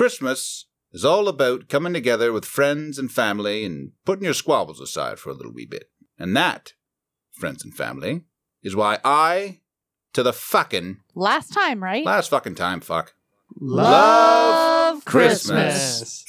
Christmas is all about coming together with friends and family and putting your squabbles aside for a little wee bit. And that, friends and family, is why I, to the fucking Last time, right? last fucking time, fuck. Love Christmas.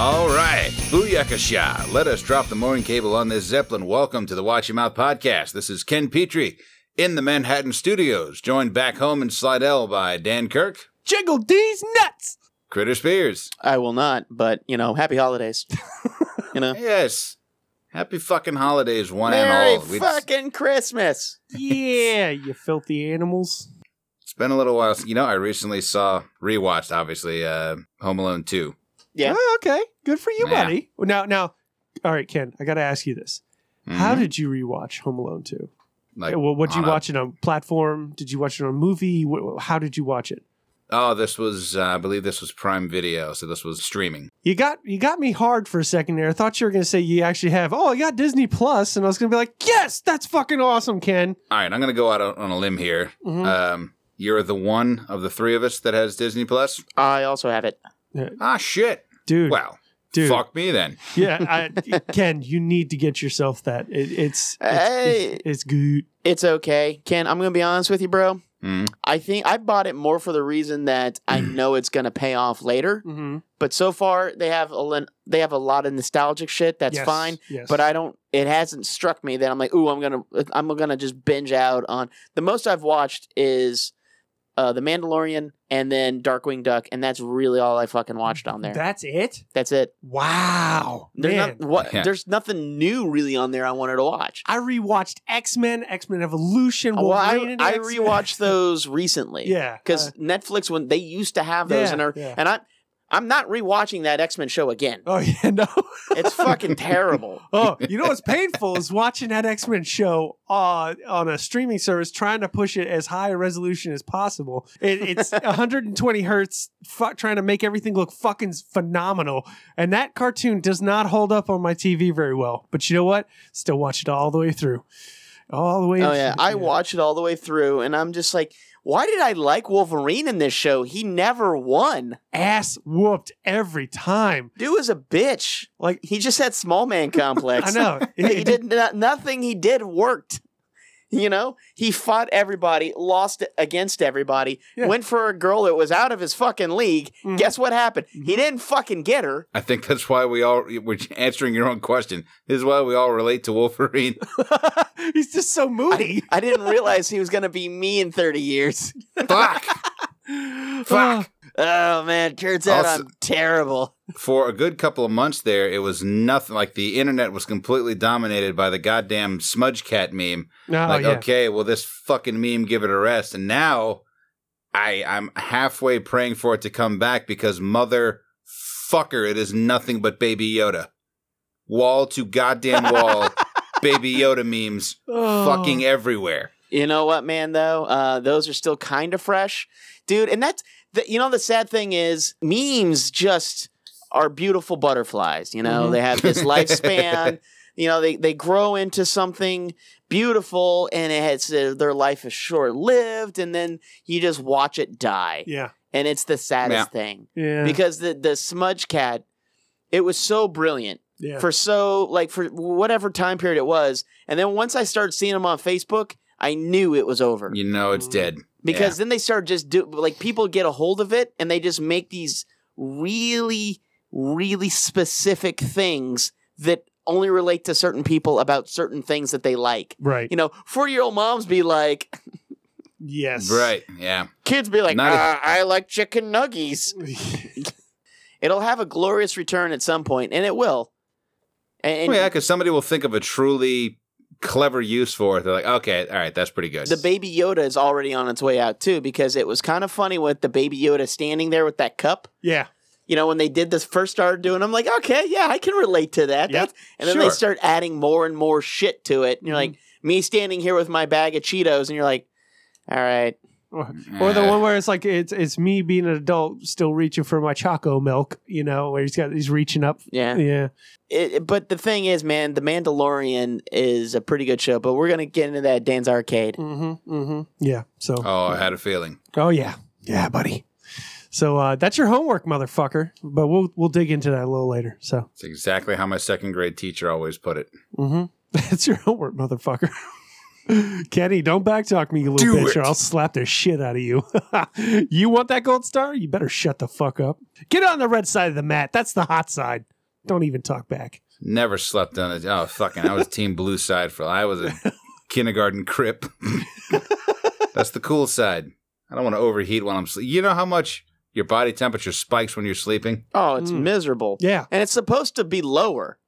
All right, Booyakasha. Let us drop the mooring cable on this Zeppelin. Welcome to the Watch Your Mouth podcast. This is Ken Petrie in the Manhattan studios, joined back home in Slidell by Dan Kirk, Jiggle D's nuts. Critter Spears. I will not, but you know, happy holidays. you know, Yes. Happy fucking holidays, one Merry and all. We- fucking Christmas. Yeah, you filthy animals. It's been a little while. You know, I recently saw, rewatched, obviously, uh, Home Alone 2. Yeah. Oh, okay. Good for you, Yeah. buddy. Now, now, all right, Ken. I got to ask you this: How Mhm. did you rewatch Home Alone two? like, well, what did you on a- watch it on platform? Did you watch it on a movie? How did you watch it? Oh, this was, uh, I believe this was Prime Video, so this was streaming. You got you got me hard for a second there. I thought you were going to say you actually have. Oh, I got Disney Plus, and I was going to be like, yes, that's fucking awesome, Ken. All right, I'm going to go out on on a limb here. Mhm. Um, you're the one of the three of us that has Disney Plus. I also have it. Ah, shit. Dude, Well, dude, fuck me then. yeah, I, Ken, you need to get yourself that. It, it's it's, Hey. it's it's good. It's okay. Ken, I'm gonna be honest with you, bro. Mhm. I think I bought it more for the reason that I know it's gonna pay off later. Mm-hmm. But so far, they have a they have a lot of nostalgic shit. That's Yes, fine. Yes. But I don't. It hasn't struck me that I'm like, ooh, I'm gonna I'm gonna just binge out on. The most I've watched is uh, the Mandalorian and then Darkwing Duck, and that's really all I fucking watched on there. That's it. that's it. Wow, There's man. not, what, Yeah. There's nothing new really on there I wanted to watch. I rewatched X Men, X Men Evolution. well, I, Wolverine and rewatched those recently. Yeah, because uh, Netflix when they used to have those, Yeah, and are, yeah. and I I'm not rewatching that X Men show again. oh yeah, no. It's fucking terrible. oh, you know what's painful is watching that X Men show uh, on a streaming service, trying to push it as high a resolution as possible. It, it's 120 hertz, fu- trying to make everything look fucking phenomenal. And that cartoon does not hold up on my TV very well. But you know what? Still watch it all the way through. All the way. Oh yeah, I watch it all the way through, and I'm just like, why did I like Wolverine in this show? He never won. ass whooped every time. Dude was a bitch. Like He just had small man complex. I know he did not, nothing. He did worked. You know, he fought everybody, lost against everybody, Yeah. went for a girl that was out of his fucking league. Mhm. Guess what happened? He didn't fucking get her. I think that's why we all, we're answering your own question. This is why we all relate to Wolverine. He's just so I, moody. I didn't realize he was going to be me in 30 years. Fuck. Fuck. Oh man, turns out Also- I'm terrible. For a good couple of months there, it was nothing. Like the internet was completely dominated by the goddamn smudge cat meme. Oh, like, yeah. okay, well, this fucking meme, give it a rest. And now I, I'm halfway praying for it to come back because mother fucker, it is nothing but Baby Yoda. Wall to goddamn wall, Baby Yoda memes Oh. fucking everywhere. You know what, man? Though uh, those are still kind of fresh, dude. And that's the, you know the sad thing is memes just are beautiful butterflies. You know Mhm. they have this lifespan. you know they they grow into something beautiful, and it has uh, their life is short lived, and then you just watch it die, Yeah. and it's the saddest thing Yeah. because the the smudge cat, it was so brilliant. yeah. for so like for whatever time period it was and then once i started seeing them on facebook i knew it was over You know it's dead. Because then they start just do like people get a hold of it and they just make these really really specific things that only relate to certain people about certain things that they like right. you know 40 year old moms be like Yes. Right. Yeah. kids be like Not a- uh, i like chicken nuggies it'll have a glorious return at some point and it will and, and Well, yeah, because somebody will think of a truly clever use for it. They're like, okay, all right, that's pretty good. The baby Yoda is already on its way out too, because it was kind of funny with the baby Yoda standing there with that cup. yeah. You know, when they did this first started doing, I'm like, okay, yeah, I can relate to that. Yep. That's- And then they start adding more and more shit to it. And you're Mm-hmm. like, me standing here with my bag of Cheetos, and you're like, all right, Or, or the one where it's like it's it's me being an adult still reaching for my choco milk, you know, where he's got he's reaching up. Yeah. Yeah. It, it- but the thing is, man, The Mandalorian is a pretty good show. But we're gonna get into that Dan's arcade. Mm-hmm. Mm-hmm. Yeah. So Oh, I had a feeling. Oh yeah, yeah, buddy. So uh, that's your homework, motherfucker. But we'll we'll dig into that a little later. So It's exactly how my second grade teacher always put it. mm-hmm. that's your homework, motherfucker. Kenny, don't backtalk me, you little Do bitch, or. I'll slap the shit out of you. you want that gold star? You better shut the fuck up. Get on the red side of the mat. That's the hot side. Don't even talk back. Never slept on it. Oh, fucking. I was team blue side for I was a kindergarten crip. That's the cool side. I don't want to overheat while I'm sleeping. You know how much your body temperature spikes when you're sleeping? Oh, it's Mm. miserable. Yeah, And it's supposed to be lower.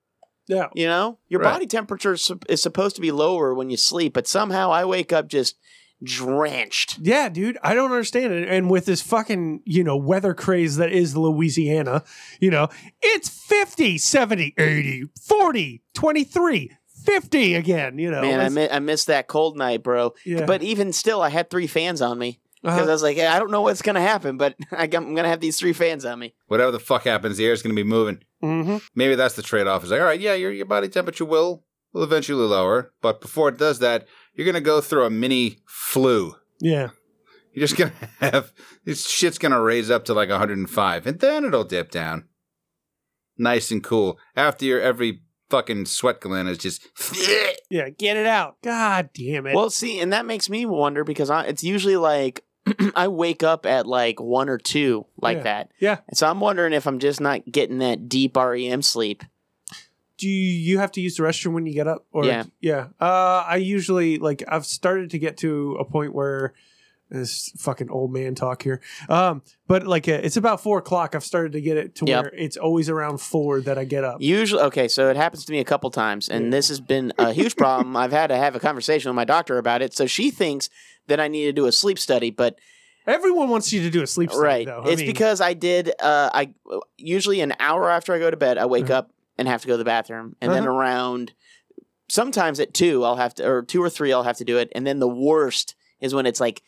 Yeah. You know, your Right. body temperature is, is supposed to be lower when you sleep, but somehow I wake up just drenched. Yeah, dude, I don't understand it. And with this fucking, you know, weather craze that is Louisiana, you know, it's 50, 70, 80, 40, 23, 50 again, you know. Man, I, mi- I missed that cold night, bro. yeah. But even still, I had three fans on me because Uh-huh. I was like, I don't know what's gonna happen, but I got- I'm gonna have these three fans on me. Whatever the fuck happens, the air's going to be moving. Mhm. Maybe that's the trade off. It's like, all right, yeah, your, your body temperature will will eventually lower, but before it does that, you're going to go through a mini flu. Yeah. You're just going to have this shit's going to raise up to like 105, and then it'll dip down. Nice and cool. After your every fucking sweat gland is just. Yeah, get it out. God damn it. Well, see, and that makes me wonder because I, it's usually like I wake up at like one or two like Yeah. that. Yeah. And so I'm wondering if I'm just not getting that deep REM sleep. do you, have to use the restroom when you get up? Or Yeah. Yeah. Uh, I usually like I've started to get to a point where this fucking old man talk here. Um, but like uh, it's about four o'clock. I've started to get it to Yep. where it's always around four that I get up. Usually, okay, so it happens to me a couple times, and Yeah. this has been a huge problem. I've had to have a conversation with my doctor about it. So she thinks that I need to do a sleep study, but Everyone wants you to do a sleep study, right, though. I it's mean, because I did. Uh, I usually an hour after I go to bed, I wake Uh-huh. up and have to go to the bathroom, and then Uh-huh. around sometimes at two, I'll have to, or two or three, I'll have to do it, and then the worst is when it's like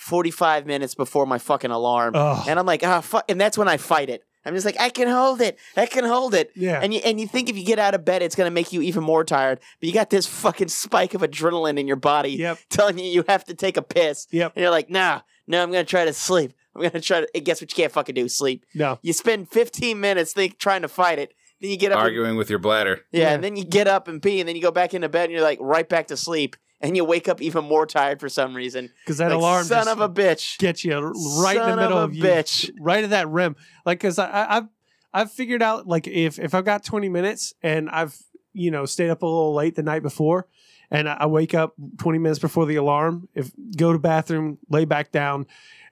forty five minutes before my fucking alarm, Ugh. and I'm like, ah, fuck, and that's when I fight it. I'm just like, I can hold it, I can hold it. yeah. And you and you think if you get out of bed, it's gonna make you even more tired, but you got this fucking spike of adrenaline in your body Yep. telling you you have to take a piss, Yep. and you're like, nah, no, I'm gonna try to sleep. I'm gonna try to. And guess what? You can't fucking do sleep. No. You spend 15 minutes think trying to fight it, then you get up, and, Arguing with your bladder. yeah, Yeah. and then you get up and pee, and then you go back into bed, and you're like right back to sleep, and you wake up even more tired for some reason. Because that Like, alarm son of a bitch. gets you right in the middle of of, you, bitch. right at that REM. Like, because I, I, I've I've figured out like if if I've got twenty minutes and I've you know stayed up a little late the night before, and I I wake up twenty minutes before the alarm, if go to bathroom, lay back down,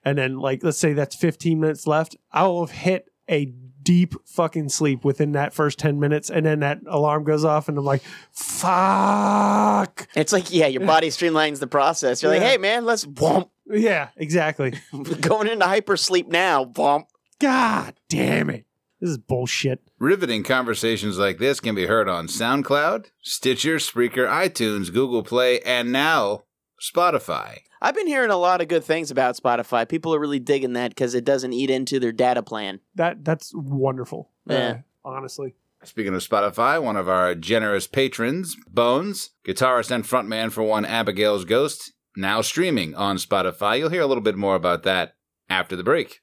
and then like let's say that's fifteen minutes left, I will have hit a deep fucking sleep within that first 10 minutes and then that alarm goes off and I'm like fuck It's like yeah, your body streamlines the process. You're like, hey man, let's womp. yeah exactly going into hypersleep now. Womp. god damn it this is bullshit Riveting conversations like this can be heard on SoundCloud, Stitcher, Spreaker, iTunes, Google Play, and now Spotify. I've been hearing a lot of good things about Spotify. People are really digging that because it doesn't eat into their data plan. That that's wonderful. Yeah. Uh, honestly. Speaking of Spotify, one of our generous patrons, Bones, guitarist and frontman for one Abigail's Ghost, now streaming on Spotify. You'll hear a little bit more about that after the break.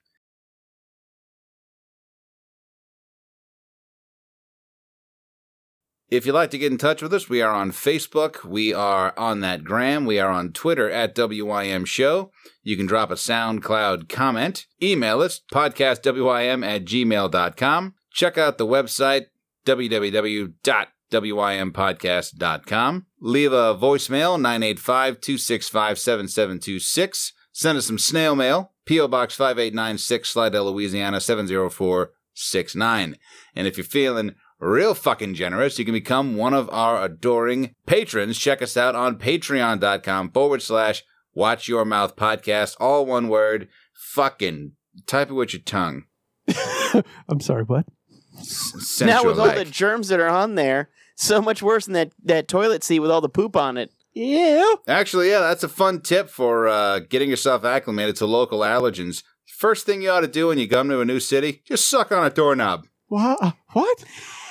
If you'd like to get in touch with us, we are on Facebook. We are on that gram. We are on Twitter at WYM Show. You can drop a SoundCloud comment. Email us, podcastwym at gmail.com. Check out the website, www.wympodcast.com. Leave a voicemail, 985 265 7726. Send us some snail mail, P.O. Box 5896, Slidell, Louisiana 70469. And if you're feeling real fucking generous, you can become one of our adoring patrons. Check us out on patreon.com forward slash watch your mouth podcast. All one word. Fucking type it with your tongue. I'm sorry, what? S- now with all the germs that are on there, so much worse than that, that toilet seat with all the poop on it. Ew. Actually, yeah, that's a fun tip for uh, getting yourself acclimated to local allergens. First thing you ought to do when you come to a new city, just suck on a doorknob. What? What?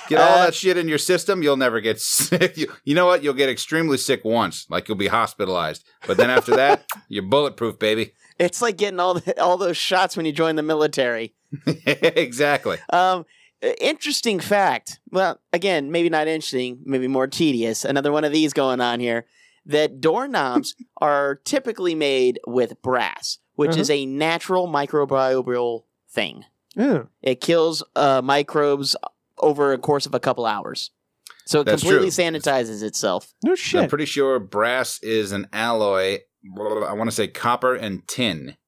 Get all Uh, that shit in your system, you'll never get sick. You, you know what? You'll get extremely sick once, like you'll be hospitalized. But then after that, you're bulletproof, baby. It's like getting all the, all those shots when you join the military. exactly. Um, interesting fact. Well, again, maybe not interesting, maybe more tedious. Another one of these going on here. That doorknobs are typically made with brass, which Uh-huh. is a natural microbial thing. Yeah. It kills uh, microbes over a course of a couple hours. So it That's completely true. sanitizes itself. No shit. I'm pretty sure brass is an alloy. I want to say copper and tin.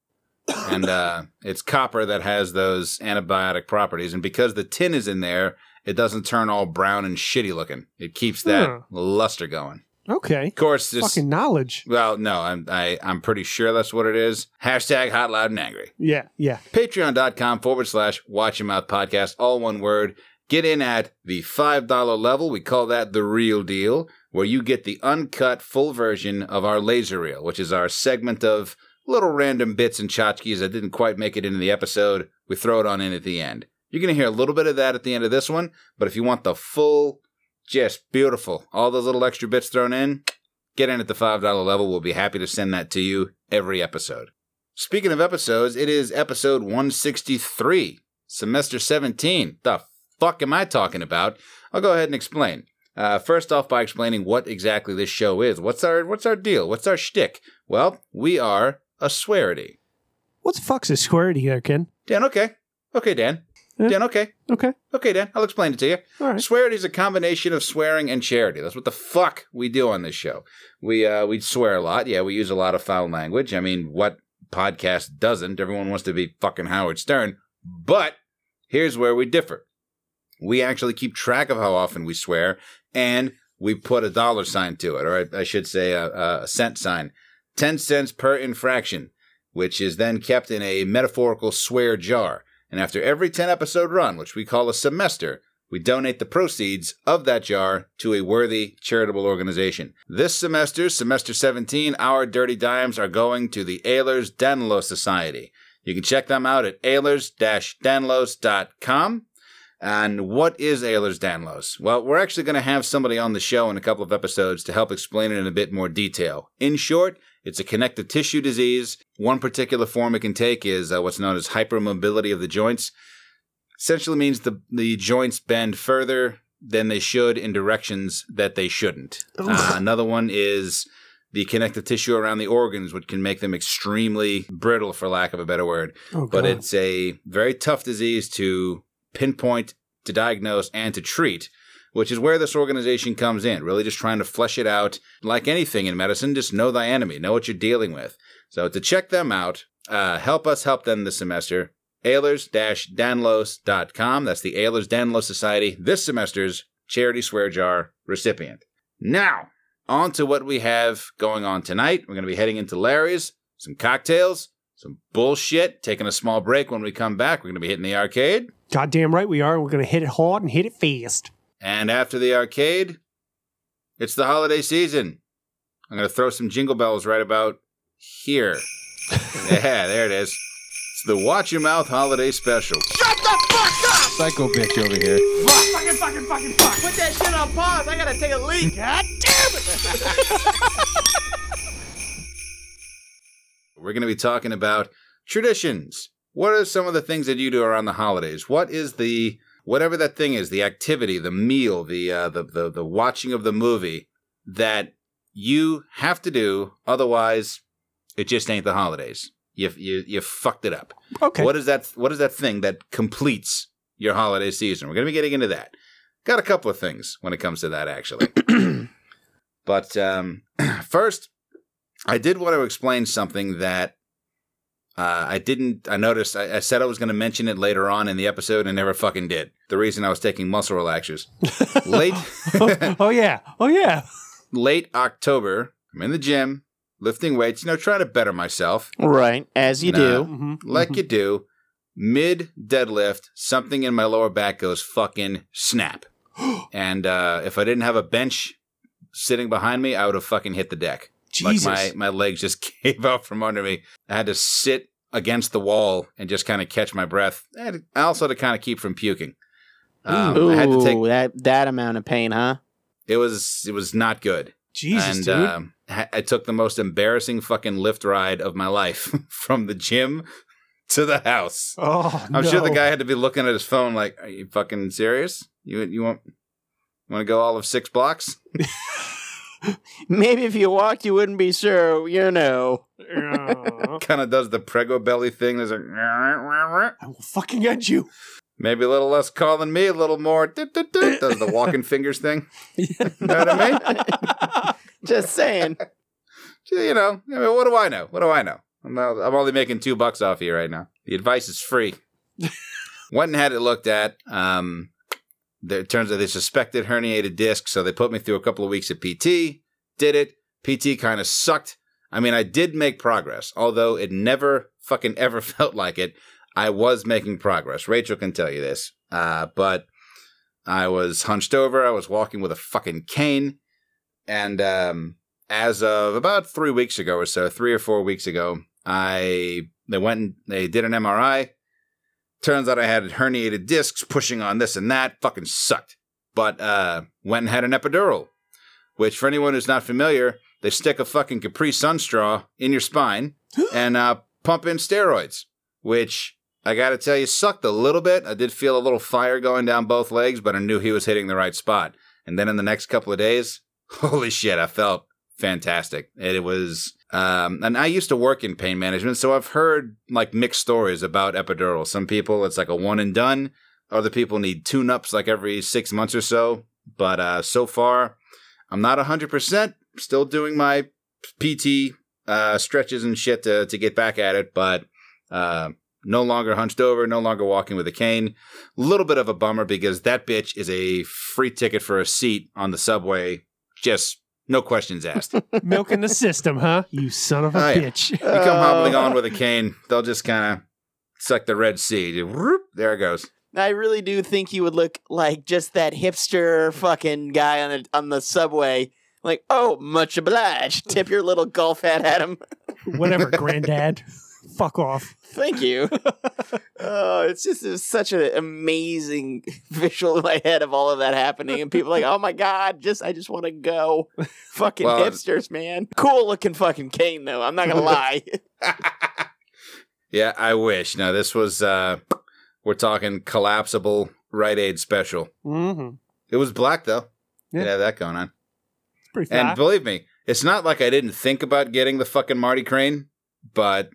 And uh, it's copper that has those antibiotic properties. And because the tin is in there, it doesn't turn all brown and shitty looking. It keeps that Huh. luster going. okay. Of course, this. Fucking knowledge. Well, no, I'm I, I'm pretty sure that's what it is. Hashtag hot, loud, and angry. Yeah. Yeah. Patreon.com forward slash Watch Your Mouth Podcast, all one word. Get in at the $5 level. We call that the real deal, where you get the uncut full version of our laser reel, which is our segment of little random bits and tchotchkes that didn't quite make it into the episode. We throw it on in at the end. You're going to hear a little bit of that at the end of this one, but if you want the full, just beautiful, all those little extra bits thrown in, get in at the $5 level. We'll be happy to send that to you every episode. Speaking of episodes, it is episode 163, semester 17. The fuck am I talking about? I'll go ahead and explain. Uh, first off, by explaining what exactly this show is. What's our What's our deal? What's our shtick? Well, we are a swearity. What the fuck's a squarity here, Ken? Dan, okay, okay, Dan. Yeah. Dan, okay, Okay. okay, Dan. I'll explain it to you. All right. Swearity is a combination of swearing and charity. That's what the fuck we do on this show. We uh we swear a lot. Yeah, we use a lot of foul language. I mean, what podcast doesn't? Everyone wants to be fucking Howard Stern. But here's where we differ. We actually keep track of how often we swear, and we put a dollar sign to it, or I, I should say a, a cent sign. 10 cents per infraction, which is then kept in a metaphorical swear jar. And after every 10 episode run, which we call a semester, we donate the proceeds of that jar to a worthy charitable organization. This semester, semester 17, our dirty dimes are going to the Ehlers Danlos Society. You can check them out at ehlers-danlos.com. And what is Ehlers Danlos? Well, we're actually going to have somebody on the show in a couple of episodes to help explain it in a bit more detail. In short, it's a connective tissue disease. One particular form it can take is uh, what's known as hypermobility of the joints. Essentially means the, the joints bend further than they should in directions that they shouldn't. Uh, another one is the connective tissue around the organs, which can make them extremely brittle, for lack of a better word Oh, but it's a very tough disease to pinpoint, to diagnose, and to treat, which is where this organization comes in, really just trying to flesh it out. Like anything in medicine, just know thy enemy, know what you're dealing with. So to check them out, uh, help us help them this semester. Ehlers-Danlos.com. That's the Ehlers Danlos Society, this semester's charity swear jar recipient. Now, on to what we have going on tonight. We're going to be heading into Larry's, some cocktails, some bullshit, taking a small break when we come back. We're going to be hitting the arcade. Goddamn right we are. We're going to hit it hard and hit it fast. And after the arcade, it's the holiday season. I'm going to throw some jingle bells right about here. yeah, there it is. It's the Watch Your Mouth Holiday Special. Shut the fuck up! Psycho bitch over here. Fuck, fucking, fucking, fucking, fuck. Put that shit on pause. I gotta take a leak. God damn it! We're going to be talking about traditions. What are some of the things that you do around the holidays? What is the whatever that thing is, the activity, the meal, the uh, the, the the watching of the movie that you have to do, otherwise it just ain't the holidays. You you you fucked it up. Okay. What is that? What is that thing that completes your holiday season? We're going to be getting into that. Got a couple of things when it comes to that, actually. but um, first, I did want to explain something that uh, I didn't. I noticed. I, I said I was going to mention it later on in the episode, and never fucking did. The reason I was taking muscle relaxers late oh, yeah. Oh, yeah. late October. I'm in the gym lifting weights. You know, trying to better myself. Right, as you Nah. do. Mhm, like mhm. you do. Mid deadlift, something in my lower back goes fucking snap. and uh, if I didn't have a bench sitting behind me, I would have fucking hit the deck. Jesus. Like my, my legs just gave out from under me. I had to sit against the wall and just kind of catch my breath. And also to kind of keep from puking. Um, Ooh, I had to take. that that amount of pain, huh? It was it was not good. Jesus, and dude. um, I took the most embarrassing fucking Lyft ride of my life from the gym to the house. oh, I'm sure the guy had to be looking at his phone like, "Are you fucking serious? You you want want to go all of six blocks?" Maybe if you walked, you wouldn't be sure. You know. Kind of does the prego belly thing. There's a I will fucking end you. maybe a little less calling me, a little more. Does the walking fingers thing? You know what I mean? Just saying. You know, I mean, what do I know? What do I know? I'm, not, I'm only making two bucks off you right now. The advice is free. Went and had it looked at. Um, there, it turns out they suspected herniated disc, so they put me through a couple of weeks of PT. Did it. PT kind of sucked. I mean, I did make progress, although it never fucking ever felt like it. I was making progress. Rachel can tell you this. Uh, but I was hunched over. I was walking with a fucking cane. And um, as of about three weeks ago or so, three or four weeks ago, I they went and they did an MRI. Turns out I had herniated discs pushing on this and that. Fucking sucked. But uh, went and had an epidural, which for anyone who's not familiar, they stick a fucking Capri Sun straw in your spine and uh, pump in steroids, which I got to tell you sucked a little bit. I did feel a little fire going down both legs, but I knew he was hitting the right spot. And then in the next couple of days, holy shit, I felt fantastic. It was, um, and I used to work in pain management, so I've heard like mixed stories about epidural. Some people, it's like a one and done. Other people need tune ups like every six months or so. But uh, so far, I'm not 100%. Still doing my PT uh, stretches and shit to, to get back at it, but uh, no longer hunched over, no longer walking with a cane. A little bit of a bummer because that bitch is a free ticket for a seat on the subway. Just no questions asked. you Milking the system, huh? You son of a Oh, yeah. bitch. You come hobbling on with a cane, they'll just kind of suck the Red Sea. There it goes. I really do think you would look like just that hipster fucking guy on the on the subway. Like, oh, much obliged. Tip your little golf hat at him. Whatever, granddad. Fuck off. Thank you. oh, it's just it's such an amazing visual in my head of all of that happening, and people like, oh my god, just I just want to go. Fucking Well, hipsters, man. Cool looking fucking cane though. I'm not gonna lie. yeah, I wish. Now this was uh we're talking collapsible Rite Aid special. Mm-hmm. It was black though. Yeah. Yeah, that going on. It's pretty And believe me, it's not like I didn't think about getting the fucking Marty Crane, but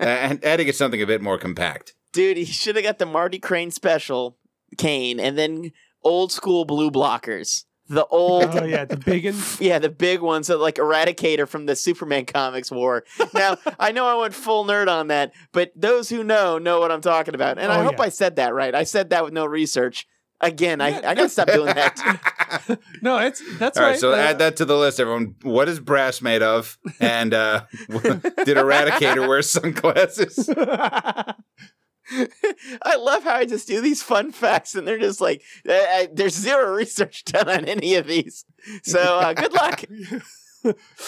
I I had to get something a bit more compact. Dude, he should have got the Marty Crane special cane, and then old school blue blockers. The old oh yeah, the big one. Yeah, the big ones that like Eradicator from the Superman comics wore. Now, I know I went full nerd on that, but those who know know what I'm talking about. And oh, I Oh, hope yeah. I said that right. I said that with no research. Again, I, I gotta stop doing that. No, it's that's All right, right. so Uh, add that to the list, everyone. What is brass made of? And uh, did Eradicator wear sunglasses? I love how I just do these fun facts, and they're just like, uh, uh, there's zero research done on any of these. So uh, good luck.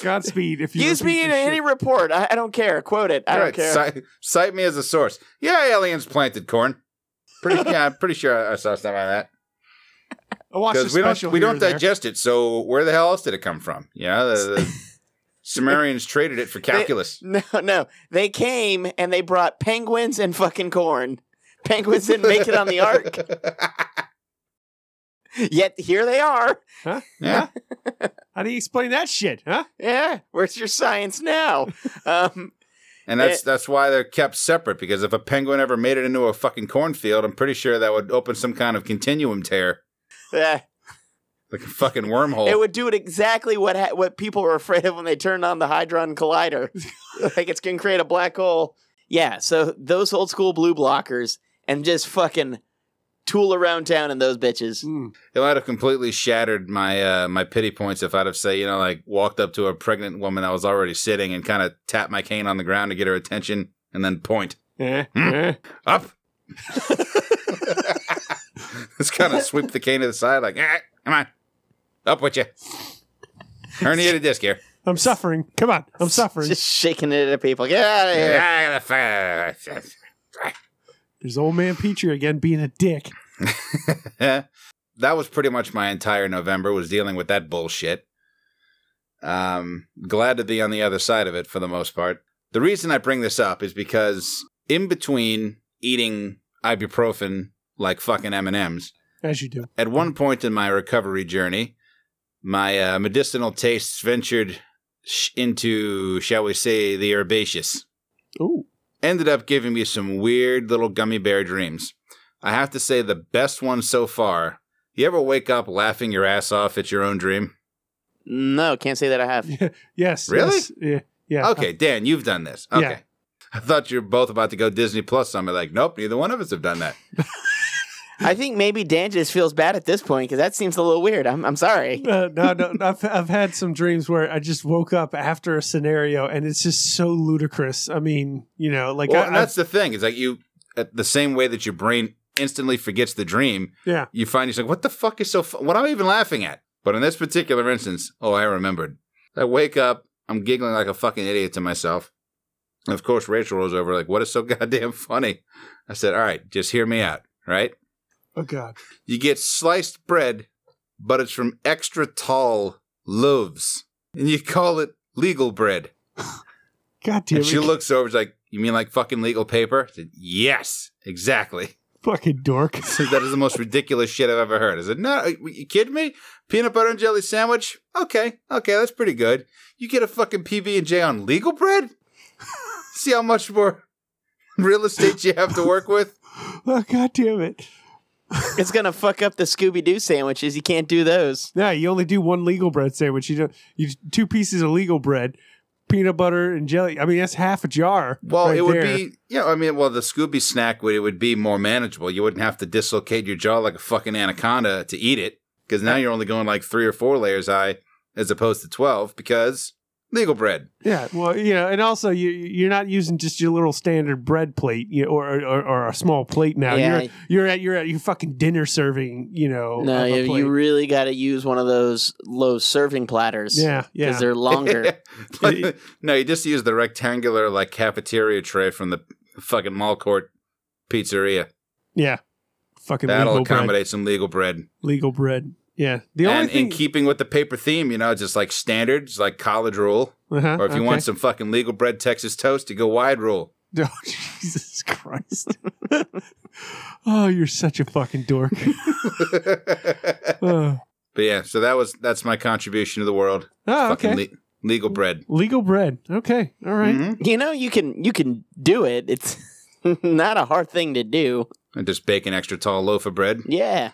Godspeed. If you Use me in any shit. report. I, I don't care. Quote it. I All don't right, care. Cite, cite me as a source. Yeah, aliens planted corn. Pretty, yeah, I'm pretty sure I, I saw something like that. I watched the Because we don't we don't or there. digest it. So where the hell else did it come from? Yeah, the, the Sumerians traded it for calculus. No, no. They came and they brought penguins and fucking corn. Penguins didn't make it on the ark. Yet here they are. Huh? yeah, How do you explain that shit, huh? Yeah. Where's your science now? Um, and that's It- that's why they're kept separate. Because if a penguin ever made it into a fucking cornfield, I'm pretty sure that would open some kind of continuum tear, eh, like a fucking wormhole. it would do it exactly what ha- what people were afraid of when they turned on the Hadron Collider. like it's going to create a black hole. Yeah. So those old school blue blockers and just fucking tool around town in those bitches. Mm. It might have completely shattered my uh, my pity points if I'd have say you know like walked up to a pregnant woman that was already sitting and kind of tapped my cane on the ground to get her attention and then point Eh, Hmm. eh. up. Just kind of sweep the cane to the side like, eh, come on, up with you. Herniated disc here. I'm suffering. Come on, I'm suffering. Just shaking it at people. Get out of here. There's old man Petrie again being a dick. that was pretty much my entire November was dealing with that bullshit. Um, glad to be on the other side of it for the most part. The reason I bring this up is because in between eating ibuprofen like fucking M and M's, As you do. at one point in my recovery journey, my uh, medicinal tastes ventured sh- into, shall we say, the herbaceous. Ooh. Ended up giving me some weird little gummy bear dreams. I have to say, the best one so far. You ever wake up laughing your ass off at your own dream? No, can't say that I have. Yes. Really? yes, Yeah. Yeah. Okay, Dan, you've done this. Okay. Yeah. I thought you were both about to go Disney Plus. So I'm like, nope, neither one of us have done that. I think maybe Dan just feels bad at this point because that seems a little weird. I'm, I'm sorry. Uh, no, no, I've I've had some dreams where I just woke up after a scenario and it's just so ludicrous. I mean, you know, like well, I, and that's the thing. It's like you, at the same way that your brain instantly forgets the dream, yeah, you find yourself, what the fuck is so, fu- what am I even laughing at? But in this particular instance, oh, I remembered. I wake up, I'm giggling like a fucking idiot to myself. And of course, Rachel rolls over, like, what is so goddamn funny? I said, all right, just hear me out, right? Oh god, You get sliced bread, but it's from extra tall loaves, and you call it legal bread. god damn And it, she looks over, she's like, you mean like fucking legal paper? Said, yes, exactly. fucking dork. So that is the most ridiculous shit I've ever heard. I said, no, you kidding me? Peanut butter and jelly sandwich? Okay, okay, that's pretty good. You get a fucking PB and J on legal bread? See how much more real estate you have to work with? Oh god damn it. It's gonna fuck up the Scooby Doo sandwiches. You can't do those. Yeah, you only do one legal bread sandwich. You don't you two pieces of legal bread, peanut butter and jelly. I mean, that's half a jar. Well, right it would there. be, yeah. I mean, well, the Scooby snack would it would be more manageable. You wouldn't have to dislocate your jaw like a fucking anaconda to eat it, because now you're only going like three or four layers high as opposed to twelve because legal bread. Yeah, well, you know, and also you you're not using just your little standard bread plate, you or, or or a small plate now. Yeah. You're you're at you're at your fucking dinner serving, you know. No, you, plate. you really got to use one of those low serving platters. yeah, yeah, because they're longer. Like, no, you just use the rectangular like cafeteria tray from the fucking mall court pizzeria. yeah. Fucking That'll legal bread. accommodate some legal bread. Legal bread. Yeah. The only and thing in keeping with the paper theme, you know, just like standards, like college rule. uh-huh, Or if you okay. want some fucking legal bread Texas toast, you go wide rule. Oh, Jesus Christ. oh, you're such a fucking dork. oh, But yeah, so that was that's my contribution to the world. Oh, Fucking okay. le- legal bread. legal bread. Okay. All right. Mhm. You know, you can you can do it. It's not a hard thing to do. And just bake an extra tall loaf of bread. Yeah,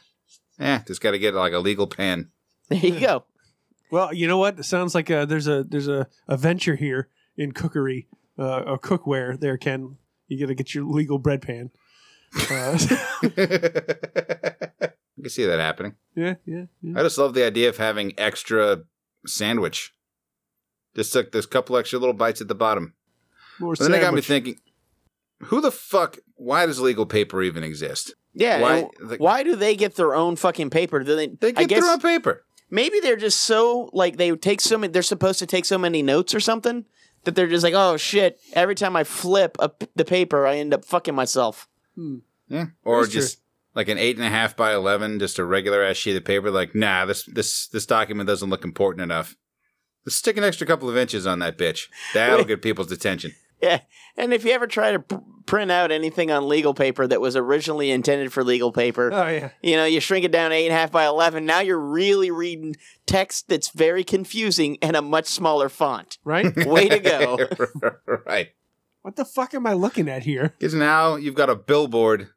Yeah, just got to get like a legal pan. there you go. Well, you know what? It sounds like uh there's a there's a, a venture here in cookery uh, or cookware. There, Ken. You got to get your legal bread pan. Uh, I can see that happening. yeah, yeah, yeah. I just love the idea of having extra sandwich. Just took this couple extra little bites at the bottom. More But then it got me thinking, who the fuck? Why does legal paper even exist? Yeah. Why- the- why do they get their own fucking paper? Do they? They I get guess their own paper. maybe they're just so like they take so many. They're supposed to take so many notes or something that they're just like, oh shit! Every time I flip a, the paper, I end up fucking myself. Hmm. Yeah. Or That's true. just like an eight and a half by eleven, just a regular ass sheet of paper. Like, nah, this this this document doesn't look important enough. Let's stick an extra couple of inches on that bitch. That'll get people's attention. Yeah, and if you ever try to pr- print out anything on legal paper that was originally intended for legal paper, Oh yeah. you know, you shrink it down eight and a half by eleven. Now you're really reading text that's very confusing and a much smaller font. Right. Way to go! right. what the fuck am I looking at here? Because now you've got a billboard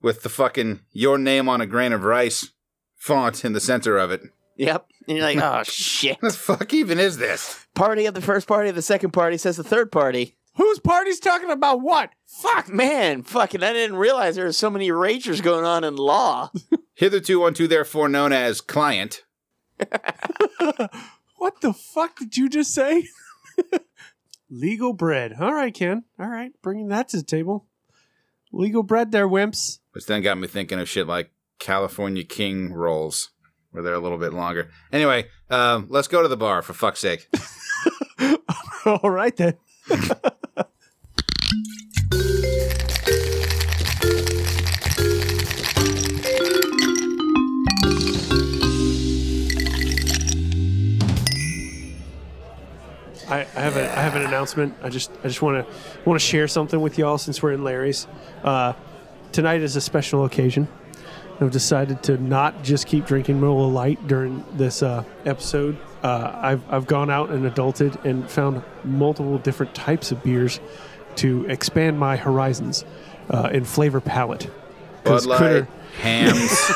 with the fucking your name on a grain of rice font in the center of it. yep, and you're like, oh shit! What the fuck even is this? Party of the first party of the second party says the third party. Whose party's talking about what? Fuck, man, fucking! I didn't realize there were so many ragers going on in law. Hitherto unto therefore known as client. what the fuck did you just say? Legal bread. All right, Ken. All right, bringing that to the table. Legal bread, there, wimps. Which then got me thinking of shit like California King rolls. We're there a little bit longer. Anyway, um, let's go to the bar for fuck's sake. All right then. I, I have a I have an announcement. I just I just want to want to share something with y'all since we're in Larry's. Uh, tonight is a special occasion. I've decided to not just keep drinking Miller Lite during this uh, episode. Uh, I've I've gone out and adulted and found multiple different types of beers to expand my horizons uh, in flavor palette. 'Cause Bud Light, Critter- hams.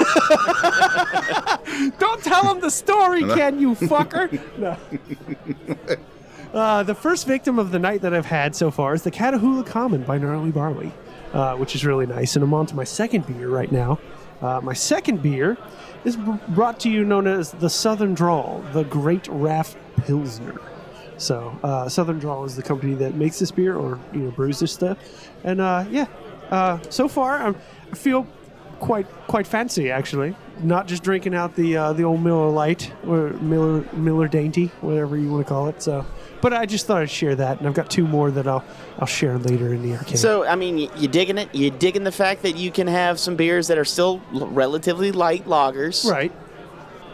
Don't tell him the story, Ken, you fucker. No. Uh, the first victim of the night that I've had so far is the Catahoula Common by Gnarly Barley, uh, which is really nice. And I'm on to my second beer right now. Uh, my second beer is b- brought to you known as the Southern Drawl, the Great Raft Pilsner. So, uh, Southern Drawl is the company that makes this beer or you know brews this stuff. And uh, yeah, uh, so far I'm, I feel quite quite fancy actually. Not just drinking out the uh, the old Miller Lite or Miller Miller Dainty, whatever you want to call it. So, but I just thought I'd share that, and I've got two more that I'll I'll share later in the arcade. So, I mean, you digging it? You digging the fact that you can have some beers that are still relatively light lagers right,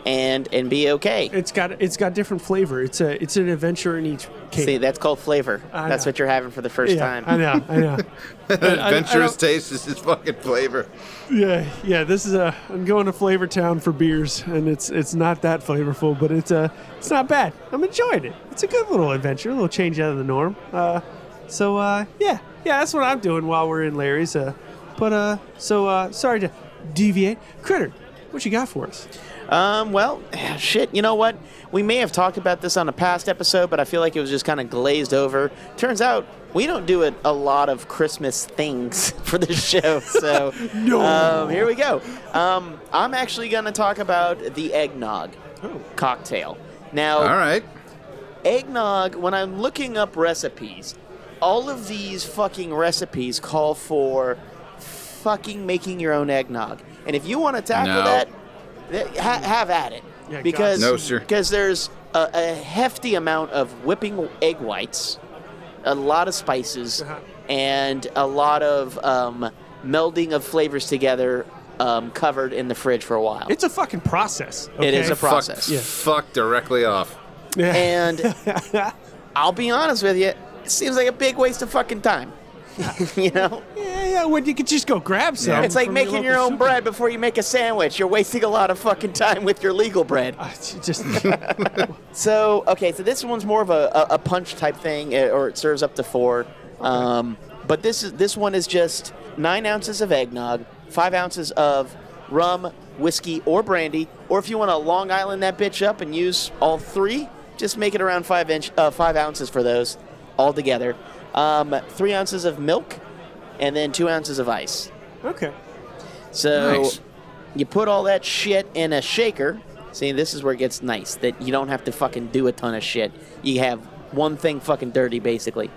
and and be okay. it's got it's got different flavor. It's a it's an adventure in each case. See, that's called flavor. I That's know. what you're having for the first yeah, time. I know, I know. Adventurous I don't- taste is just fucking flavor. Yeah, yeah. This is a. I'm going to Flavor Town for beers, and it's it's not that flavorful, but it's uh it's not bad. I'm enjoying it. It's a good little adventure, a little change out of the norm. Uh, so uh, yeah, yeah. That's what I'm doing while we're in Larry's. Uh, but uh, so uh, sorry to deviate. Critter, what you got for us? Um, well, shit, you know what? We may have talked about this on a past episode, but I feel like it was just kind of glazed over. Turns out we don't do a, a lot of Christmas things for the show, so No. um, here we go. Um, I'm actually going to talk about the eggnog Oh. cocktail. Now, All right. eggnog, when I'm looking up recipes, all of these fucking recipes call for fucking making your own eggnog. And if you want to tackle No. that, th- ha- have at it. Yeah, because No, sir. because there's a, a hefty amount of whipping egg whites, a lot of spices, Uh-huh. and a lot of um, melding of flavors together um, covered in the fridge for a while. It's a fucking process. It is a process. Fuck, fuck directly off. Yeah. And I'll be honest with you, it seems like a big waste of fucking time. you know? yeah, yeah. When you could just go grab some. It's like making your local own super- bread before you make a sandwich. You're wasting a lot of fucking time with your legal bread. It's just So, okay, so this one's more of a, a, a punch type thing, eh, or it serves up to four. Um, but this is this one is just nine ounces of eggnog, five ounces of rum, whiskey, or brandy. Or if you want to Long Island that bitch up and use all three, just make it around five inch, uh, five ounces for those all together. Um, three ounces of milk, and then two ounces of ice. okay. So Nice. you put all that shit in a shaker. See, this is where it gets nice that you don't have to fucking do a ton of shit. You have one thing fucking dirty, basically.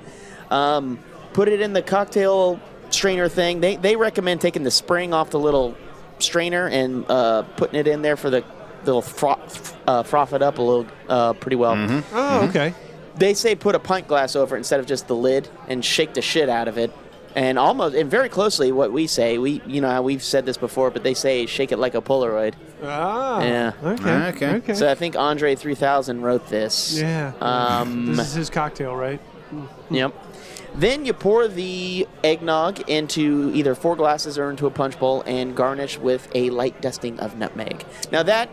Um, put it in the cocktail strainer thing. They, they recommend taking the spring off the little strainer and uh, putting it in there for the they'll froth, uh, froth it up a little uh, pretty well. Oh, okay. They say put a pint glass over it instead of just the lid and shake the shit out of it. And almost and very closely what we say, we you know we've said this before, but they say shake it like a Polaroid. Ah. Yeah. Okay. Okay. Okay. So I think Andre 3000 wrote this. yeah. Um, this is his cocktail, right? Yep. Then you pour the eggnog into either four glasses or into a punch bowl and garnish with a light dusting of nutmeg. Now that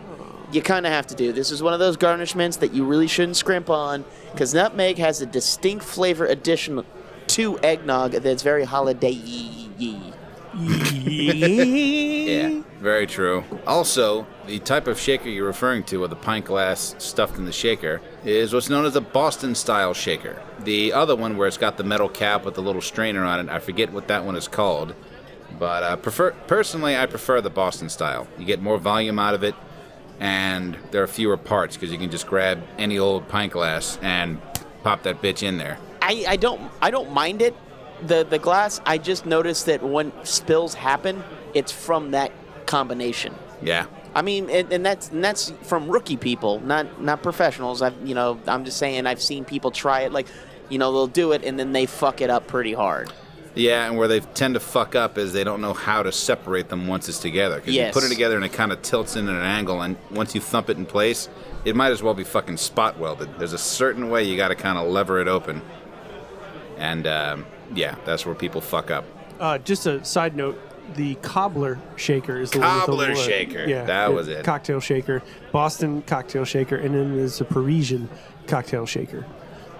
you kind of have to do. This is one of those garnishments that you really shouldn't scrimp on because nutmeg has a distinct flavor addition to eggnog that's very holiday-y. Yeah, very true. Also, the type of shaker you're referring to, with the pint glass stuffed in the shaker, is what's known as a Boston style shaker. The other one, where it's got the metal cap with the little strainer on it, I forget what that one is called. But uh, prefer personally, I prefer the Boston style. You get more volume out of it, and there are fewer parts because you can just grab any old pint glass and pop that bitch in there. I, I don't I don't mind it. The the glass I just noticed that when spills happen, it's from that combination. Yeah. I mean, and, and that's and that's from rookie people, not not professionals. I've you know, I'm just saying I've seen people try it. Like, you know, they'll do it and then they fuck it up pretty hard. Yeah, and where they tend to fuck up is they don't know how to separate them once it's together. Because Yes. you put it together and it kind of tilts in at an angle, and once you thump it in place, it might as well be fucking spot welded. There's a certain way you got to kind of lever it open, and um, yeah, that's where people fuck up. Uh, just a side note: the cobbler shaker is the one with the wood. shaker. Yeah, That the was it. Cocktail shaker, Boston cocktail shaker, and then there's a Parisian cocktail shaker,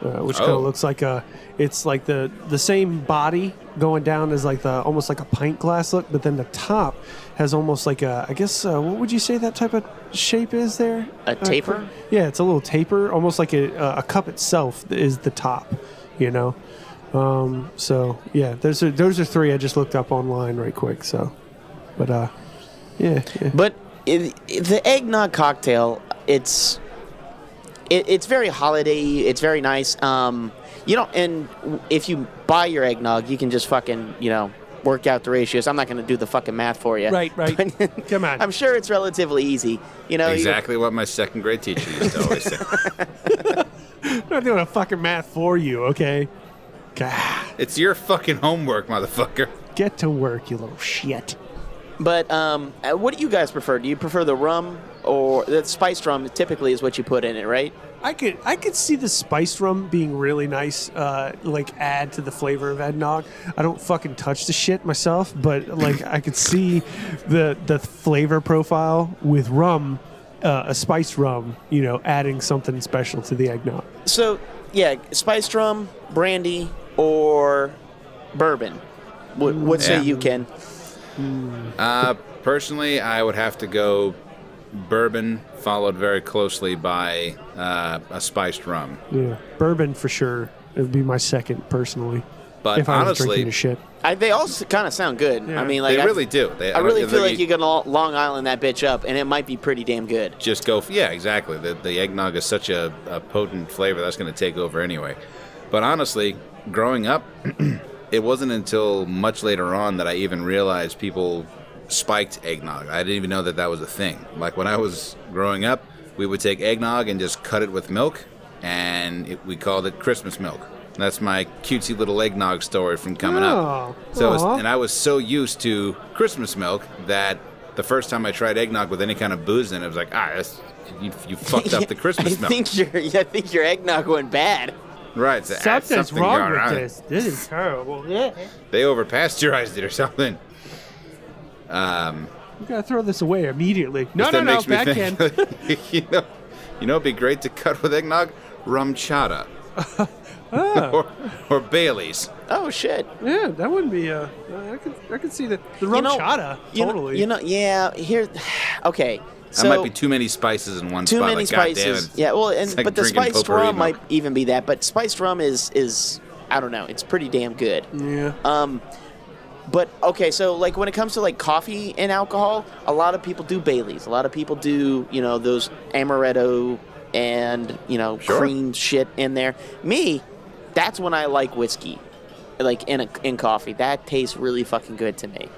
uh, which kind Oh. of looks like a. It's like the the same body going down as like the almost like a pint glass look, but then the top has almost like a. I guess uh, what would you say that type of shape is there? A Uh, taper? yeah, it's a little taper, almost like a, a cup itself is the top, you know. Um, so yeah, those are those are three I just looked up online right quick. So, but uh, yeah, yeah. But it, it- the eggnog cocktail, it's it, it's very holiday. It's very nice. Um, you know, and if you buy your eggnog, you can just fucking you know work out the ratios. I'm not going to do the fucking math for you. right, right. Come on, I'm sure it's relatively easy. You know, you- Exactly what my second grade teacher used to always say. I'm not doing a fucking math for you, okay? God, It's your fucking homework, motherfucker. get to work, you little shit. But um, uh, what do you guys prefer? Do you prefer the rum or the spiced rum? Typically, is what you put in it, right? I could I could see the spice rum being really nice, uh, like add to the flavor of eggnog. I don't fucking touch the shit myself, but like I could see the the flavor profile with rum, uh, a spiced rum, you know, adding something special to the eggnog. So yeah, spiced rum, brandy, or bourbon. What, what say you, Ken? Uh, personally, I would have to go bourbon, followed very closely by uh, a spiced rum. Yeah, bourbon for sure. It would be my second personally. But if I was honestly, drinking the shit. I, they all kind of sound good. Yeah. I mean, like they I, really do. They, I really feel like you can Lo- Long Island that bitch up, and it might be pretty damn good. just go. Yeah, exactly. The, the eggnog is such a, a potent flavor that's going to take over anyway. But honestly, growing up, it wasn't until much later on that I even realized people spiked eggnog. I didn't even know that that was a thing. Like when I was growing up, we would take eggnog and just cut it with milk, and it, we called it Christmas milk. That's my cutesy little eggnog story from coming up. Oh, So, was, and I was so used to Christmas milk that the first time I tried eggnog with any kind of booze in it, I was like, ah, that's, you, you fucked up the Christmas I milk. think your I think your eggnog went bad. Right. So, Something's something wrong with on. this. This is terrible. They overpasteurized it or something. Um, You gotta throw this away immediately. No, no, no, makes me backhand. you know, you know, it'd be great to cut with eggnog, RumChata, Ah. or, or Bailey's. Oh shit! Yeah, that wouldn't be. Uh, I could, I could see the the rum know- chata. You know- Totally. You know, yeah. Here, okay. So that might be too many spices in one too spot. many like, God damn spices. it. Yeah, well, and It's like but the drinking spiced potpourri rum milk. might even be that. But spiced rum is is I don't know. It's pretty damn good. yeah. Um, but okay, so like when it comes to like coffee and alcohol, a lot of people do Baileys. A lot of people do you know those amaretto and you know Sure. cream shit in there. Me, that's when I like whiskey, like in a, in coffee. That tastes really fucking good to me.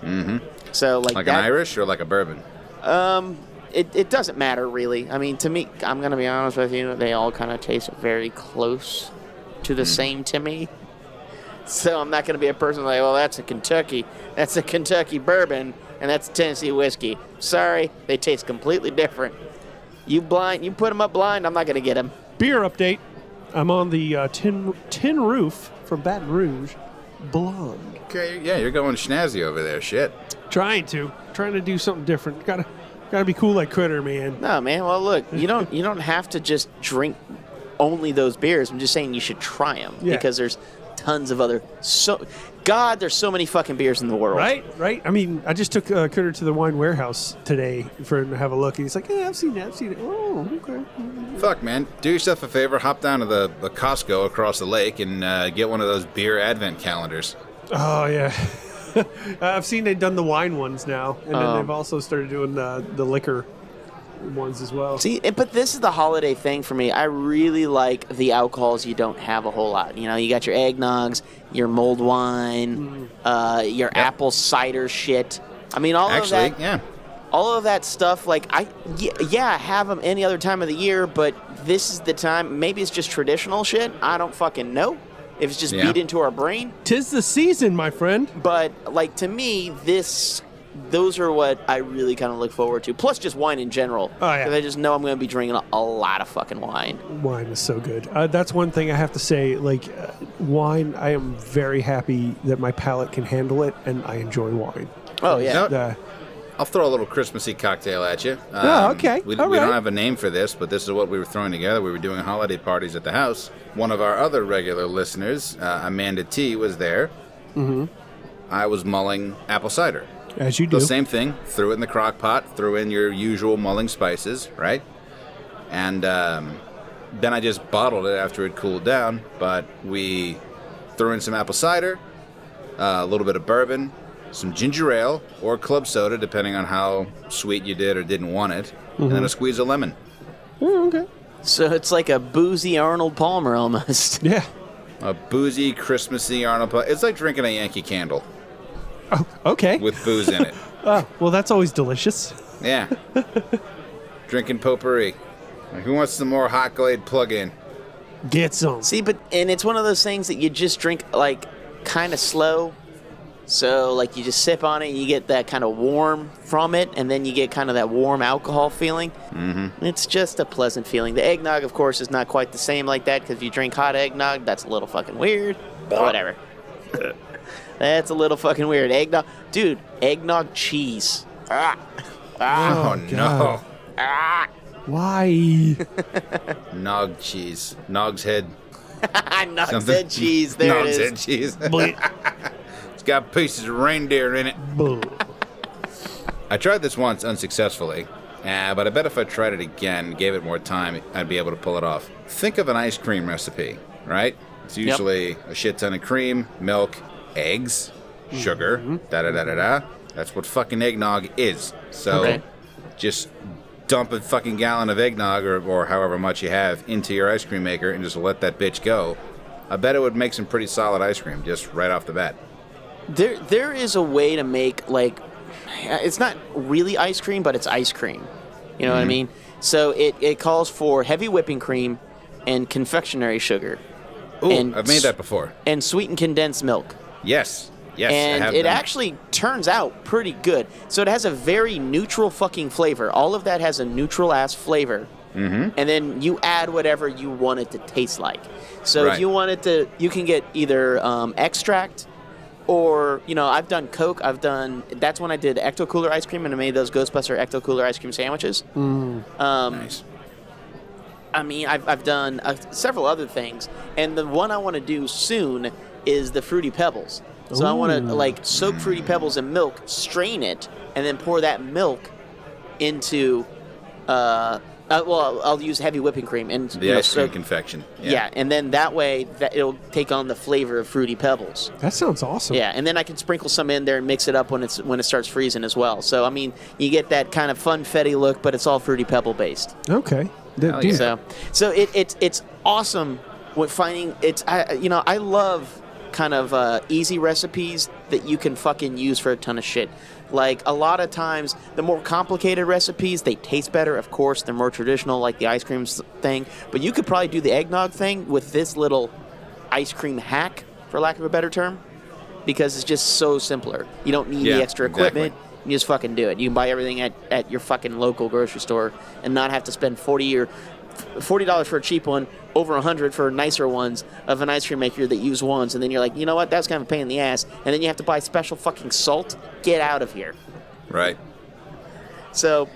hmm So like, Like that, an Irish or like a bourbon. Um, it, it doesn't matter really. I mean, to me, I'm gonna be honest with you. They all kind of taste very close to the same to me. So I'm not gonna be a person like, well, that's a Kentucky, that's a Kentucky bourbon, and that's a Tennessee whiskey. Sorry, they taste completely different. You blind, you put them up blind. I'm not gonna get them. Beer update. I'm on the uh, tin tin roof from Baton Rouge, blonde. Okay, yeah, you're going snazzy over there. Shit. Trying to, trying to do something different. Gotta, gotta be cool like Critter, man. No, man. Well, look, you don't you don't have to just drink only those beers. I'm just saying you should try them Yeah. because there's tons of other so. God, there's so many fucking beers in the world. Right, right. I mean, I just took uh, Critter to the wine warehouse today for him to have a look, and he's like, "Yeah, I've seen that. I've seen it. Oh, okay." Fuck, man. Do yourself a favor. Hop down to the, the Costco across the lake and uh, get one of those beer advent calendars. Oh yeah. I've seen they've done the wine ones now, and then Um, they've also started doing the the liquor ones as well. See, but this is the holiday thing for me. I really like the alcohols you don't have a whole lot. You know, you got your eggnogs, your mulled wine, uh, your apple cider shit. I mean, all Actually, of that. yeah. all of that stuff. Like I, yeah, yeah, I have them any other time of the year, but this is the time. Maybe it's just traditional shit. I don't fucking know. If it's just Yeah. beat into our brain, Tis the season, my friend. but like to me, this. Those are what I really kind of look forward to. Plus, just wine in general. Oh, yeah. 'Cause I just know I'm going to be drinking a, a lot of fucking wine. Wine is so good. Uh, that's one thing I have to say. Like uh, wine, I am very happy that my palate can handle it, and I enjoy wine. Oh yeah. No, Uh, I'll throw a little Christmassy cocktail at you. Oh, okay. We, All we don't have a name for this, but this is what we were throwing together. We were doing holiday parties at the house. One of our other regular listeners, uh, Amanda T, was there. Mm-hmm. I was mulling apple cider. As you do. The same thing. Threw it in the crock pot. Threw in your usual mulling spices, right? And um, then I just bottled it after it cooled down. But we threw in some apple cider, uh, a little bit of bourbon, some ginger ale or club soda, depending on how sweet you did or didn't want it, and then a squeeze of lemon. Oh, okay. So it's like a boozy Arnold Palmer almost. Yeah. A boozy, Christmassy Arnold. Palmer. It's like drinking a Yankee Candle Oh, okay. with booze in it. Oh, well, that's always delicious. Yeah. Drinking potpourri. Who wants some more hot glade plug-in? Get some. See, but and it's one of those things that you just drink like kind of slow. So like you just sip on it, and you get that kind of warm from it, and then you get kind of that warm alcohol feeling. Mm-hmm. It's just a pleasant feeling. The eggnog, of course, is not quite the same like that because if you drink hot eggnog, that's a little fucking weird. But whatever. that's a little fucking weird. Eggnog, dude. Eggnog cheese. Ah. Ah. Oh, no. Ah. Why? Nog cheese. Nog's head. Nuts Something- and cheese. There it is. Nog's head cheese. Bleh. it's got pieces of reindeer in it. I tried this once unsuccessfully, uh, but I bet if I tried it again, gave it more time, I'd be able to pull it off. Think of an ice cream recipe, right? It's usually a shit ton of cream, milk, eggs, sugar, mm-hmm. da da da da da. That's what fucking eggnog is. So Okay. just dump a fucking gallon of eggnog or, or however much you have into your ice cream maker and just let that bitch go. I bet it would make some pretty solid ice cream just right off the bat. There, there is a way to make like, it's not really ice cream, but it's ice cream. You know what I mm-hmm. mean? So it, it calls for heavy whipping cream and confectionery sugar Ooh, And I've made s- that before. and sweetened condensed milk. Yes. Yes. And it done. actually turns out pretty good. So it has a very neutral fucking flavor. All of that has a neutral ass flavor. Mm-hmm. And then you add whatever you want it to taste like. So Right. if you want it to, you can get either um, extract or, you know, I've done Coke. I've done, that's when I did Ecto Cooler ice cream and I made those Ghostbuster Ecto Cooler ice cream sandwiches. Um, Nice. I mean, I've, I've done uh, several other things, and the one I want to do soon is the fruity pebbles. So I want to like soak fruity pebbles in milk, strain it, and then pour that milk into. Uh, uh, well, I'll, I'll use heavy whipping cream and The you know, ice cream soak- confection. yeah. and then that way that it'll take on the flavor of fruity pebbles. That sounds awesome. Yeah, and then I can sprinkle some in there and mix it up when it's when it starts freezing as well. So I mean, you get that kind of funfetti look, but it's all fruity pebble based. Okay. Th- Hell yeah. So, so it, it's it's awesome with finding it's I you know I love kind of uh, easy recipes that you can fucking use for a ton of shit. Like a lot of times, the more complicated recipes they taste better. Of course, they're more traditional, like the ice cream thing. But you could probably do the eggnog thing with this little ice cream hack, for lack of a better term, because it's just so simpler. You don't need Yeah, the extra exactly. equipment. You just fucking do it. You can buy everything at, at your fucking local grocery store and not have to spend forty or forty dollars for a cheap one, over a hundred for nicer ones of an ice cream maker that use ones, and then you're like, you know what, that's kind of a pain in the ass, and then you have to buy special fucking salt. Get out of here. Right. So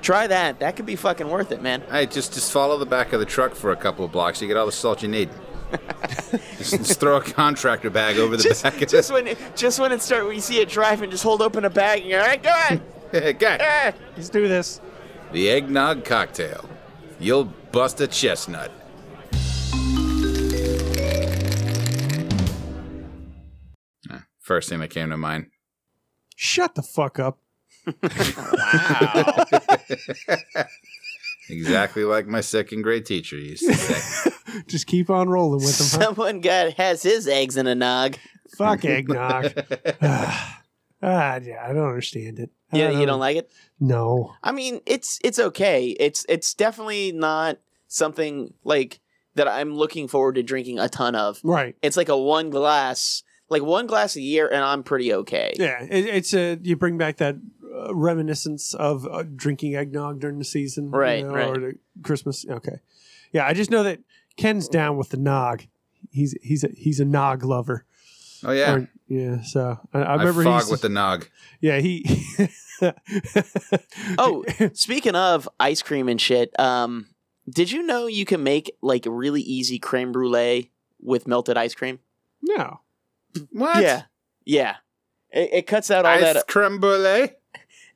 try that. That could be fucking worth it, man. Hey, just just follow the back of the truck for a couple of blocks. You get all the salt you need. just, just throw a contractor bag over the Just, back of just it. when just when it start when you see it driving, just hold open a bag and you're all right, go ahead. Okay. Ah. Let's do this. The eggnog cocktail. You'll bust a chestnut. Ah, First thing that came to mind. Shut the fuck up. wow. Exactly like my second grade teacher used to say. Just keep on rolling with them. Huh? Someone got has his eggs in a nog. Fuck eggnog. Ah, yeah, I don't understand it. I Yeah, you don't like it? No. I mean, it's it's okay. It's it's definitely not something like that I'm looking forward to drinking a ton of. Right. It's like a one glass, like one glass a year, and I'm pretty okay. Yeah, it, it's a you bring back that uh, reminiscence of uh, drinking eggnog during the season, you Right, know, right. Or the Christmas. Okay, yeah, I just know that Ken's down with the nog. He's he's a he's a nog lover. Oh yeah. Or- yeah. So I, I I, remember fog he's with the nog. yeah he. Oh, speaking of ice cream and shit, um, did you know you can make like really easy creme brulee with melted ice cream? no. What? Yeah, yeah. It, it cuts out all Ice that. creme brulee.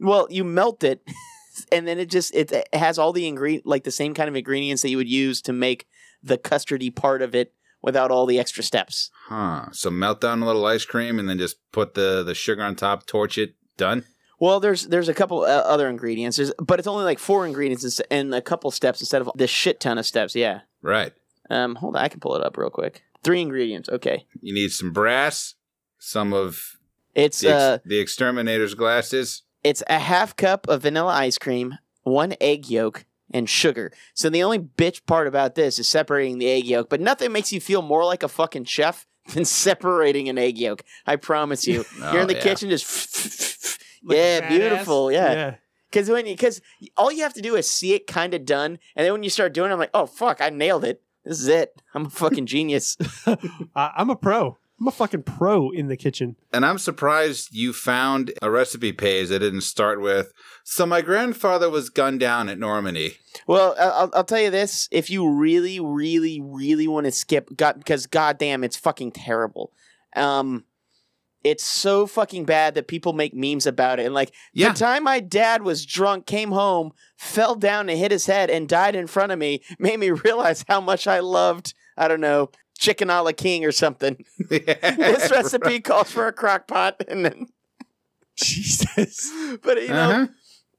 Well, you melt it, and then it just it, it has all the ingredient like the same kind of ingredients that you would use to make the custardy part of it without all the extra steps. Huh. So melt down a little ice cream and then just put the the sugar on top, torch it. Done. Well, there's there's a couple uh, other ingredients, there's, but it's only like four ingredients and a couple steps instead of this shit ton of steps. Yeah. Right. Um, hold on, I can pull it up real quick. Three ingredients. Okay. You need some brass, some of It's the, ex- uh, the exterminator's glasses. it's a half cup of vanilla ice cream, one egg yolk, and sugar. So the only bitch part about this is separating the egg yolk, but nothing makes you feel more like a fucking chef than separating an egg yolk. I promise you. You're in Oh, the yeah. kitchen, just yeah, badass? beautiful, yeah. yeah. Because when you because all you have to do is see it kind of done, and then when you start doing, it, I'm like, oh fuck, I nailed it. This is it. I'm a fucking genius. I, I'm a pro. I'm a fucking pro in the kitchen. And I'm surprised you found a recipe page that didn't start with. So my grandfather was gunned down at Normandy. Well, I- I'll, I'll tell you this: if you really, really, really want to skip, God, because goddamn, it's fucking terrible. Um, it's so fucking bad that people make memes about it. And like Yeah. the time my dad was drunk, came home, fell down and hit his head, and died in front of me, made me realize how much I loved. I don't know. Chicken a la king or something. This recipe calls for a crock pot, and then, Jesus. but you know, Uh-huh.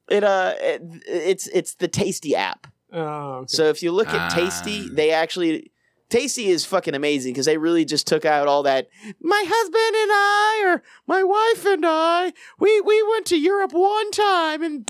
it uh, it, it's it's the Tasty app. Oh, okay. So if you look at Tasty, Ah. they actually Tasty is fucking amazing because they really just took out all that. My husband and I, or my wife and I, we we went to Europe one time, and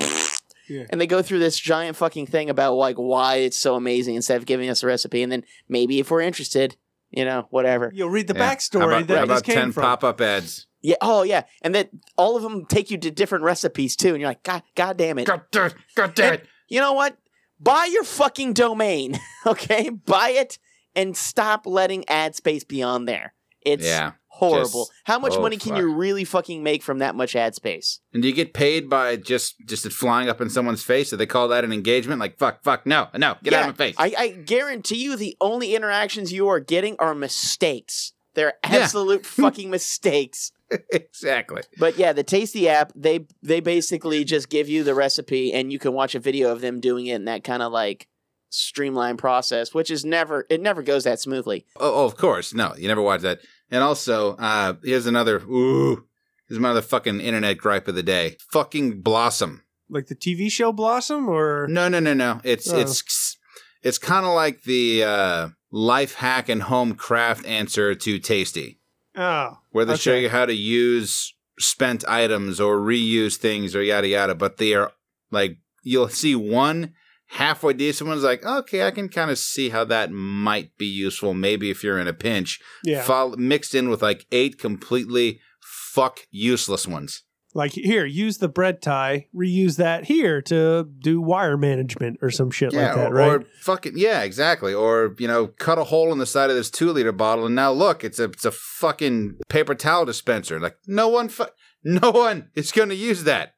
Yeah. and they go through this giant fucking thing about like why it's so amazing instead of giving us a recipe, and then maybe if we're interested, you know, whatever. You'll read the Yeah. backstory How about, that how about came 10 from. pop up ads? Yeah. Oh yeah, and that all of them take you to different recipes too, and you're like, God, God damn it. God, damn- God damn it. you know what? Buy your fucking domain, okay? Buy it and stop letting ad space be on there. It's Yeah. Horrible. just- How much oh, money can fuck. you really fucking make from that much ad space? And do you get paid by just just it flying up in someone's face? Do they call that an engagement? Like fuck, fuck, no, no, get out of my face. I, I guarantee you the only interactions you are getting are mistakes. They're Yeah. absolute fucking mistakes. exactly. But yeah, the Tasty app, they they basically just give you the recipe and you can watch a video of them doing it in that kind of like streamlined process, which is never it never goes that smoothly. Oh, oh, of course. No, you never watch that. And also, uh, here's another ooh. Here's my other fucking internet gripe of the day. Fucking Blossom. like the TV show Blossom, or No, no, no, no. It's Oh. it's it's kind of like the uh, life hack and home craft answer to Tasty, oh, where they show you how to use spent items or reuse things or yada yada. But they are like you'll see one halfway decent one's like, okay, I can kind of see how that might be useful. Maybe if you're in a pinch, yeah, Fol- mixed in with like eight completely fuck useless ones. like here, use the bread tie, reuse that here to do wire management or some shit like that, or, right? or fucking yeah, exactly. Or you know, cut a hole in the side of this two liter bottle, and now look, it's a it's a fucking paper towel dispenser. Like no one, fu- no one is going to use that.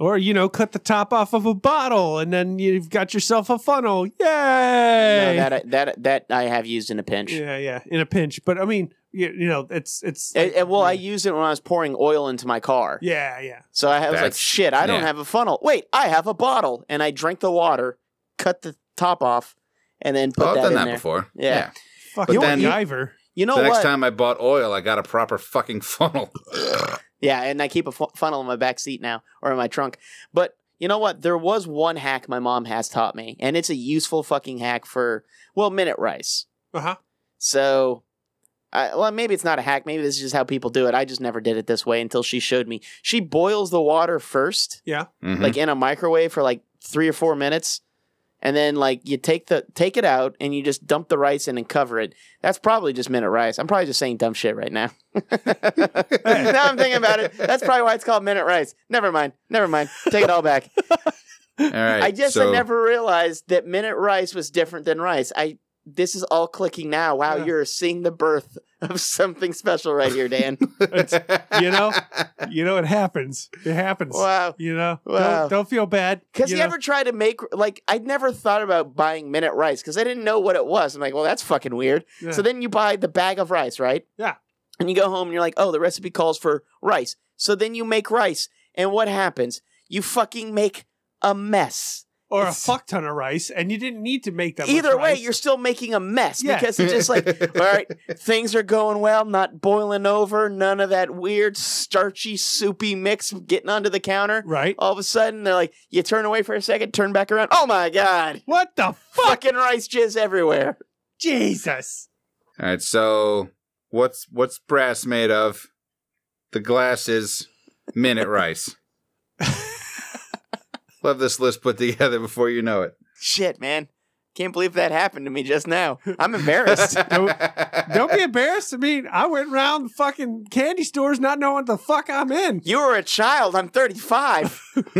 Or you know, cut the top off of a bottle, and then you've got yourself a funnel. Yay! No, that that that I have used in a pinch. yeah, yeah, in a pinch. But I mean, you, you know, it's it's. Eh, and- and, eh, well, I used it when I was pouring oil into my car. yeah, yeah. So I was like, shit, I don't yeah. have a funnel. Wait, I have a bottle. And I drank the water, cut the top off, and then put oh, I've that done in that there. before. Yeah. Fucking But then- MacGyver. You know the next what? time I bought oil, I got a proper fucking funnel. Yeah, and I keep a fu- funnel in my back seat now or in my trunk. But you know what? There was one hack my mom has taught me, and it's a useful fucking hack for well, minute rice. Uh huh. So I, well, maybe it's not a hack. Maybe this is just how people do it. I just never did it this way until she showed me. She boils the water first, Yeah. Mhm. like in a microwave for like three or four minutes, and then like you take the take it out and you just dump the rice in and cover it. That's probably just minute rice. I'm probably just saying dumb shit right now. now I'm thinking about it. That's probably why it's called minute rice. Never mind. Never mind. Take it all back. All right. I just so, I never realized that minute rice was different than rice. I this is all clicking now. Wow, Yeah. you're seeing the birth of something special right here, Dan. you know? You know, it happens. It happens. wow. You know? Wow. Don't, don't feel bad. Because you, know? ever try to make like I'd never thought about buying minute rice because I didn't know what it was. I'm like, well, that's fucking weird. Yeah. So then you buy the bag of rice, right? Yeah. And you go home and you're like, oh, the recipe calls for rice. So then you make rice, and what happens? You fucking make a mess. Or a it's- fuck ton of rice, and you didn't need to make that. much Either way, rice. you're still making a mess Yeah. because it's just like, all right, things are going well, not boiling over, none of that weird starchy, soupy mix getting onto the counter. right. All of a sudden, they're like, you turn away for a second, turn back around. Oh my god, What the fuck? fucking rice jizz everywhere. Jesus. All right. So what's what's brass made of? The glass is minute rice. Love this list put together before you know it. Shit, man, can't believe that happened to me just now. I'm embarrassed. Don't be embarrassed. I mean, I went around the fucking candy stores not knowing what the fuck I'm in. you were a child. I'm 35.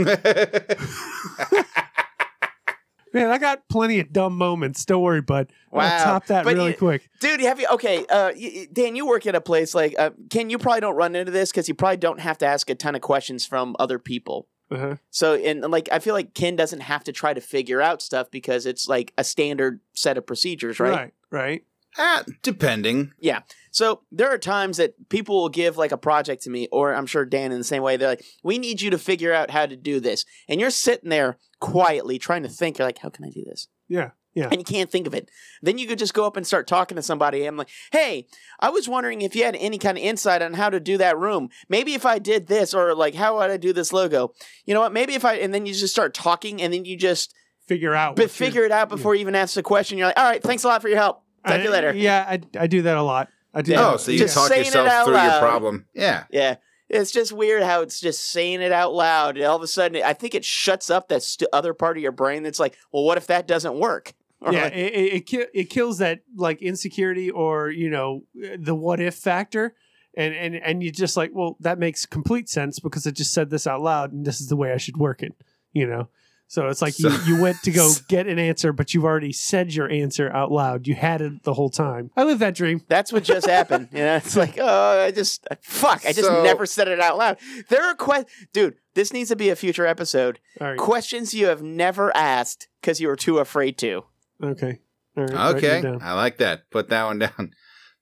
Man, I got plenty of dumb moments. Don't worry, bud. Wow. I'll top that But really you- quick. Dude, have you okay? Uh, y- y- Dan, you work at a place like uh, Ken. You probably don't run into this because you probably don't have to ask a ton of questions from other people. Uh-huh. So, and like, I feel like Ken doesn't have to try to figure out stuff because it's like a standard set of procedures, right? Right. Right. ah, depending. Yeah. So there are times that people will give like a project to me, or I'm sure Dan in the same way. They're like, "We need you to figure out how to do this," and you're sitting there quietly trying to think. You're like, "How can I do this?" Yeah. Yeah. and you can't think of it. Then you could just go up and start talking to somebody. I'm like, hey, I was wondering if you had any kind of insight on how to do that room. Maybe if I did this, or like, how would I do this logo? You know what? Maybe if I, and then you just start talking, and then you just Figure out. but figure it out before you even ask the question. You're like, all right, thanks a lot for your help. Talk to you later. Yeah, I, I do that a lot. I do. Oh, that. so you Just talk saying it yourself out through your problem. Yeah. Yeah. It's just weird how it's just saying it out loud. And all of a sudden, I think it shuts up that st- other part of your brain that's like, well, what if that doesn't work? Yeah, like, it, it, it, ki- it kills that like insecurity or you know the what if factor, and and and you just like, well, that makes complete sense because I just said this out loud, and this is the way I should work it, you know. So it's like you, So- you went to go get an answer, but you've already said your answer out loud. You had it the whole time. I live that dream. That's what just happened. You know, it's like, oh, I just uh, fuck. I just So- never said it out loud. There are questions, dude. This needs to be a future episode. Right. Questions you have never asked because you were too afraid to. Okay. All right. Okay. I like that. Put that one down.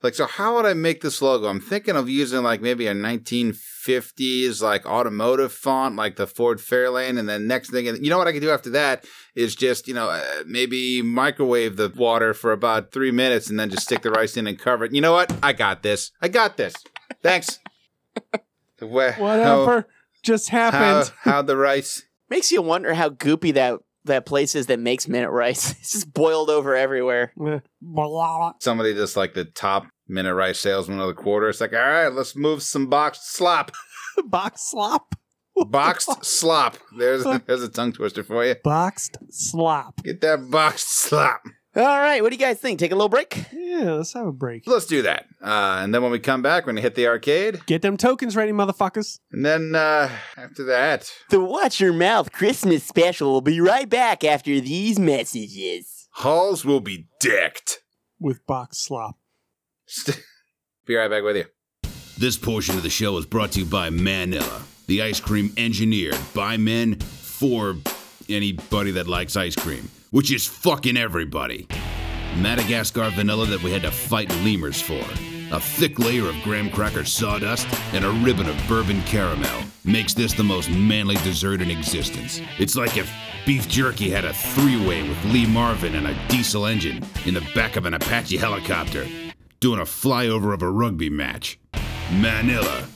Like, so how would I make this logo? I'm thinking of using like maybe a 1950s like automotive font, like the Ford Fairlane. And then next thing, you know what I could do after that is just, you know, uh, maybe microwave the water for about three minutes and then just stick the rice in and cover it. You know what? I got this. I got this. Thanks. The way- Whatever just How, how, happened. how the rice. Makes you wonder how goopy that that place is that makes minute rice. It's just boiled over everywhere. Somebody just like the top minute rice salesman of the quarter. It's like, all right, let's move some boxed slop. Box slop. Boxed slop. There's there's a tongue twister for you. Boxed slop. Get that boxed slop. All right, what do you guys think? Take a little break. Yeah, let's have a break. Let's do that. Uh, and then when we come back, we're gonna hit the arcade. Get them tokens ready, motherfuckers. And then uh, after that, The Watch Your Mouth Christmas special will be right back after these messages. halls will be decked. With box slop. Be right back with you. This portion of the show is brought to you by Manila, the ice cream engineered by men for anybody that likes ice cream, which is fucking everybody. Madagascar vanilla that we had to fight lemurs for. A thick layer of graham cracker sawdust and a ribbon of bourbon caramel makes this the most manly dessert in existence. It's like if beef jerky had a three way with Lee Marvin and a diesel engine in the back of an Apache helicopter doing a flyover of a rugby match. Manila.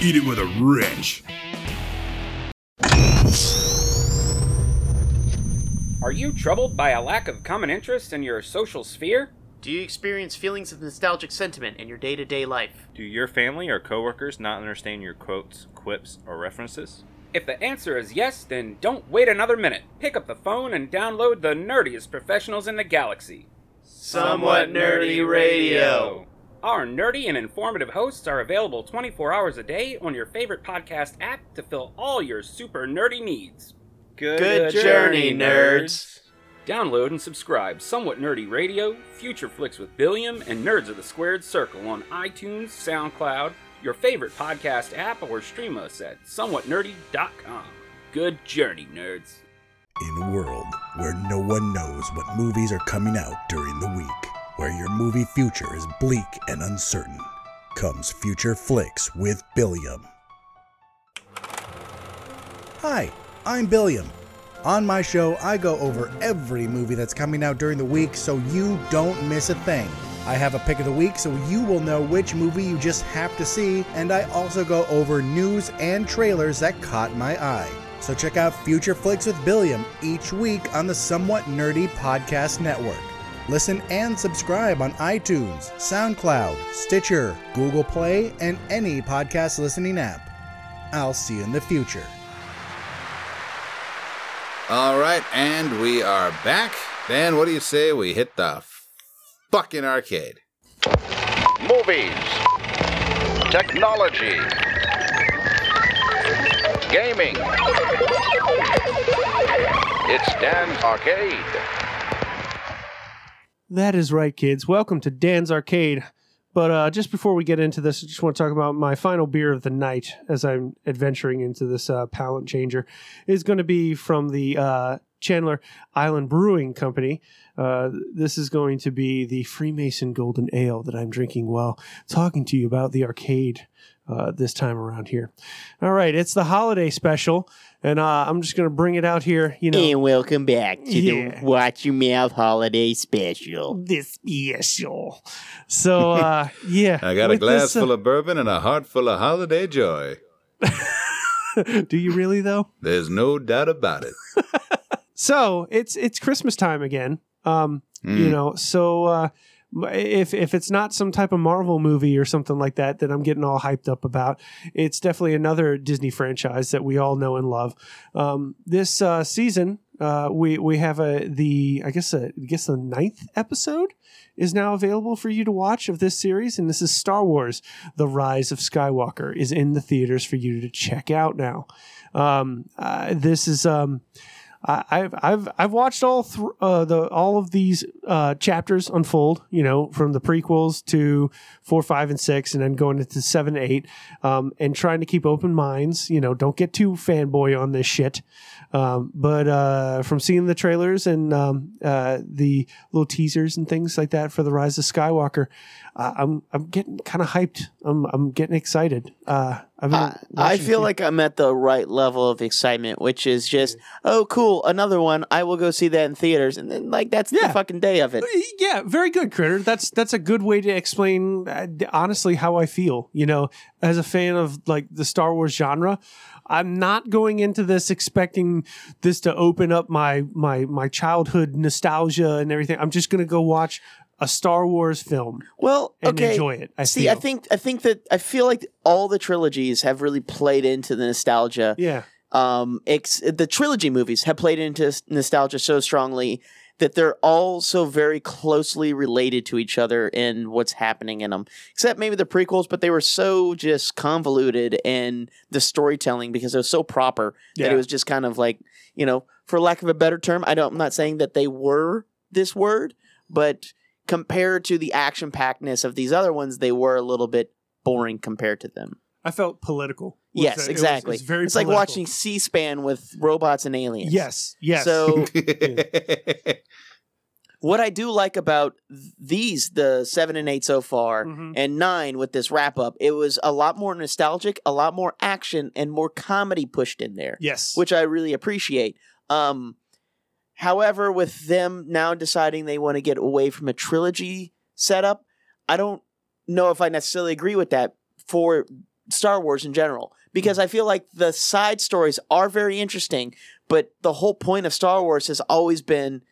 Eat it with a wrench. Are you troubled by a lack of common interest in your social sphere? Do you experience feelings of nostalgic sentiment in your day to day life? Do your family or coworkers not understand your quotes, quips, or references? If the answer is yes, then don't wait another minute. Pick up the phone and download the nerdiest professionals in the galaxy. Somewhat Nerdy Radio. Our nerdy and informative hosts are available 24 hours a day on your favorite podcast app to fill all your super nerdy needs. Good journey, nerds. Download and subscribe Somewhat Nerdy Radio, Future Flicks with Billiam, and Nerds of the Squared Circle on iTunes, SoundCloud, your favorite podcast app, or stream us at somewhatnerdy.com. Good journey, nerds. In a world where no one knows what movies are coming out during the week, where your movie future is bleak and uncertain, comes Future Flicks with Billiam. Hi, I'm Billiam. On my show, I go over every movie that's coming out during the week so you don't miss a thing. I have a pick of the week so you will know which movie you just have to see, and I also go over news and trailers that caught my eye. So check out Future Flicks with Billiam each week on the Somewhat Nerdy Podcast Network. Listen and subscribe on iTunes, SoundCloud, Stitcher, Google Play, and any podcast listening app. I'll see you in the future. All right, and we are back. Dan, what do you say we hit the fucking arcade? movies, technology, gaming. It's Dan's Arcade. That is right, kids. Welcome to Dan's Arcade. But uh, just before we get into this, I just want to talk about my final beer of the night as I'm adventuring into this uh, palate changer. is going to be from the uh, Chandeleur Island Brewing Company. Uh, this is going to be the Freemason Golden Ale that I'm drinking while talking to you about the arcade uh, this time around here. All right, it's the holiday special, and uh, I'm just going to bring it out here. You know, And welcome back to Yeah. the Watch Your Mouth Holiday Special. this special. So uh, yeah, I got a glass this, uh, full of bourbon and a heart full of holiday joy. Do you really though? There's no doubt about it. So it's it's Christmas time again. Um, you Mm. know, so uh, if if it's not some type of Marvel movie or something like that that I'm getting all hyped up about, it's definitely another Disney franchise that we all know and love. Um, this uh, season, uh, we we have a the I guess a, I guess the ninth episode is now available for you to watch of this series, and this is Star Wars: The Rise of Skywalker is in the theaters for you to check out now. Um, uh, this is um, I- I've I've I've watched all th- uh, the all of these uh, chapters unfold. You know, from the prequels to four, five, and six, and then going into seven, eight, um, and trying to keep open minds. You know, don't get too fanboy on this shit. Um, but uh, from seeing the trailers and um, uh, the little teasers and things like that for the Rise of Skywalker, uh, I'm I'm getting kind of hyped. I'm I'm getting excited. Uh, I, I feel like I'm at the right level of excitement, which is just, oh, cool, another one. I will go see that in theaters. And then, like, that's Yeah. the fucking day of it. yeah, very good, Critter. That's that's a good way to explain uh, honestly how I feel. You know, as a fan of like the Star Wars genre, I'm not going into this expecting this to open up my my my childhood nostalgia and everything. I'm just going to go watch a Star Wars film Well, and okay. enjoy it. I See, I think I think that I feel like all the trilogies have really played into the nostalgia. yeah, Um, ex- the trilogy movies have played into nostalgia so strongly that they're all so very closely related to each other in what's happening in them. Except maybe the prequels, but they were so just convoluted in the storytelling because it was so proper that it was just kind of like you know, for lack of a better term, I don't. I'm not saying that they were this word, but compared to the action packedness of these other ones, they were a little bit boring compared to them. I felt political. Yes, that- it was- exactly. It's, very. it's like watching C-SPAN with robots and aliens. Yes, yes. So what I do like about these, the seven and eight so far, Mhm. and nine with this wrap up, it was a lot more nostalgic, a lot more action, and more comedy pushed in there, yes, which I really appreciate. Um, however, with them now deciding they want to get away from a trilogy setup, I don't know if I necessarily agree with that for Star Wars in general because I feel like the side stories are very interesting, but the whole point of Star Wars has always been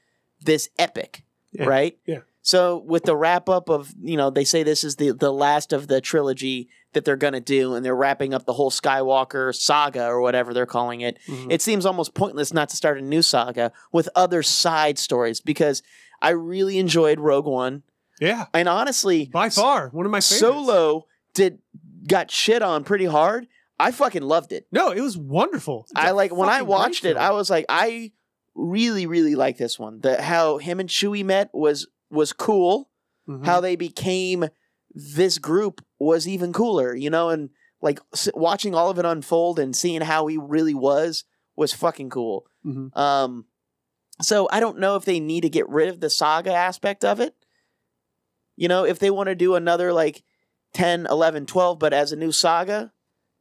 this epic, Yeah. right? Yeah. So with the wrap up of you know they say this is the the last of the trilogy that they're gonna do, and they're wrapping up the whole Skywalker saga or whatever they're calling it. Mhm. It seems almost pointless not to start a new saga with other side stories because I really enjoyed Rogue One, yeah, and honestly, by far one of my favorites. Solo did got shit on pretty hard. I fucking loved it. No, it was wonderful. It's I like when I watched it. film. I was like, I really, really like this one. The how him and Chewie met was was cool. Mhm. How they became this group was even cooler. You know, and like s- watching all of it unfold and seeing how he really was was fucking cool. Mhm. Um, so I don't know if they need to get rid of the saga aspect of it. You know, if they want to do another like 10, 11, 12, but as a new saga,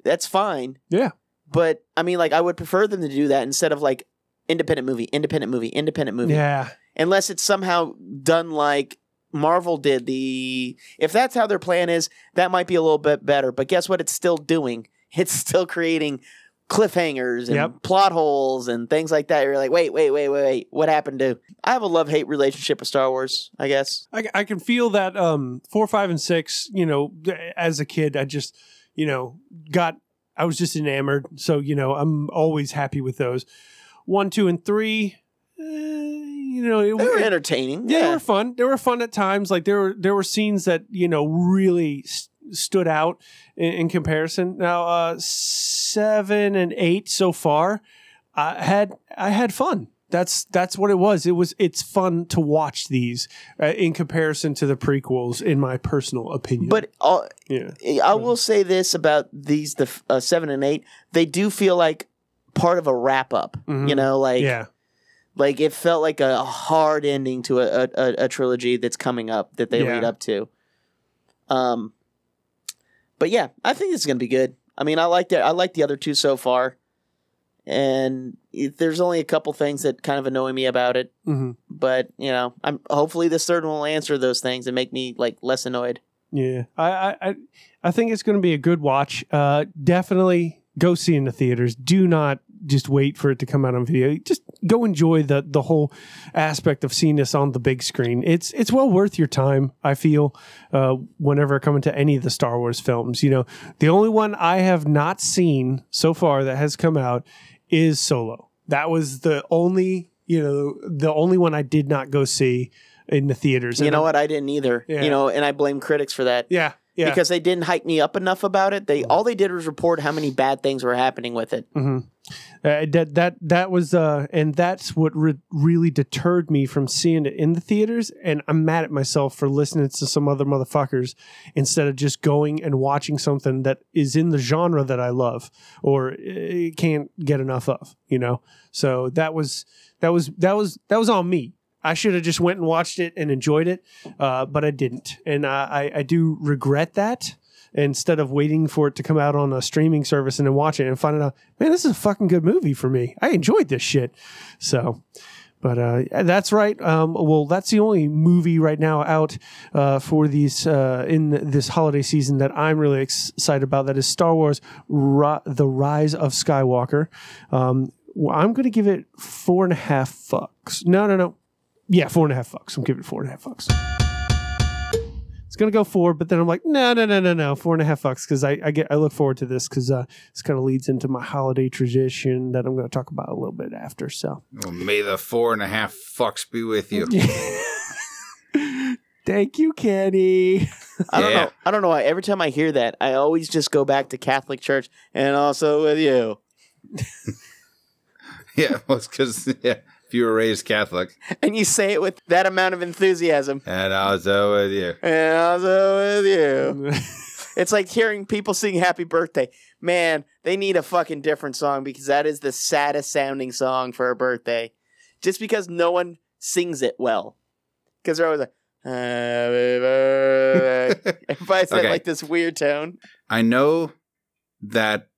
that's fine. Yeah. But I mean, like, I would prefer them to do that instead of like independent movie, independent movie, independent movie. Yeah. Unless it's somehow done like Marvel did the. If that's how their plan is, that might be a little bit better. But guess what? It's still doing. It's still creating cliffhangers and Yep. plot holes and things like that. You're like, wait, wait, wait, wait, wait. What happened to? I have a love hate relationship with Star Wars. I guess. I, I can feel that um four, five, and six. You know, as a kid, I just you know got I was just enamored. So you know, I'm always happy with those. One, two, and three. eh, you know, it, They were entertaining. yeah, they were fun. They were fun at times. Like there were there were scenes that you know really s- stood out in, in comparison. Now uh, seven and eight so far, I had I had fun. That's that's what it was. It was it's fun to watch these uh, in comparison to the prequels, in my personal opinion. But all, yeah, I will say this about these the uh, seven and eight. They do feel like part of a wrap up. Mhm. You know, like yeah, like it felt like a hard ending to a, a, a trilogy that's coming up that they Yeah. lead up to. Um, but yeah, I think it's gonna be good. I mean, I like the I like the other two so far, and it- there's only a couple things that kind of annoy me about it. hmm But you know, I'm hopefully this third one will answer those things and make me like less annoyed. yeah. I I I, I think it's going to be a good watch. Uh, definitely go see in the theaters. Do not just wait for it to come out on video. Just go enjoy the the whole aspect of seeing this on the big screen. It's it's well worth your time. I feel uh, whenever coming to any of the Star Wars films. You know, the only one I have not seen so far that has come out is Solo. That was the only you know the only one I did not go see in the theaters. You know I- what? I didn't either. Yeah. You know, and I blame critics for that. Yeah, yeah. Because they didn't hype me up enough about it. They all they did was report how many bad things were happening with it. hmm Uh, that that that was uh, and that's what re- really deterred me from seeing it in the theaters. And I'm mad at myself for listening to some other motherfuckers instead of just going and watching something that is in the genre that I love or uh, can't get enough of. You know, so that was that was that was that was on me. I should have just went and watched it and enjoyed it, uh, but I didn't, and I, I, do regret that. Instead of waiting for it to come out on a streaming service and then watch it and finding out, man, this is a fucking good movie for me. I enjoyed this shit. So, but uh, that's right. Um, well, that's the only movie right now out uh, for these uh, in this holiday season that I'm really excited about. That is Star Wars: Ri- The Rise of Skywalker. Um, well, I'm going to give it four and a half fucks. No, no, no. Yeah, four and a half fucks. I'm giving it four and a half fucks. It's gonna go four, but then I'm like, no, no, no, no, no, four and a half fucks because I, I get I look forward to this because uh, this kind of leads into my holiday tradition that I'm going to talk about a little bit after. So, Well, may the four and a half fucks be with you. thank you, Kenny. I don't Yeah. know. I don't know why. Every time I hear that, I always just go back to Catholic Church and also with you. Yeah, well, it's because yeah, if you were raised Catholic, And you say it with that amount of enthusiasm. and also with you. And also with you. It's like hearing people sing happy birthday. Man, they need a fucking different song because that is the saddest sounding song for a birthday. Just because no one sings it well. Because they're always like, happy birthday. Everybody's got Okay. like this weird tone. I know that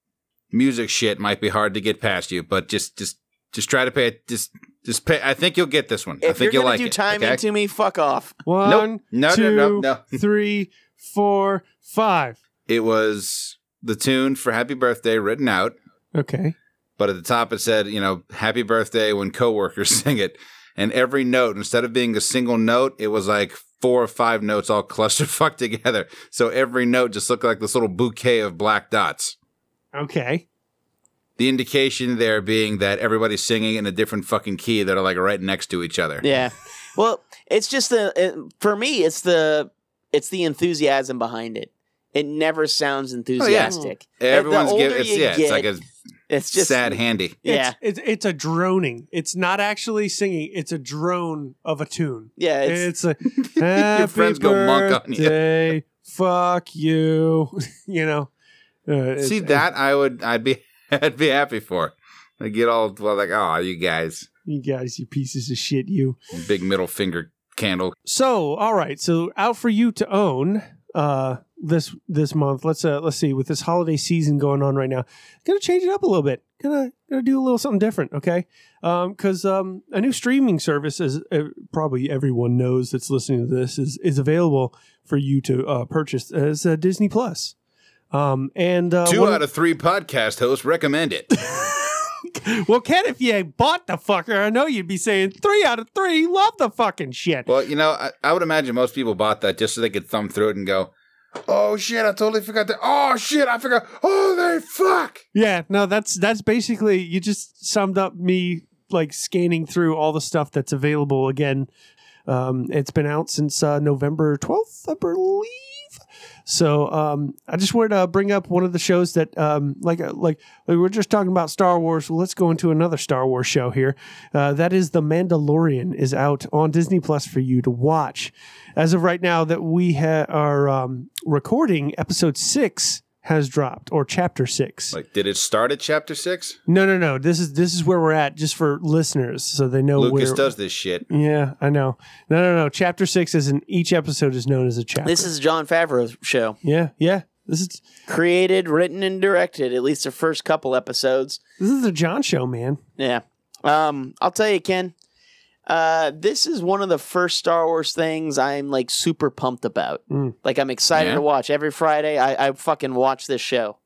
music shit might be hard to get past you, but just just just try to pay it. Just just pay. I think you'll get this one. I If you're think you'll gonna like do it. time okay? into me, fuck off. One, No, no, two, no, no, no. three, four, five. It was the tune for Happy Birthday written out, Okay. but at the top it said, you know, Happy Birthday when coworkers sing it. and every note instead of being a single note, it was like four or five notes all clustered fucked together. So every note just looked like this little bouquet of black dots. Okay. The indication there being that everybody's singing in a different fucking key that are like right next to each other. Yeah. Well, it's just the it, for me. It's the it's the enthusiasm behind it. It never sounds enthusiastic. Everyone's the giving it's you yeah, it's like a it's just sad handy. Yeah. It's, it's it's a droning. It's not actually singing. It's a drone of a tune. Yeah, it's- It's, a happy friends go monk on you. birthday, Fuck you. you know. Uh, See that I would I'd be I'd be happy for. I get all well like, oh, you guys, You guys, you pieces of shit, you. big middle finger candle. So, all right. So, out for you to own uh this this month. Let's uh let's see with this holiday season going on right now. Gonna change it up a little bit. Gonna gonna do a little something different, okay? Um cuz um a new streaming service is uh, probably everyone knows that's listening to this is is available for you to uh purchase as uh, Disney Plus. Um and uh Two out of three podcast hosts recommend it. Well, Ken, if you bought the fucker, I know you'd be saying 3 out of 3 love the fucking shit. well, you know, I, I would imagine most people bought that just so they could thumb through it and go, "Oh shit, I totally forgot that. Oh shit, I forgot. Oh, they fuck." Yeah, no, that's that's basically you just summed up me like scanning through all the stuff that's available again. Um, it's been out since uh, November twelfth, I believe. So um, I just wanted to bring up one of the shows that, um, like, like, like we're just talking about Star Wars. Well, let's go into another Star Wars show here. Uh, that is The Mandalorian is out on Disney Plus for you to watch. As of right now, that we ha- are um, recording, episode six has dropped, or chapter six. Like, did it start at chapter six? No, no, no. This is this is where we're at, just for listeners, so they know Lucas where. does this shit. Yeah, I know. No, no, no. Chapter six is in each episode is known as a chapter. This is Jon Favreau's show. yeah, yeah. This is Created, written, and directed. At least the first couple episodes. this is the Jon show, man. Yeah. Um, I'll tell you, Ken. Uh, this is one of the first Star Wars things I'm like super pumped about. Mm. Like I'm excited Yeah? to watch every Friday. I, I fucking watch this show,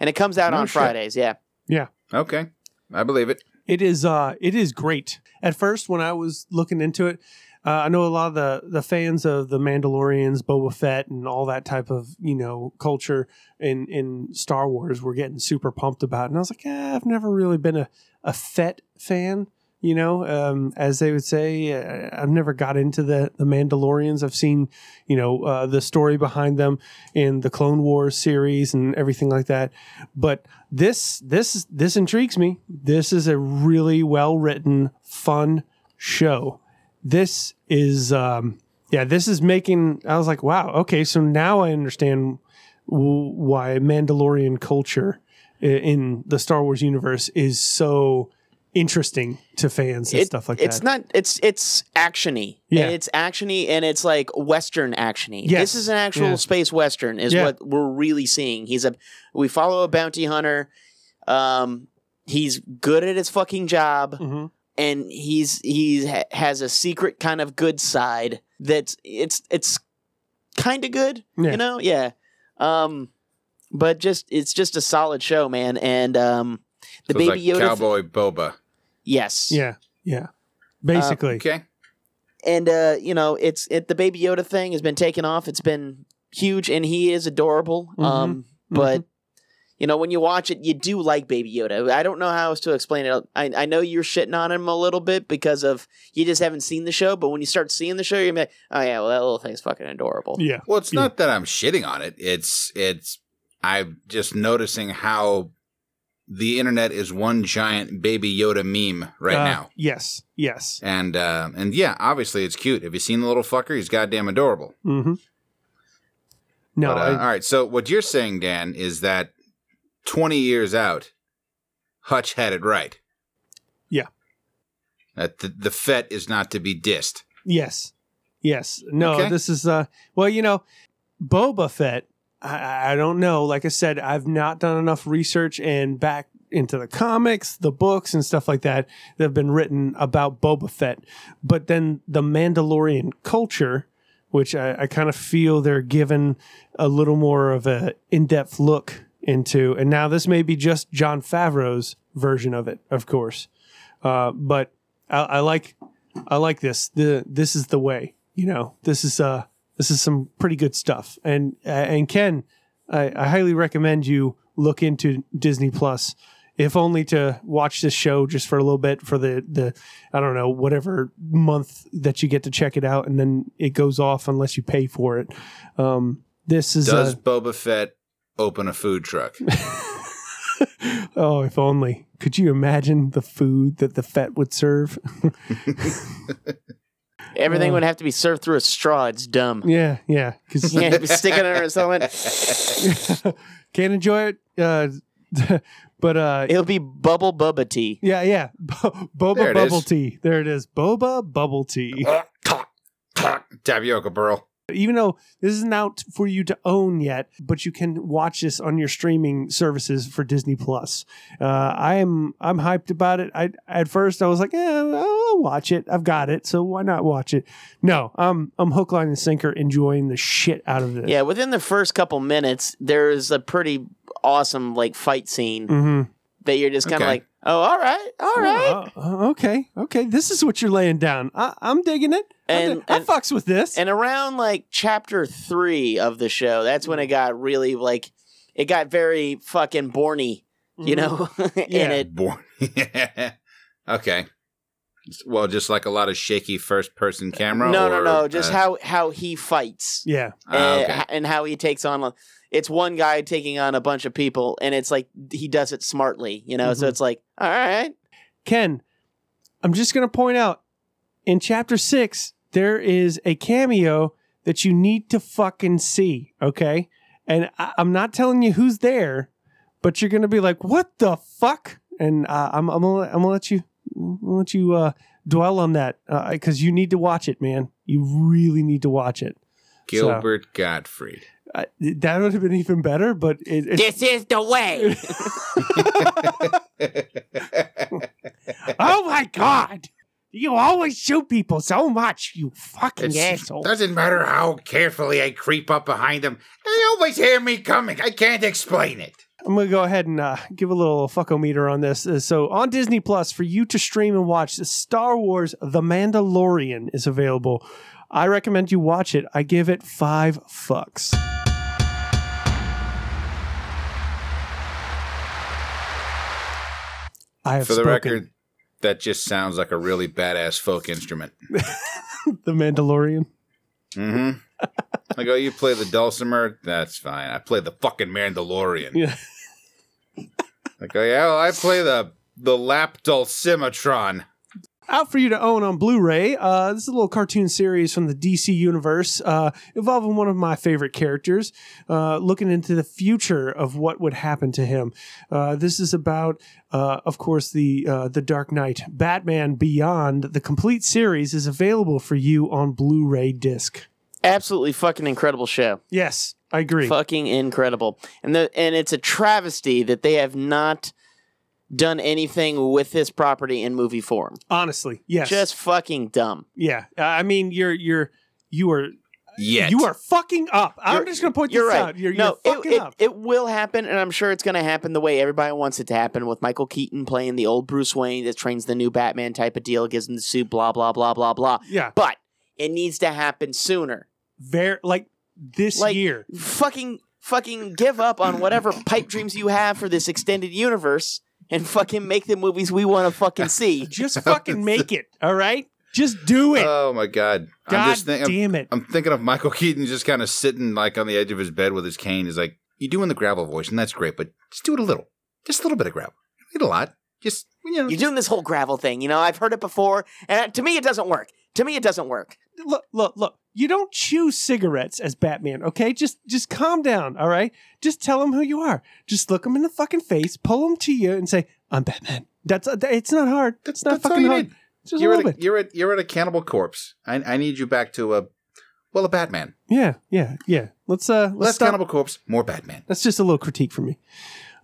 and it comes out No on shit. Fridays. Yeah. Yeah, Okay, I believe it. it is. Uh, it is great. At first, when I was looking into it, uh, I know a lot of the the fans of the Mandalorians, Boba Fett, and all that type of you know culture in in Star Wars were getting super pumped about, it. and I was like, eh, I've never really been a a Fett fan. You know, um, as they would say, uh, I've never got into the the Mandalorians. I've seen, you know, uh, the story behind them in the Clone Wars series and everything like that. But this this this intrigues me. This is a really well written, fun show. This is, um, yeah, this is making. I was like, wow, okay, so now I understand why Mandalorian culture in the Star Wars universe is so interesting to fans and It- stuff like it's that. It's not. It's it's actiony. Yeah. It's actiony, and it's like Western actiony. Yes. This is an actual Yeah. space Western. Is Yeah. what we're really seeing. He's a. We follow a bounty hunter. Um, he's good at his fucking job. Mhm. and he's he ha- has a secret kind of good side that's it's it's kind of good Yeah. you know yeah um but just it's just a solid show man and um the So baby like yoda Cowboy Boba. yes Yeah, yeah, basically. Okay. and uh you know it's it the baby yoda thing has been taken off it's been huge and he is adorable Mhm. um but you know when you watch it you do like baby yoda i don't know how else to explain it i, I know you're shitting on him a little bit because of you just haven't seen the show but when you start seeing the show you're like oh yeah well that little thing's fucking adorable Yeah, Well, it's Yeah. not that I'm shitting on it. It's it's I'm just noticing how the internet is one giant baby Yoda meme right Uh, now. Yes, yes. And uh, and yeah, obviously it's cute. Have you seen the little fucker? He's goddamn adorable. Mm-hmm. No, But, uh, I, all right. So what you're saying, Dan, is that 20 years out, Hutch had it right. Yeah. That the, the Fett is not to be dissed. Yes. Yes. No, Okay. this is uh well, you know, Boba Fett, I, I don't know. Like I said, I've not done enough research and back into the comics, the books and stuff like that that have been written about Boba Fett. But then the Mandalorian culture, which I, I kind of feel they're given a little more of a in-depth look into. And now this may be just Jon Favreau's version of it, of course. Uh, but I, I like I like this. The this is the way. You know, this is uh this is some pretty good stuff. And uh, and Ken, I, I highly recommend you look into Disney Plus, if only to watch this show just for a little bit for the the I don't know whatever month that you get to check it out, and then it goes off unless you pay for it. Um, this is Does uh, Boba Fett open a food truck? oh, if only. Could you imagine the food that the Fett would serve? Everything would have to be served through a straw. It's dumb. yeah, yeah. Because Yeah, stick it under something. can't enjoy it. Uh, but uh, It'll be bubble bubba tea. yeah, yeah. Bo- Boba There it bubble is. tea. There it is. Boba bubble tea. Tapioca Burl. Even though this isn't out for you to own yet, but you can watch this on your streaming services for Disney Plus. Uh, I am I'm hyped about it. I at first I was like, yeah, I'll watch it. I've got it, so why not watch it? No, I'm I'm hook, line, and sinker enjoying the shit out of this. Yeah, within the first couple minutes, there's a pretty awesome like fight scene hmm that you're just kind of Okay. like, oh, all right, all right. Uh, okay, okay. This is what you're laying down. I, I'm digging it. I And- di- I fucks with this. And around like chapter three of the show, that's when it got really like, it got very fucking borny, you know, in Yeah. it. Born. okay. Well, just like a lot of shaky first person camera. No, no, or, no. Just uh, how how he fights. yeah. ah, uh, okay. and how he takes on it's one guy taking on a bunch of people and it's like he does it smartly you know so Mhm. it's like all right Ken, I'm just going to point out in chapter six, there is a cameo that you need to fucking see. Okay. And I, I'm not telling you who's there, but you're going to be like, what the fuck? And uh, I'm, I'm going to I'm gonna let you, I'm gonna you uh, dwell on that because you need to watch it, man. You really need to watch it. Gilbert Gottfried. Uh, that would have been even better, but it, it's this is the way oh my god! You always shoot people so much, you fucking It asshole. doesn't matter how carefully I creep up behind them. They always hear me coming. I can't explain it. I'm gonna go ahead and uh, give a little fuckometer on this. Uh, so on Disney Plus, for you to stream and watch, Star Wars: The Mandalorian is available. I recommend you watch it. I give it five fucks. I have For the spoken. record, that just sounds like a really badass folk instrument. The Mandalorian. Mm-hmm. I go, you play the dulcimer? That's fine. I play the fucking Mandalorian. Yeah. I go, yeah, well, I play the the lap dulcimetron. Out for you to own on Blu-ray. Uh, this is a little cartoon series from the DC universe uh, involving one of my favorite characters, uh, looking into the future of what would happen to him. Uh, this is about, uh, of course, the uh, the Dark Knight, Batman Beyond. The complete series is available for you on Blu-ray disc. absolutely fucking incredible show Yes, I agree. fucking incredible and the and it's a travesty that they have not done anything with this property in movie form Honestly, yes, just fucking dumb yeah. Uh, I mean, you're you're you are Yet. you are fucking up. I'm You're- just gonna point you're this right out. You're, no you're it- fucking it, up. it will happen and i'm sure it's going to happen the way everybody wants it to happen with michael keaton playing the old bruce wayne that trains the new batman type of deal gives him the suit blah blah blah blah blah yeah, but it needs to happen sooner very like this Like- year. fucking fucking give up on whatever pipe dreams you have for this extended universe and fucking make the movies we want to fucking see Just fucking make it, all right? Just do it. Oh my god! I'm God just thinking. damn it. I'm thinking of Michael Keaton just kind of sitting like on the edge of his bed with his cane. He's like, "You're doing the gravel voice, and that's great, but just do it a little, just a little bit of gravel. Not a lot. Just you know, you're doing this whole gravel thing you know i've heard it before and to me it doesn't work to me it doesn't work Look, look, look. You don't chew cigarettes as Batman, okay? Just just calm down, all right? Just tell them who you are. Just look them in the fucking face, pull them to you and say, "I'm Batman." That's uh, it's not hard. It's not that's fucking hard. need. Just you're a at little a, bit. you're at you're at a cannibal corpse. I I need you back to a well a Batman. Yeah, yeah, yeah. Let's uh let's Less stop. cannibal corpse, more Batman. That's just a little critique for me.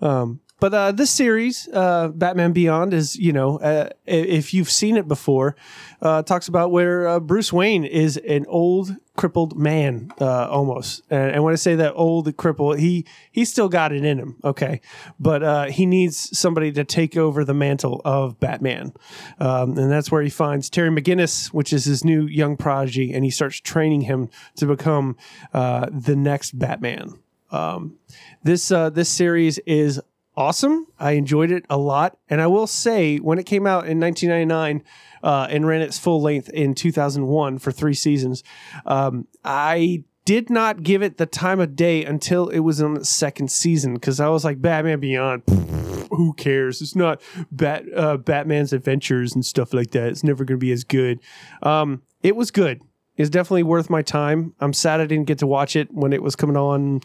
Um but uh, this series, uh, Batman Beyond, is you know, uh, if you've seen it before, uh, talks about where uh, Bruce Wayne is an old crippled man, uh, almost. And, and when I say that old crippled, he he's still got it in him, okay, but he needs somebody to take over the mantle of Batman, um, and that's where he finds Terry McGinnis, which is his new young prodigy, and he starts training him to become the next Batman. Um, this uh, this series is awesome. I enjoyed it a lot, and I will say when it came out in 1999 uh, and ran its full length in 2001 for three seasons, um, I did not give it the time of day until it was on its second season because I was like, Batman Beyond. Who cares? It's not Bat uh, Batman's adventures and stuff like that. It's never going to be as good. Um, it was good. It's definitely worth my time. I'm sad I didn't get to watch it when it was coming on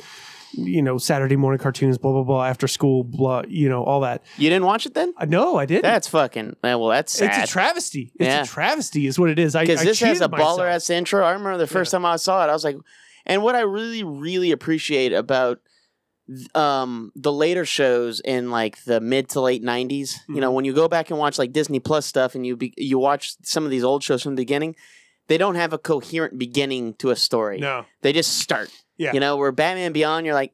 you know, Saturday morning cartoons, blah blah blah, after school, blah, you know, all that. You didn't watch it then? Uh, no, I didn't. That's fucking. uh, Well, that's sad. it's a travesty. It's Yeah. a travesty, is what it is. I because this has a baller ass intro. I remember the first time I saw it, I was like, and what I really, really appreciate about th- um the later shows in like the mid to late 90s you Mm-hmm. know when you go back and watch like disney plus stuff and you be, you watch some of these old shows from the beginning they don't have a coherent beginning to a story No. they just start Yeah. you know where batman beyond you're like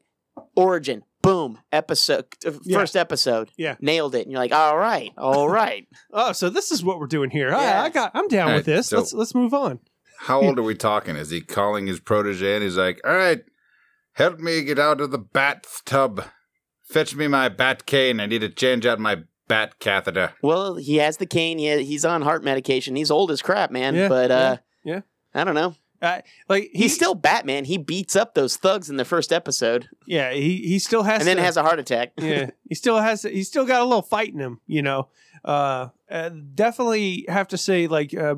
origin boom episode uh, Yeah. first episode Yeah. nailed it and you're like all right all right Oh, so this is what we're doing here. I- Yeah. I, got. I'm down All with this. so- let's let's move on. How old are we talking? Is he calling his protege and he's like, all right, help me get out of the bathtub. Fetch me my bat cane. I need to change out my bat catheter. Well, he has the cane. He he's on heart medication. He's old as crap, man. Yeah, but uh, yeah, yeah. I don't know. Uh, like he, He's still Batman. He beats up those thugs in the first episode, yeah. He he still has and then has a heart attack. yeah. He still has. He still got a little fight in him. You know. Uh, uh definitely have to say like uh.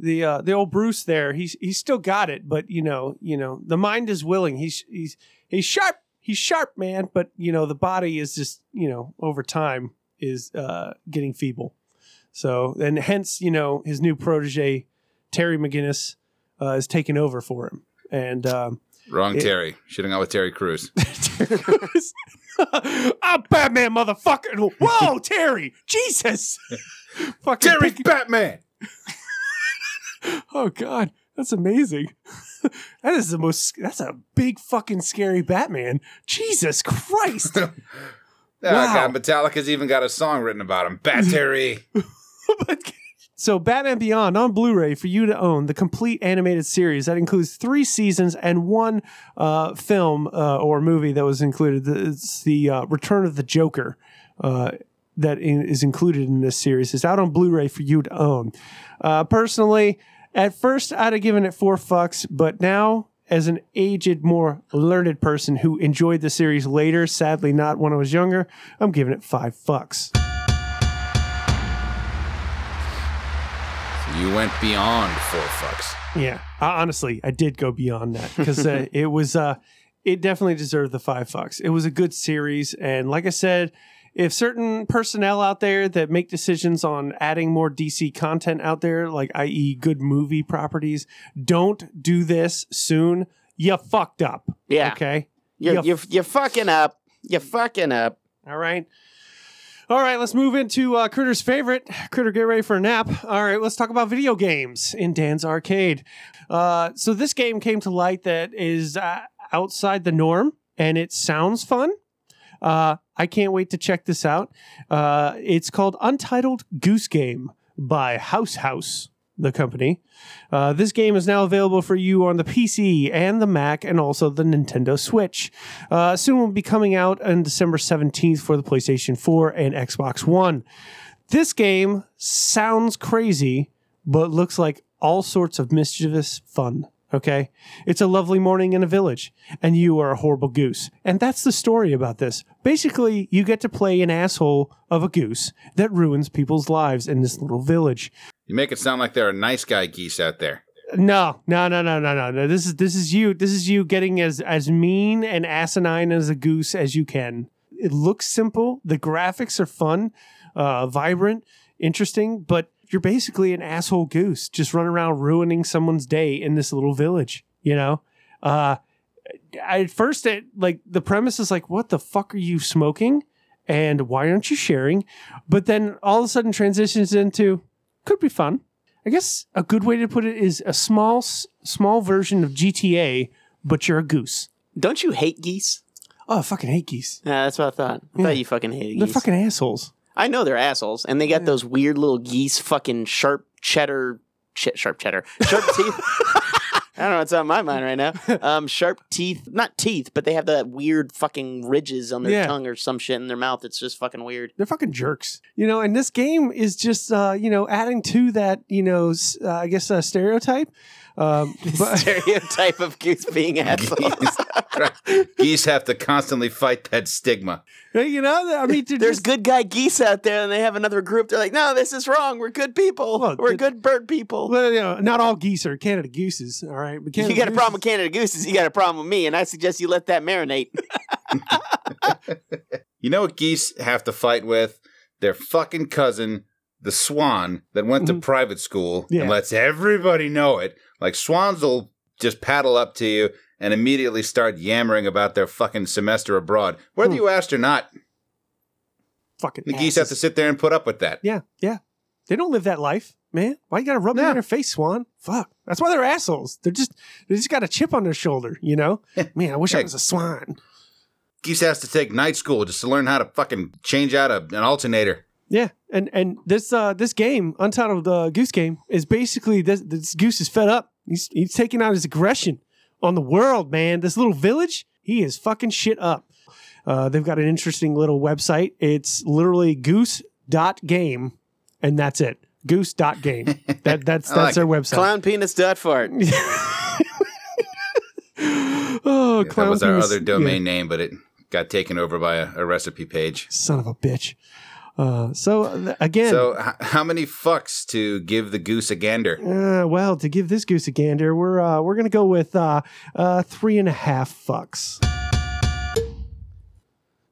The uh, the old Bruce there, he's he's still got it, but you know, you know, the mind is willing. He's he's he's sharp. He's sharp, man. But you know, the body is just you know over time is uh, getting feeble. So and hence you know his new protege Terry McGinnis uh, is taking over for him, and um, Wrong It- Terry. Should out with Terry Crews. I'm Batman, motherfucker. Whoa, Terry, Jesus, fucking Terry's big- Batman. Oh God, that's amazing. that is the most. That's a big fucking scary Batman. Jesus Christ. Yeah, Wow. God, Metallica's even got a song written about him. Bat Terry. So, Batman Beyond on Blu-ray for you to own the complete animated series that includes three seasons and one uh, film uh, or movie that was included. It's the uh, Return of the Joker uh, that in, is included in this series. It's out on Blu-ray for you to own. Uh, personally, at first I'd have given it four fucks, but now. As an aged, more learned person who enjoyed the series later, sadly not when I was younger, I'm giving it five fucks. You went beyond four fucks. Yeah, I, honestly, I did go beyond that because uh, it was uh, it definitely deserved the five fucks. It was a good series, and like I said, if certain personnel out there that make decisions on adding more DC content out there, like i.e., good movie properties, don't do this soon. You fucked up. Yeah. Okay. You're, You you're you're fucking up. You're fucking up. All right. All right, let's move into uh, Critter's favorite. Critter, get ready for a nap. All right, let's talk about video games in Dan's arcade. Uh, so this game came to light that is uh, outside the norm, and it sounds fun. Uh, I can't wait to check this out. Uh, it's called Untitled Goose Game by House House, the company. Uh, this game is now available for you on the PC and the Mac and also the Nintendo Switch. Uh, soon will be coming out on December 17th for the PlayStation 4 and Xbox One. This game sounds crazy, but looks like all sorts of mischievous fun. Okay? It's a lovely morning in a village, and you are a horrible goose. And that's the story about this. Basically, you get to play an asshole of a goose that ruins people's lives in this little village. You make it sound like there are nice guy geese out there. No, no, no, no, no, no, no. This is this is you. This is you getting as as mean and asinine as a goose as you can. It looks simple. The graphics are fun, uh, vibrant, interesting, but you're basically an asshole goose just running around ruining someone's day in this little village. You know, uh, at first, it like the premise is like, what the fuck are you smoking? and why aren't you sharing? But then all of a sudden transitions into could be fun. I guess a good way to put it is a small small version of GTA, but you're a goose. Don't you hate geese? Oh, I fucking hate geese. Yeah, that's what I thought. I Yeah. thought you fucking hated geese. They're geese. fucking assholes. I know they're assholes, and they got those weird little geese, fucking sharp cheddar, ch- sharp cheddar, sharp teeth. I don't know what's on my mind right now. Um, sharp teeth, not teeth, but they have that weird fucking ridges on their Yeah. tongue or some shit in their mouth. It's just fucking weird. They're fucking jerks, you know. And this game is just, uh, you know, adding to that, you know, s- uh, I guess uh, stereotype. Um, but Stereotype of goose being assholes. Geese have to constantly fight that stigma. you know, I mean, There's just- good guy geese out there, and they have another group. They're like, "No, this is wrong. We're good people. Well, We're the- good bird people." well, you know, not all geese are Canada gooses. All right, but Canada you got a problem with Canada gooses. You got a problem with me, and I suggest you let that marinate. You know what geese have to fight with? Their fucking cousin, the swan, that went to private school Yeah. and lets everybody know it. Like swans will just paddle up to you and immediately start yammering about their fucking semester abroad, whether Hmm. you asked or not. fucking The geese have to sit there and put up with that. Yeah, yeah. They don't live that life, man. Why you gotta rub it in their face, Swan? Fuck. That's why they're assholes. They're just they just got a chip on their shoulder, you know? Man, I wish I was a swan. Geese has to take night school just to learn how to fucking change out a, an alternator. Yeah, and and this uh this game, Untitled uh, Goose Game, is basically this this goose is fed up. He's he's taking out his aggression on the world, man. This little village, he is fucking shit up. Uh, they've got an interesting little website. It's literally goose.game, and that's it. Goose.game. That that's I like that's their website. Clown penis dot fart. oh, that clown was our penis. other domain Yeah. name, but it got taken over by a, a recipe page. Son of a bitch. Uh, so uh, again, So, h- how many fucks to give the goose a gander? Uh, well, to give this goose a gander, we're uh, we're gonna go with uh, uh, three and a half fucks.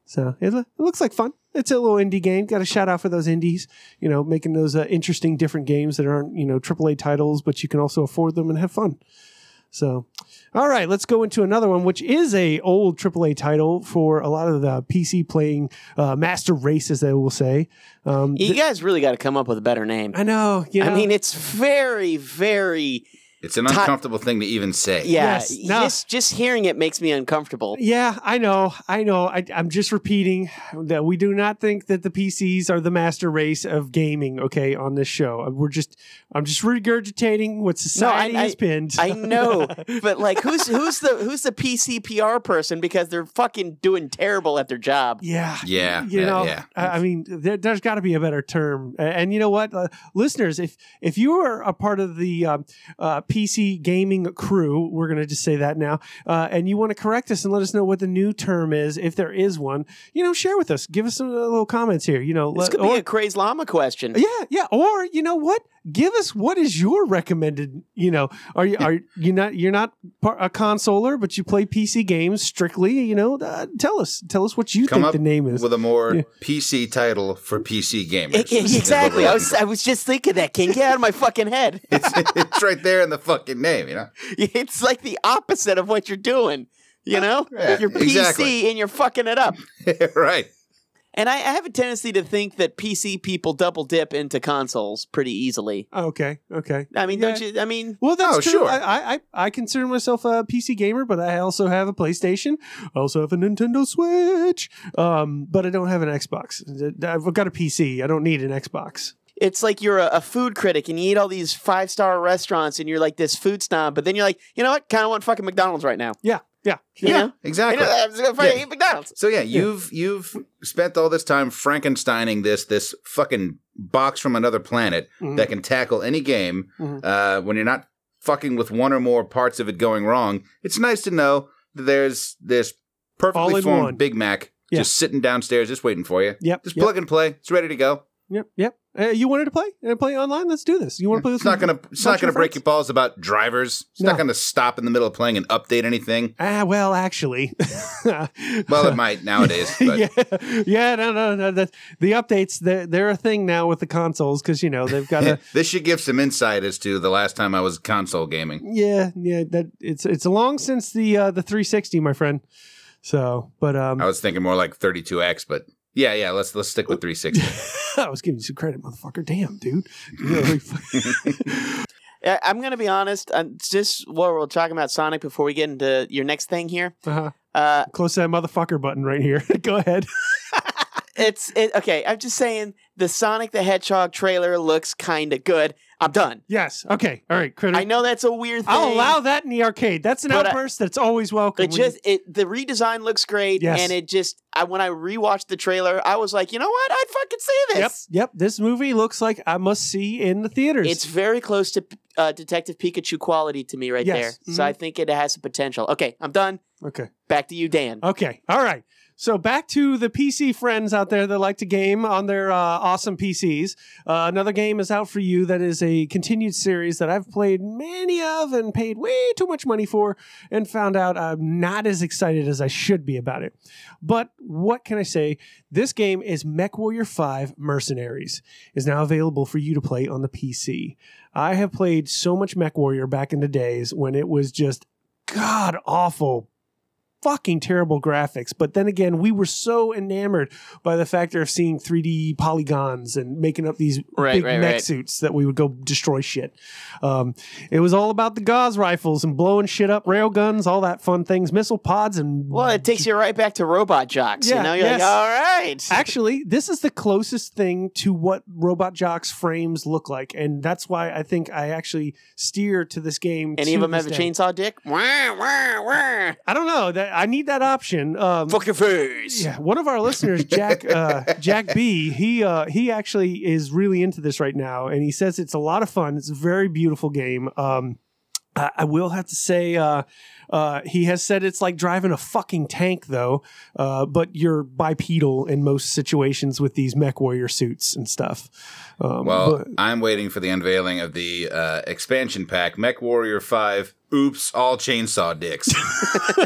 So it, it looks like fun. It's a little indie game. Got a shout out for those indies. You know, making those uh, interesting, different games that aren't you know AAA titles, but you can also afford them and have fun. So, all right, let's go into another one, which is a old AAA title for a lot of the PC playing uh, master race, as they will say. Um, You th- guys really got to come up with a better name. I know. You know, I mean, it's very, very It's an Ti- uncomfortable thing to even say. yeah. Yes, no. Just just hearing it makes me uncomfortable. Yeah, I know. I know. I, I'm just repeating that we do not think that the PCs are the master race of gaming. Okay, on this show, we're just. I'm just regurgitating what society I- has pinned. I know, but like, who's who's the who's the PC PR person because they're fucking doing terrible at their job. yeah. Yeah, You yeah, know, yeah. I I mean, there, there's got to be a better term. A- And you know what, uh, listeners, if if you are a part of the um, uh, PC gaming crew, we're going to just say that now, uh, and you want to correct us and let us know what the new term is, if there is one, you know, share with us. Give us some uh, little comments here. You know, This let- could be or- a crazy llama question. yeah, yeah. Or you know what? Give us what is your recommended. You know, are you are you not you're not par- a consoler, but you play PC games strictly. You know, uh, tell us tell us what you Come think up the name is. with a more Yeah. PC title for PC gamers. Is what we're exactly. I was I was just thinking that. King, get out of my fucking head. it's, it's right there in the fucking name, you know. It's like the opposite of what you're doing. You know, Yeah, you're PC exactly. and you're fucking it up. right. And I, I have a tendency to think that PC people double dip into consoles pretty easily. okay, okay. I mean, don't you? I mean, Well, that's Oh, true. sure. I, I I I consider myself a PC gamer, but I also have a PlayStation. I also have a Nintendo Switch. Um, but I don't have an Xbox. I've got a PC. I don't need an Xbox. it's like you're a, a food critic and you eat all these five star restaurants and you're like this food snob, but then you're like, you know what? Kind of want fucking McDonald's right now. Yeah, yeah. You Yeah, know? exactly. You know, I'm gonna fucking Yeah. McDonald's. So yeah, you've you've spent all this time Frankensteining this this fucking box from another planet Mhm. that can tackle any game. Mhm. Uh, when you're not fucking with one or more parts of it going wrong, it's nice to know that there's this perfectly formed one. Big Mac Yeah. just sitting downstairs, just waiting for you. Yep. Just yep. plug and play. It's ready to go. Yep, yep. Uh, you wanted to play? and play online? Let's do this. You want to play this? It's not gonna it's not gonna break your balls about drivers. It's No. not gonna stop in the middle of playing and update anything. Ah, well, actually. Well, it might nowadays, but yeah, yeah, no, no, no. The, the updates, they're, they're a thing now with the consoles because you know they've got a. this should give some insight as to the last time I was console gaming. yeah, yeah. That it's it's long since the uh, the 360, my friend. So, but um, I was thinking more like 32X, but Yeah, yeah. Let's let's stick with 360. I was giving you some credit, motherfucker. Damn, dude. I- I'm gonna be honest. Uh, just while we're talking about Sonic, before we get into your next thing here, uh-huh. uh, Close that motherfucker button right here. Go ahead. it's it, okay. I'm just saying the Sonic the Hedgehog trailer looks kind of good. I'm done. Yes. Okay. All right, critter. I know that's a weird thing. I'll allow that in the arcade. That's an But I- outburst that's always welcome. It when you- just it the redesign looks great, Yes. and it just I when I rewatched the trailer, I was like, you know what, I'd fucking see this. yep. Yep. This movie looks like I must see in the theaters. It's very close to uh, Detective Pikachu quality to me right Yes. there. So Mhm. I think it has some potential. Okay, I'm done. okay. Back to you, Dan. Okay. All right. So back to the PC friends out there that like to game on their uh, awesome PCs. Uh, another game is out for you that is a continued series that I've played many of and paid way too much money for, and found out I'm not as excited as I should be about it. But what can I say? This game is MechWarrior 5 Mercenaries is now available for you to play on the PC. I have played so much MechWarrior back in the days when it was just god awful fucking terrible graphics. But then again, we were so enamored by the factor of seeing 3D polygons and making up these Right, big right, mech right. suits that we would go destroy shit. Um, it was all about the Gauss rifles and blowing shit up, rail guns, all that fun things, missile pods, and Well, it takes you right back to Robot Jox. Yeah, you know, you're yes. like, all right. Actually, this is the closest thing to what Robot Jox frames look like, and that's why I think I actually steer to this game. Any of them have a day. chainsaw dick? Wah, wah, wah. I don't know. That I need that option. Um, Fuck your face. Yeah, one of our listeners, Jack uh, Jack B, he uh, he actually is really into this right now, and he says it's a lot of fun. It's a very beautiful game. Um, I, I will have to say, uh, uh, he has said it's like driving a fucking tank, though. Uh, but you're bipedal in most situations with these Mech Warrior suits and stuff. Um, Well, but- I'm waiting for the unveiling of the uh, expansion pack, Mech Warrior 5. Oops, all chainsaw dicks.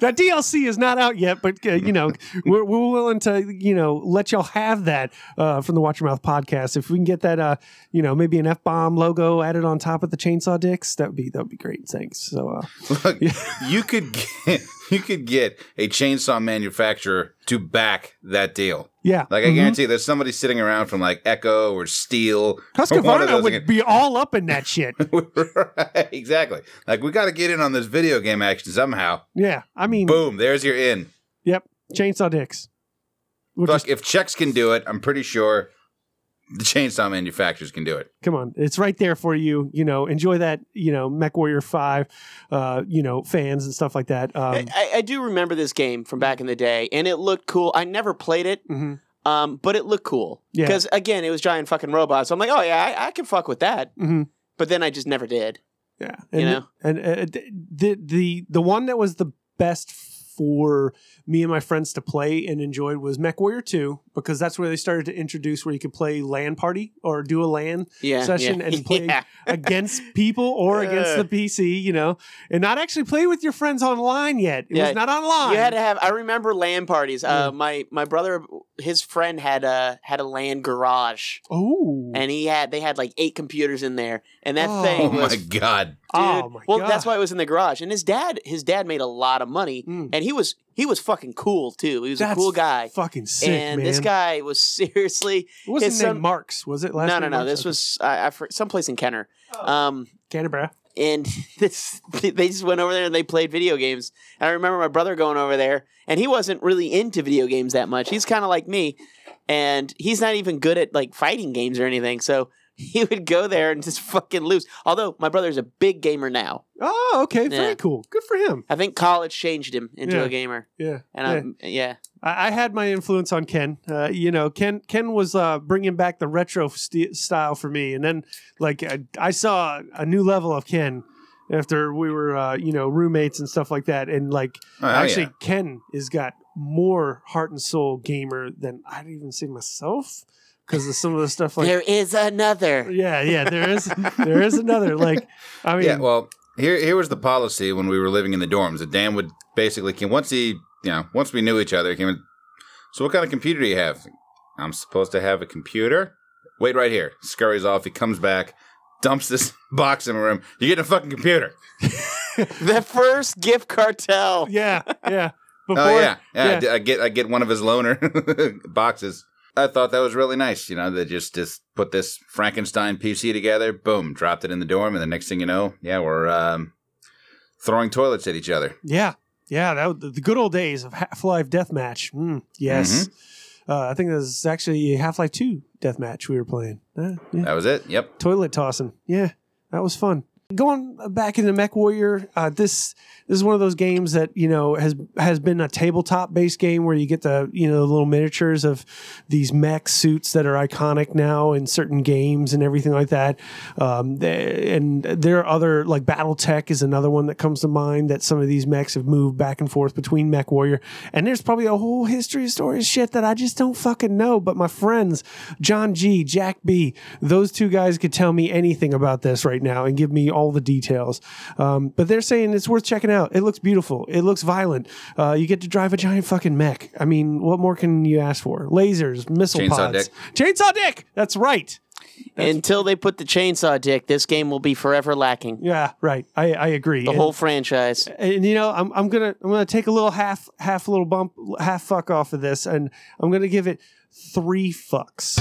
that DLC is not out yet, but uh, you know we're, we're willing to you know let y'all have that uh, from the Watch Your Mouth podcast. If we can get that, uh, you know, maybe an F bomb logo added on top of the chainsaw dicks, that would be that would be great. Thanks. So uh, Look, you could get, you could get a chainsaw manufacturer to back that deal. Yeah, Like I Mhm. guarantee, there's somebody sitting around from like Echo or Stihl. Husqvarna would be all up in that shit. right, exactly. Like we got to get in on this video game action somehow. Yeah, I mean, Boom, there's your in. yep, chainsaw dicks. We'll Look, just- if checks can do it, I'm pretty sure the chainsaw manufacturers can do it. come on, it's right there for you. You know, enjoy that. You know, Mech Warrior Five. Uh, you know, fans and stuff like that. Um, I, I do remember this game from back in the day, and it looked cool. I never played it, mhm. um, but it looked cool. Yeah. Because, again, it was giant fucking robots. So I'm like, oh, yeah, I, I can fuck with that. Mhm. But then I just never did. Yeah, and You know? and uh, the the the one that was the best for me and my friends to play and enjoyed was Mech Warrior Two because that's where they started to introduce where you could play LAN party or do a LAN Yeah. session yeah. and play Yeah. against people or against the PC, you know, and not actually play with your friends online yet. It was not online. You had to have. I remember LAN parties. Uh, my my brother, his friend had a had a LAN garage, oh, and he had they had like eight computers in there, and that Oh. thing Oh was my god! oh Dude, my well, god. that's why it was in the garage. And his dad, his dad made a lot of money, Mm. and he was he was fucking cool too. He was That's a cool guy. Fucking sick, and man. this guy was seriously it wasn't his named son- Marks, was it? Last no, no, no. Marks? This Okay. was I, I for, someplace in Kenner. Um, Canterbury. and this they just went over there and they played video games. And I remember my brother going over there, and he wasn't really into video games that much. He's kind of like me, and he's not even good at like fighting games or anything. So he would go there and just fucking lose. Although my brother's a big gamer now. Oh, okay, very Yeah. cool. Good for him. I think college changed him into Yeah. a gamer. Yeah, And yeah. I'm yeah. I, I had my influence on Ken. Uh, you know, Ken Ken was uh, bringing back the retro st- style for me, and then like I, I saw a new level of Ken after we were uh, you know roommates and stuff like that, and like Oh, hell actually yeah. Ken has got more heart and soul gamer than I'd even say myself because of some of the stuff like there is another. yeah yeah there is there is another like I mean yeah, well, here here was the policy when we were living in the dorms. That Dan would basically came once he you know once we knew each other. He came. in, So what kind of computer do you have? I'm supposed to have a computer. Wait right here. Scurries off. He comes back, dumps this box in the room. You're getting a fucking computer. the first gift cartel. yeah yeah oh, Before, oh yeah, yeah. I yeah. d- I, get I get one of his loaner boxes. I thought that was really nice. You know, they just just put this Frankenstein PC together. Boom, dropped it in the dorm, and the next thing you know, yeah, we're um, throwing toilets at each other. Yeah, yeah, that the good old days of Half Life Deathmatch. Mm, yes, Mm-hmm. uh, I think that was actually Half Life Two Deathmatch we were playing. Uh, yeah. That was it. Yep. Toilet tossing. Yeah, that was fun. Going back into Mech Warrior, uh, this this is one of those games that you know has has been a tabletop based game where you get the you know the little miniatures of these mech suits that are iconic now in certain games and everything like that. Um, they- and there are other like BattleTech is another one that comes to mind that some of these mechs have moved back and forth between Mech Warrior. And there's probably a whole history of stories shit that I just don't fucking know. But my friends, John G, Jack B, those two guys could tell me anything about this right now and give me all the details. Um, but they're saying it's worth checking out. It looks beautiful. It looks violent. Uh, you get to drive a giant fucking mech. I mean, what more can you ask for? Lasers, missile Chainsaw pods. dick. Chainsaw dick. That's right. Until they put the chainsaw dick, this game will be forever lacking. Yeah, right. I, I agree. The And- whole franchise. and you know I'm, I'm gonna I'm gonna take a little half half little bump half fuck off of this and I'm gonna give it three fucks.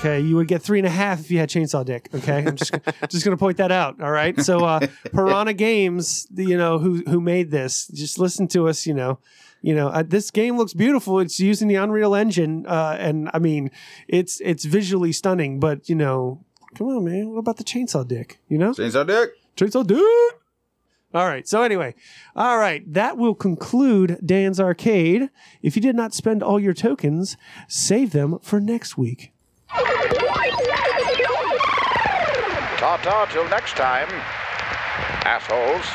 Okay, you would get three and a half if you had chainsaw dick. Okay, I'm just gonna- just gonna point that out. All right, so uh, Piranha Games, you know who who made this, just listen to us. You know, you know uh, this game looks beautiful. It's using the Unreal Engine, uh, and I mean it's it's visually stunning. But you know, come on, man, what about the chainsaw dick? You know, Chainsaw dick. Chainsaw Dick. All right. So anyway, all right, that will conclude Dan's Arcade. If you did not spend all your tokens, save them for next week. Ta-ta till next time, assholes.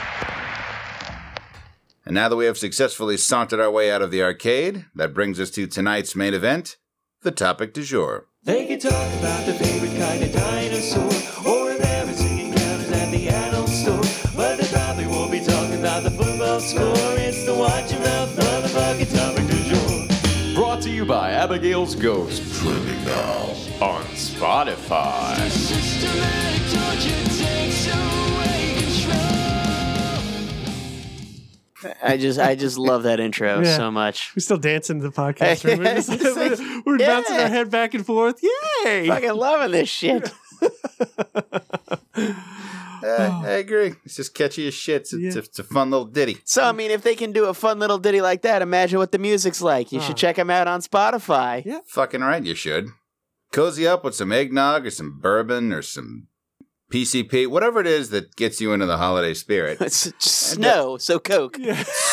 And now that we have successfully sauntered our way out of the arcade, that brings us to tonight's main event, the topic du jour. They can talk about their favorite kind of dinosaur or if they're at the adult store. But they probably won't be talking about the football score. You by Abigail's Ghost Trending Now on Spotify. Systematic torture takes away control. I just I just love that intro Yeah. so much. We're still dancing to the podcast room. We're, just- It's like, we're- we're bouncing yeah. our head back and forth. Yay! Fucking loving this shit. Uh, I agree. It's just catchy as shit. It's, it's, it's a fun little ditty. So I mean, if they can do a fun little ditty like that, imagine what the music's like. You Ah. should check them out on Spotify. Yeah. Fucking right, you should. Cozy up with some eggnog or some bourbon or some PCP, whatever it is that gets you into the holiday spirit. It's snow, so Coke.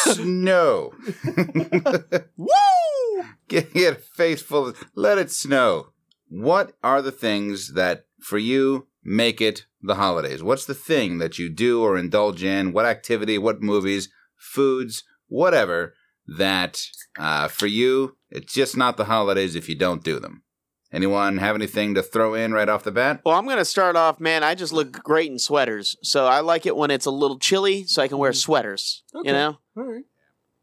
Snow. Woo! Get, get a face full of, let it snow. What are the things that, for you, make it the holidays? What's the thing that you do or indulge in? What activity, what movies, foods, whatever, that uh, for you, it's just not the holidays if you don't do them? Anyone have anything to throw in right off the bat? Well, I'm gonna start off, man. I just look great in sweaters, so I like it when it's a little chilly, so I can wear sweaters. Okay. You know, All right.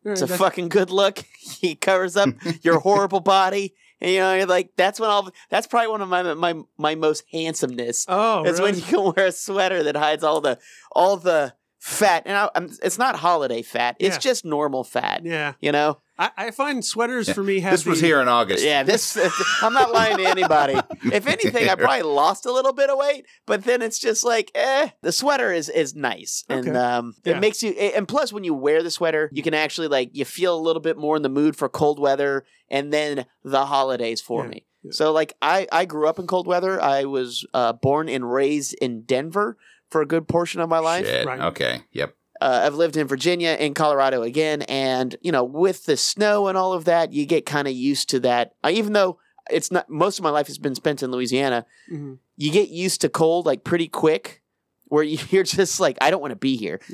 it's a That's- fucking good look. he covers up your horrible body, and you know, like that's when all. That's probably one of my my my most handsomeness. Oh, is when you can wear a sweater that hides all the all the fat, and I, I'm, it's not holiday fat. It's Yeah. just normal fat. Yeah. You know. I, I find sweaters for me have This was the- here in August. Yeah, this. I'm not lying to anybody. If anything, I probably lost a little bit of weight, but then it's just like, eh. The sweater is is nice, and um, Yeah. it makes you. And plus, when you wear the sweater, you can actually like you feel a little bit more in the mood for cold weather, and then the holidays for Yeah, me. So like, I I grew up in cold weather. I was uh, born and raised in Denver for a good portion of my life. Shit. Okay. Yep. Uh, I've lived in Virginia and Colorado again, and you know, with the snow and all of that, you get kind of used to that. Uh, even though it's not most of my life has been spent in Louisiana, Mhm. you get used to cold like pretty quick, where you- you're just like, I don't want to be here.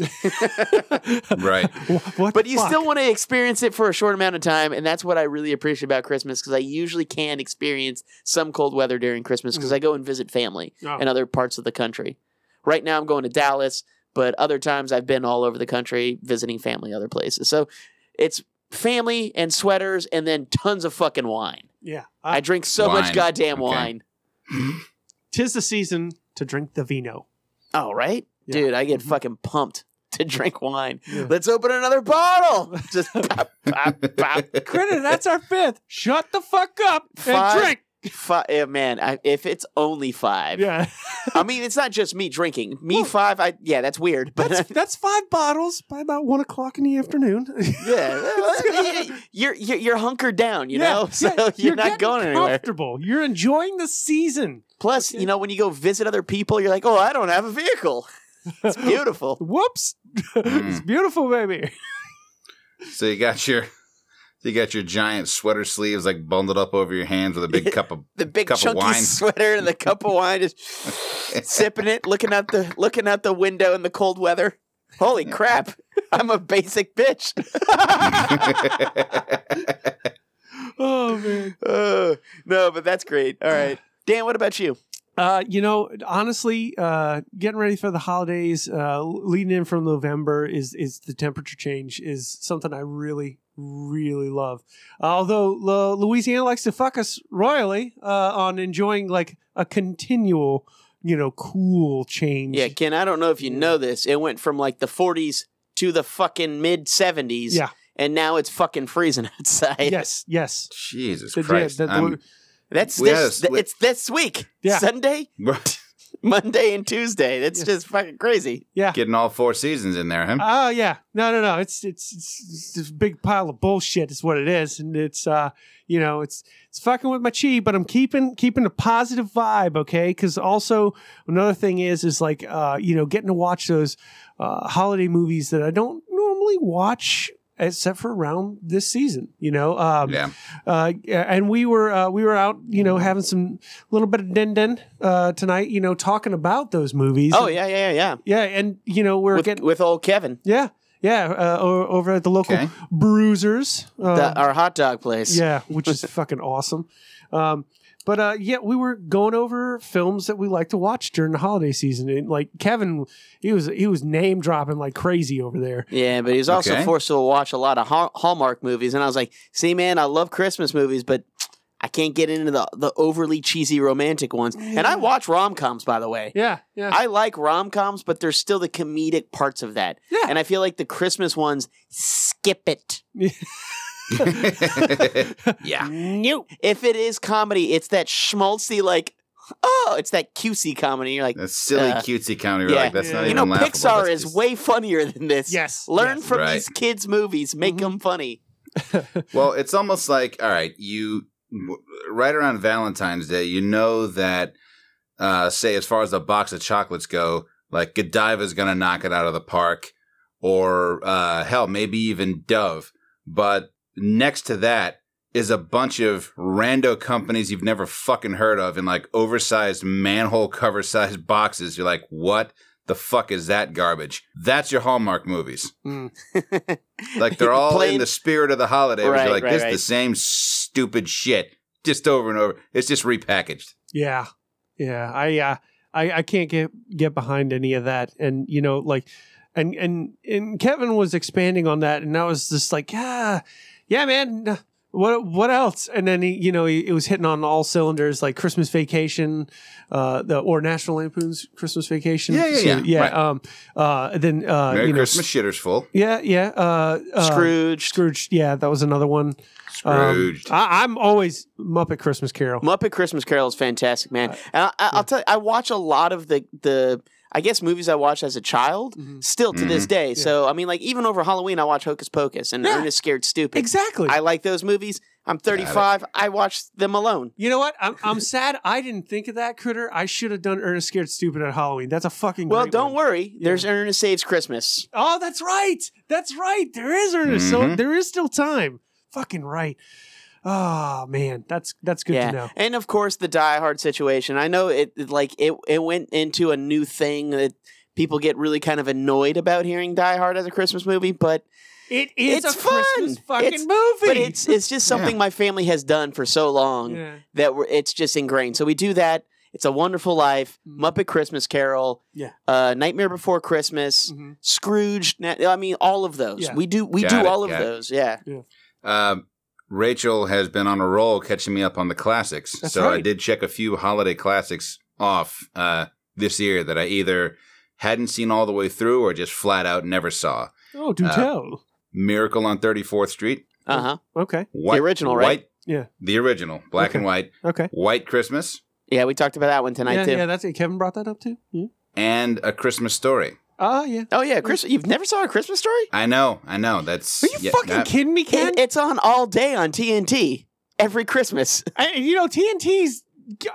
Right. What but you fuck? still want to experience it for a short amount of time, and that's what I really appreciate about Christmas because I usually can experience some cold weather during Christmas because I go and visit family Oh. in other parts of the country. Right now, I'm going to Dallas, but other times I've been all over the country visiting family other places. So it's family and sweaters, and then tons of fucking wine. Yeah. I drink so Wine. much goddamn Okay. wine. Tis the season to drink the vino. Oh, right, Yeah. dude, I get mm-hmm. fucking pumped to drink wine. Let's open another bottle. Just pop, pop, pop. Critter, that's our fifth. Shut the fuck up and Five- drink. Five, yeah, man, I, if it's only five, Yeah. I mean, it's not just me drinking. Me five, I yeah, that's weird, but That's, that's five bottles by about one o'clock in the afternoon. yeah, well, you're, you're you're hunkered down, you know, so yeah, you're, not getting going anywhere. Comfortable. You're enjoying the season. Plus, you know, when you go visit other people, you're like, oh, I don't have a vehicle. It's beautiful. Whoops. it's mm. beautiful, baby. So you got your you got your giant sweater sleeves like bundled up over your hands with a big cup of The big cup of chunky wine. sweater and the cup of wine, just sipping it, looking out the looking out the window in the cold weather. Holy crap! I'm a basic bitch. Oh man. Uh, no, but that's great. All right, Dan. What about you? Uh, you know, honestly, uh, getting ready for the holidays, uh, leading in from November is is the temperature change is something I really really love. Although uh, Louisiana likes to fuck us royally uh, on enjoying like a continual, you know, cool change. Yeah, Ken. I don't know if you know this. It went from like the 40s to the fucking mid 70s. Yeah. And now it's fucking freezing outside. Yes. Yes. Jesus The- Christ. the- the- I'm- That's We had this. a sli- it's this week. Yeah. Sunday, Monday, and Tuesday. That's just fucking crazy. Yeah. Getting all four seasons in there, huh? Oh yeah, no, no, no. It's it's it's, it's this big pile of bullshit is what it is, and it's uh, you know, it's it's fucking with my chi, but I'm keeping keeping a positive vibe, okay? Because also another thing is is like uh, you know, getting to watch those uh, holiday movies that I don't normally watch. Except for around this season, you know, um, Yeah. uh, and we were uh, we were out, you know, having some little bit of din din uh, tonight, you know, talking about those movies. Oh, yeah, yeah, yeah. yeah, and you know, we're With, getting with old Kevin, yeah, yeah, uh, over at the local Okay. Bruisers. Uh, the, our hot dog place. yeah, which is fucking awesome. Um, but uh, yeah, we were going over films that we like to watch during the holiday season, and like Kevin, he was he was name dropping like crazy over there. Yeah, but he was also Okay. forced to watch a lot of Hall- Hallmark movies, and I was like, "See, man, I love Christmas movies, but I can't get into the the overly cheesy romantic ones." And I watch rom coms, by the way. Yeah, yeah, I like rom coms, but there's still the comedic parts of that. Yeah. And I feel like the Christmas ones skip it. yeah. Nope. If it is comedy, it's that schmaltzy like, oh, it's that cutesy comedy. You're like, That silly Uh, cutesy comedy. yeah. Like that's not you even know, laughable. Pixar That's is just- way funnier than this. Yes, Learn yes. from Right. these kids' movies. Make them funny. Well, it's almost like all right, you right around Valentine's Day, you know that uh say as far as a box of chocolates go, like Godiva's going to knock it out of the park or uh hell, maybe even Dove. But next to that is a bunch of rando companies you've never fucking heard of in like oversized manhole cover sized boxes. You're like, "What the fuck is that garbage?" That's your Hallmark movies. Mm. Like they're all in the spirit of the holiday. Right, you're like, right, this is right. the same stupid shit, just over and over. It's just repackaged. Yeah, yeah. I uh, I I can't get get behind any of that, and you know, like, and and and Kevin was expanding on that, and I was just like, yeah, yeah, man. What what else? And then he, you know, he, it was hitting on all cylinders, like Christmas Vacation, uh, the or National Lampoon's Christmas Vacation. Yeah, yeah, yeah. yeah. Right. Um, uh, then uh, Merry you know, Christmas, shitter's full. yeah, yeah. Uh, uh, Scrooge. Scrooge. Yeah, that was another one. Um, I, I'm always Muppet Christmas Carol. Muppet Christmas Carol is fantastic, man. And I, I, I'll tell you, I watch a lot of the the I guess movies I watched as a child Mm-hmm. still to this day. So I mean, like even over Halloween, I watch Hocus Pocus and Yeah. Ernest Scared Stupid. Exactly. I like those movies. I'm 35. I watched them alone. You know what? I'm, I'm sad I didn't think of that critter. I should have done Ernest Scared Stupid at Halloween. That's a fucking Well, great don't one. worry. There's Ernest Saves Christmas. Oh, that's right. That's right. There is Ernest. So Mhm. there is still time. Fucking right. Oh man, that's that's good yeah, to know. and of course the Die Hard situation. I know it it, like it it went into a new thing that people get really kind of annoyed about hearing Die Hard as a Christmas movie, but It is it's a fun. Christmas fucking It's- movie. But it's it's just something my family has done for so long Yeah. that we're, it's just ingrained. So we do that. It's a Wonderful Life, Muppet Christmas Carol. Yeah. uh, Nightmare Before Christmas, Mhm. Scrooge. na- I mean, all of those. Yeah. We do we Got do it, all of got it. those. Yeah. Um, Rachel has been on a roll catching me up on the classics. That's so I did check a few holiday classics off uh, this year that I either hadn't seen all the way through or just flat out never saw. Oh, do Uh, tell. Miracle on 34th Street. Uh huh. Okay. White, original, right? White, Yeah. the original, black Okay. and white. Okay. White Christmas Yeah, we talked about that one tonight yeah, too. yeah, that's it. Kevin brought that up too. Yeah. and A Christmas Story. Ah, yeah. Oh yeah, Chris. You've never saw a Christmas story? I know, I know. That's Are you yeah, fucking that- kidding me, Ken? It, it's on all day on TNT every Christmas. I, you know, TNT's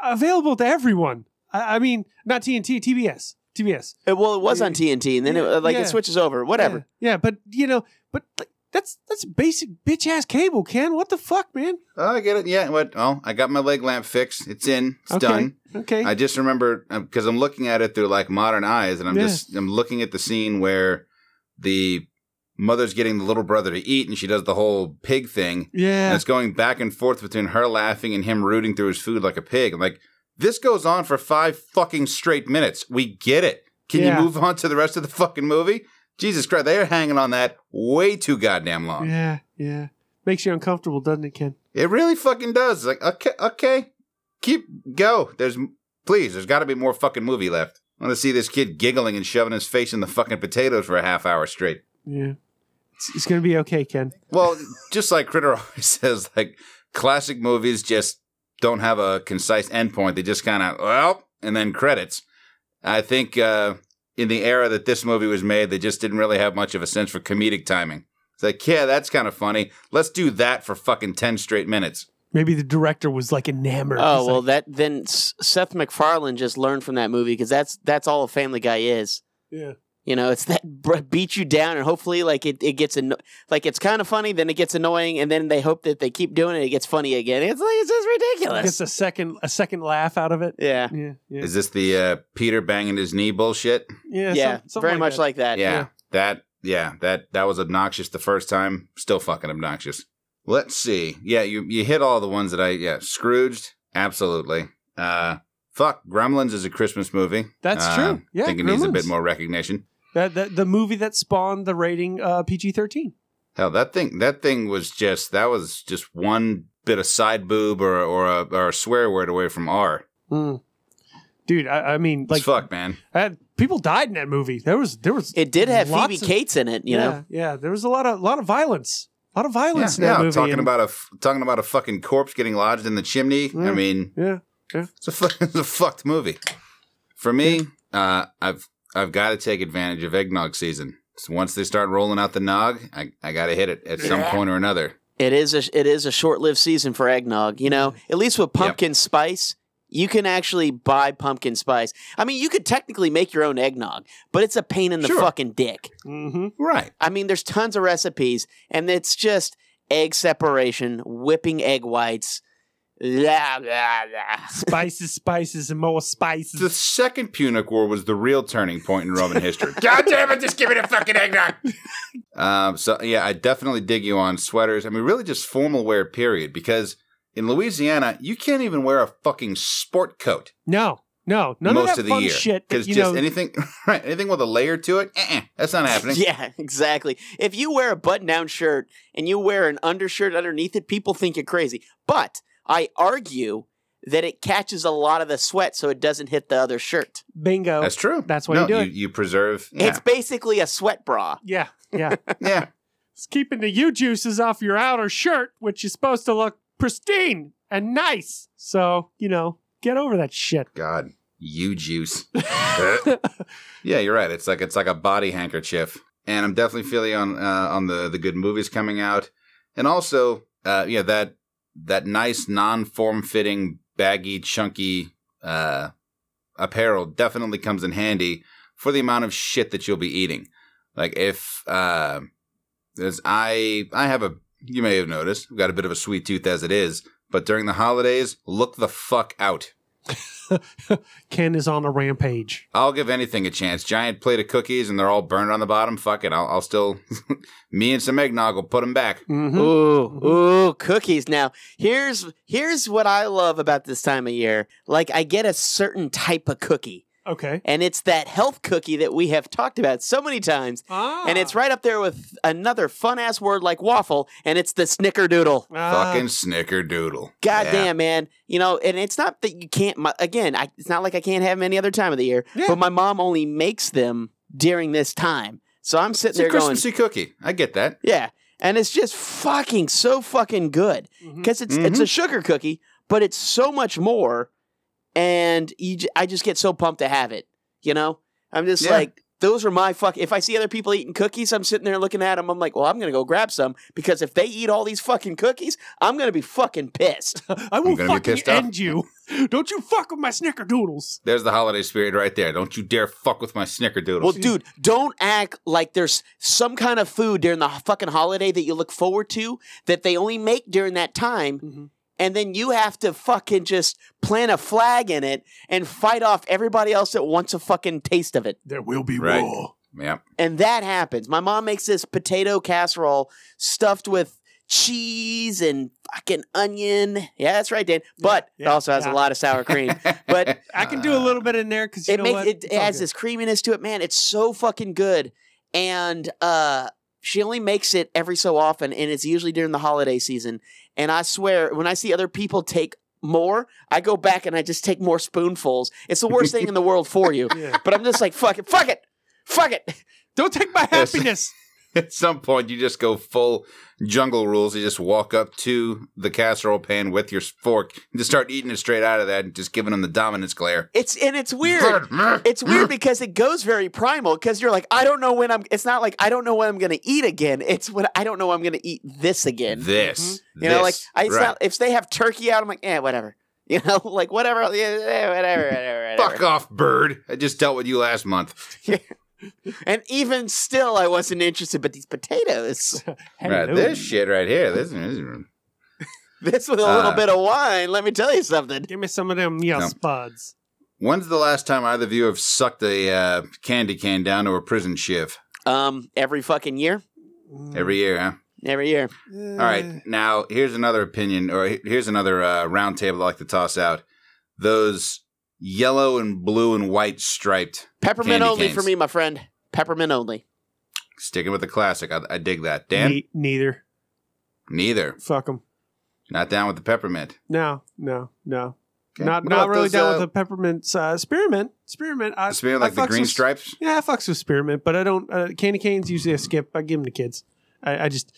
available to everyone. I, I mean, not TNT, TBS, TBS. Uh, well, it was on TNT, and then it, Yeah, uh, like yeah. it switches over. Whatever. Yeah, yeah, but you know, but like, that's that's basic bitch ass cable, Ken. What the fuck, man? Oh, I get it. Yeah. What? Oh, I got my leg lamp fixed. It's in. It's Okay. done. Okay. I just remember uh, because I'm looking at it through like modern eyes, and I'm Yeah. just I'm looking at the scene where the mother's getting the little brother to eat, and she does the whole pig thing. Yeah. And it's going back and forth between her laughing and him rooting through his food like a pig. I'm like, this goes on for five fucking straight minutes. We get it. Can Yeah. you move on to the rest of the fucking movie? Jesus Christ, they're hanging on that way too goddamn long. Yeah, yeah. Makes you uncomfortable, doesn't it, Ken? It really fucking does. Like, okay, okay, keep go. There's please. There's got to be more fucking movie left. I want to see this kid giggling and shoving his face in the fucking potatoes for a half hour straight. Yeah. It's, it's gonna be okay, Ken. Well, just like Critter always says, like classic movies just don't have a concise endpoint. They just kind of well, and then credits. I think uh, in the era that this movie was made, they just didn't really have much of a sense for comedic timing. It's like, yeah, that's kind of funny. Let's do that for fucking ten straight minutes. Maybe the director was like enamored. Oh well, like, that then S- Seth MacFarlane just learned from that movie because that's that's all a Family Guy is. yeah. You know, it's that br- beat you down, and hopefully, like it, it gets anno- like it's kind of funny, then it gets annoying, and then they hope that they keep doing it, it gets funny again. It's like it's just ridiculous. Gets a second a second laugh out of it. yeah, Yeah, yeah, Is this the uh, Peter banging his knee bullshit? yeah. yeah, some- something very much that. like that. Yeah, Yeah. that yeah that that was obnoxious the first time. Still fucking obnoxious. Let's see. Yeah, you you hit all the ones that I yeah Scrooged absolutely. Uh, fuck, Gremlins is a Christmas movie. That's Uh, true. Yeah, I think it needs a bit more recognition. That, that the movie that spawned the rating uh, PG thirteen. Hell, that thing that thing was just that was just one bit of side boob or or a, or a swear word away from R. Dude, I, I mean, Like like fuck, man. uh, people died in that movie. There was there was It did have Phoebe of- Cates in it. You yeah, know, yeah. There was a lot of lot of violence. A lot of Yeah, violence in yeah, that movie. talking and- about a f- talking about a fucking corpse getting lodged in the chimney. I mean, yeah, yeah. It's a, fu- it's a fucked movie. For me, uh, I've I've got to take advantage of eggnog season. So once they start rolling out the nog, I, I got to hit it at some point or another. it is a it is a short lived season for eggnog. You know, at least with pumpkin spice. You can actually buy pumpkin spice. I mean, you could technically make your own eggnog, but it's a pain in the Sure. fucking dick. Mm-hmm. Right. I mean, there's tons of recipes, and it's just egg separation, whipping egg whites. Blah, blah, blah. Spices, spices, and more spices. The second Punic War was the real turning point in Roman history. God damn it, just give me the fucking eggnog. um, so, yeah, I definitely dig you on sweaters. I mean, really just formal wear, period. Because in Louisiana, you can't even wear a fucking sport coat. No, no, none most of that of the fun year shit. because just know, anything right anything with a layer to it eh, that's not happening Yeah, exactly. If you wear a button down shirt and you wear an undershirt underneath it, people think you're crazy. But I argue that it catches a lot of the sweat so it doesn't hit the other shirt. bingo. that's true That's what no, you do you, you preserve yeah It's basically a sweat bra. Yeah, yeah. yeah it's keeping the U juices off your outer shirt, which is supposed to look pristine and nice. So you know, get over that shit. god you juice yeah you're right it's like it's like a body handkerchief and i'm definitely feeling on uh, on the the good movies coming out and also uh yeah that that nice non-form fitting baggy chunky uh apparel definitely comes in handy for the amount of shit that you'll be eating. Like if uh as i i have a you may have noticed i've got a bit of a sweet tooth as it is but during the holidays look the fuck out Ken is on a rampage. I'll give anything a chance. Giant plate of cookies and they're all burned on the bottom. Fuck it. I'll, I'll still, me and some eggnog will put them back. Mm-hmm. Ooh, ooh, cookies. Now, here's here's what I love about this time of year. Like I get a certain type of cookie. Okay. and it's that health cookie that we have talked about so many times. Ah. And it's right up there with another fun ass word like waffle, and it's the snickerdoodle. Ah. Fucking snickerdoodle. God Yeah. damn, man. You know, and it's not that you can't, my, again, I, it's not like I can't have them any other time of the year, Yeah. but my mom only makes them during this time. So I'm sitting It's a there going, Christmassy cookie. I get that. yeah. And it's just fucking so fucking good because it's it's a sugar cookie, but it's so much more, and you j- I just get so pumped to have it. You know, I'm just Yeah. like those are my fuck. If I see other people eating cookies, I'm sitting there looking at them. I'm like, well, I'm gonna go grab some because if they eat all these fucking cookies, I'm gonna be fucking pissed. I will gonna be fucking pissed off. end you. Don't you fuck with my snickerdoodles. There's the holiday spirit right there. Don't you dare fuck with my snickerdoodles. Well, dude, don't act like there's some kind of food during the fucking holiday that you look forward to that they only make during that time. Mhm. And then you have to fucking just plant a flag in it and fight off everybody else that wants a fucking taste of it. There will be Right. war. yeah. And that happens. My mom makes this potato casserole stuffed with cheese and fucking onion. Yeah, that's right, Dan. But it yeah, also has yeah. a lot of sour cream. But I can do a little bit in there because it know makes what? it, it has good. this creaminess to it, man. It's so fucking good. And uh she only makes it every so often, and it's usually during the holiday season. And I swear, when I see other people take more, I go back and I just take more spoonfuls. It's the worst thing in the world for you. Yeah. But I'm just like, fuck it, fuck it, fuck it. Don't take my Yes. happiness. At some point, you just go full jungle rules. You just walk up to the casserole pan with your fork and just start eating it straight out of that and just giving them the dominance glare. It's and it's weird. It's weird because it goes very primal because you're like, I don't know when I'm. It's not like I don't know when I'm gonna eat again. It's when I don't know when I'm gonna eat this again. This. You know, like I, it's Right. not, if they have turkey out, I'm like, eh, whatever. You know, like whatever, yeah, yeah, whatever, whatever, whatever. Fuck off, bird. I just dealt with you last month. And even still, I wasn't interested. But these potatoes, Right, this shit right here. This, this this with a little Uh, bit of wine, let me tell you something. Give me some of them yes No. spuds. When's the last time either of you have sucked a uh, candy can down to a prison shiv? Um, every fucking year, Every year, huh? every year. All right. Now, here's another opinion, or here's another uh, round table I like to toss out. Those yellow and blue and white striped Peppermint candy only canes. for me, my friend. Peppermint only. Sticking with the classic. I, I dig that. Dan? Ne- neither. Neither. Fuck them. Not down with the peppermint. No, no, no. Okay. Not What not really those, down uh, with the peppermint. Uh, spearmint, spearmint. I, Spearmint I like the green with- stripes? Yeah, I fucks with spearmint, but I don't. Uh, candy canes usually I skip. I give them to kids. I, I just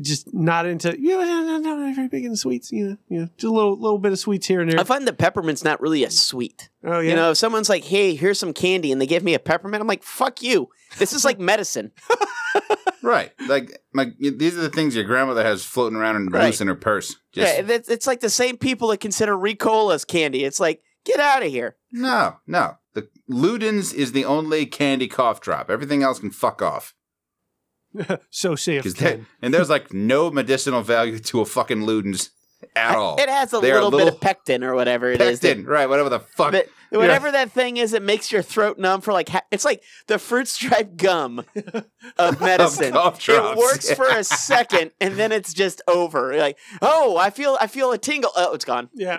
just not into. Yeah, no, no, no, not very big into sweets. You know, you know, just a little little bit of sweets here and there. I find that peppermint's not really a sweet. oh yeah, You know, if someone's like, "Hey, here's some candy," and they give me a peppermint, I'm like, "Fuck you! This is like medicine." Right. Like, my, these are the things your grandmother has floating around and Right. loose in her purse. Just, yeah, it's, it's like the same people that consider Ricola candy. It's like, get out of here. No, no. The Ludens is the only candy cough drop. Everything else can fuck off. so safe. 'Cause they- and there's like no medicinal value to a fucking Ludens at all. It has a They are little, bit of pectin or whatever it is. pectin, right? Whatever the fuck. That, whatever that thing is that makes your throat numb for like ha- it's like the fruit stripe gum of medicine. cough it works for a second and then it's just over. You're like, oh, I feel I feel a tingle. Oh, it's gone. yeah.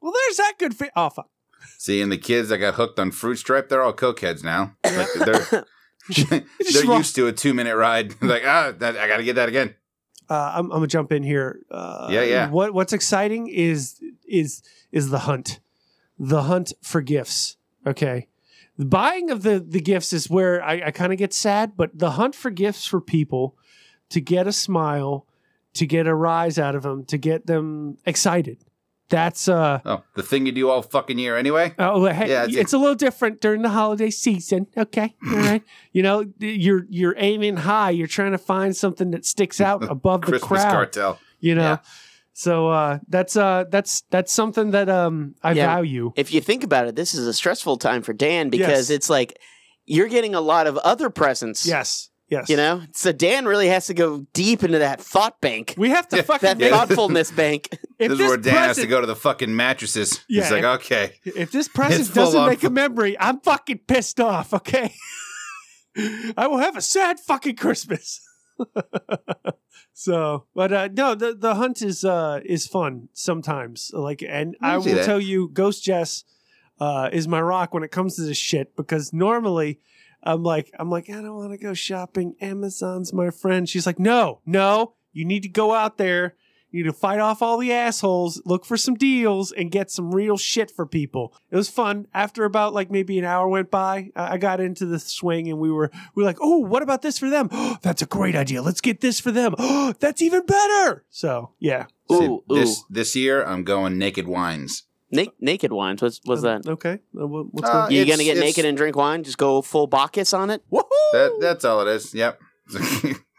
Well, there's that good. Fi- oh fuck. See, and the kids that got hooked on Fruit Stripe, they're all cokeheads now. Like, they're they're used to a two minute ride. like, ah, that, I got to get that again. Uh, I'm, I'm gonna jump in here. Uh, Yeah, yeah. What What's exciting is is is the hunt, the hunt for gifts. Okay, the buying of the the gifts is where I, I kind of get sad, but the hunt for gifts for people to get a smile, to get a rise out of them, to get them excited. That's uh Oh, the thing you do all fucking year anyway. Oh, hey, Yeah, it's, it's- a little different during the holiday season. Okay, all right. You know, you're you're aiming high. You're trying to find something that sticks out above the Christmas crowd. cartel. You know, Yeah. so uh, that's uh, that's that's something that um, I Yeah. value. If you think about it, this is a stressful time for Dan because Yes. it's like you're getting a lot of other presents. Yes, yes. You know, so Dan really has to go deep into that thought bank, we have to fucking that thoughtfulness bank. if this is where Dan has to go to the fucking mattresses. Yeah, He's like, if- okay. If this present doesn't make a memory, I'm fucking pissed off. Okay, I will have a sad fucking Christmas. so, but uh, no, the the hunt is uh is fun sometimes. Like, and I I will that. tell you, Ghost Jess. uh, is my rock when it comes to this shit because normally I'm like I'm like I don't want to go shopping. Amazon's my friend. She's like, no, no, you need to go out there. You need to fight off all the assholes, look for some deals, and get some real shit for people. It was fun. After about like maybe an hour went by, I I got into the swing, and we were we were like, oh, what about this for them? That's a great idea. Let's get this for them. That's even better. So yeah, See, this this year I'm going naked wines. Na- naked wines. What's what's that? Okay, uh, what- what's Uh, You're gonna get naked and drink wine? Just go full Bacchus on it? That that's all it is. Yep.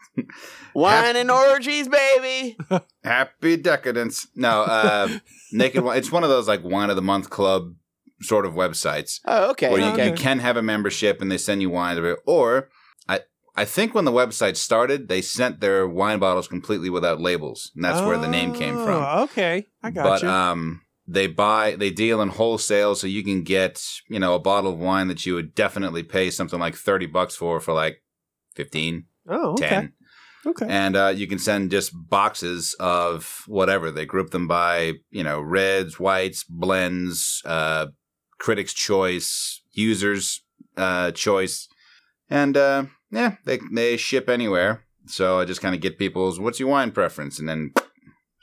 Wine and orgies, baby. Happy decadence. No, uh, naked wine. It's one of those like wine of the month club sort of websites Oh, okay. where you, okay. you can have a membership and they send you wine. Or I I think when the website started, they sent their wine bottles completely without labels, and that's where the name came from. Oh, Okay, I got but you. um they buy they deal in wholesale so you can get you know a bottle of wine that you would definitely pay something like 30 bucks for for like 15 oh, okay, 10 okay. and uh, you can send just boxes of whatever they group them by you know reds whites blends uh critics choice users uh choice and uh yeah they they ship anywhere so i just kind of get people's what's your wine preference and then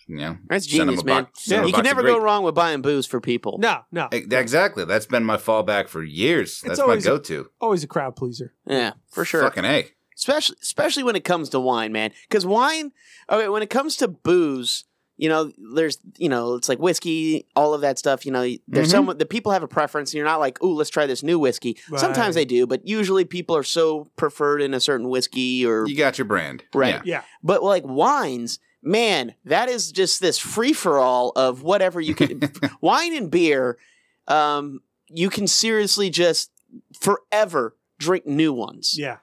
you know That's send 'em genius, a man. box- send 'em a You can never go wrong with buying booze for people. No, no, Exactly. That's been my fallback for years. That's my always- go-to. always a crowd pleaser. Yeah, for sure. Fucking a. especially especially when it comes to wine, man. Because wine, okay, when it comes to booze, you know, there's you know, it's like whiskey, all of that stuff. You know, there's Mhm. some the people have a preference, and you're not like, ooh, let's try this new whiskey. Sometimes they do, but usually people are so preferred in a certain whiskey or You got your brand. Right. Yeah. Yeah, But like wines, man, that is just this free for all of whatever you can. wine and beer, um, you can seriously just forever drink new ones. yeah.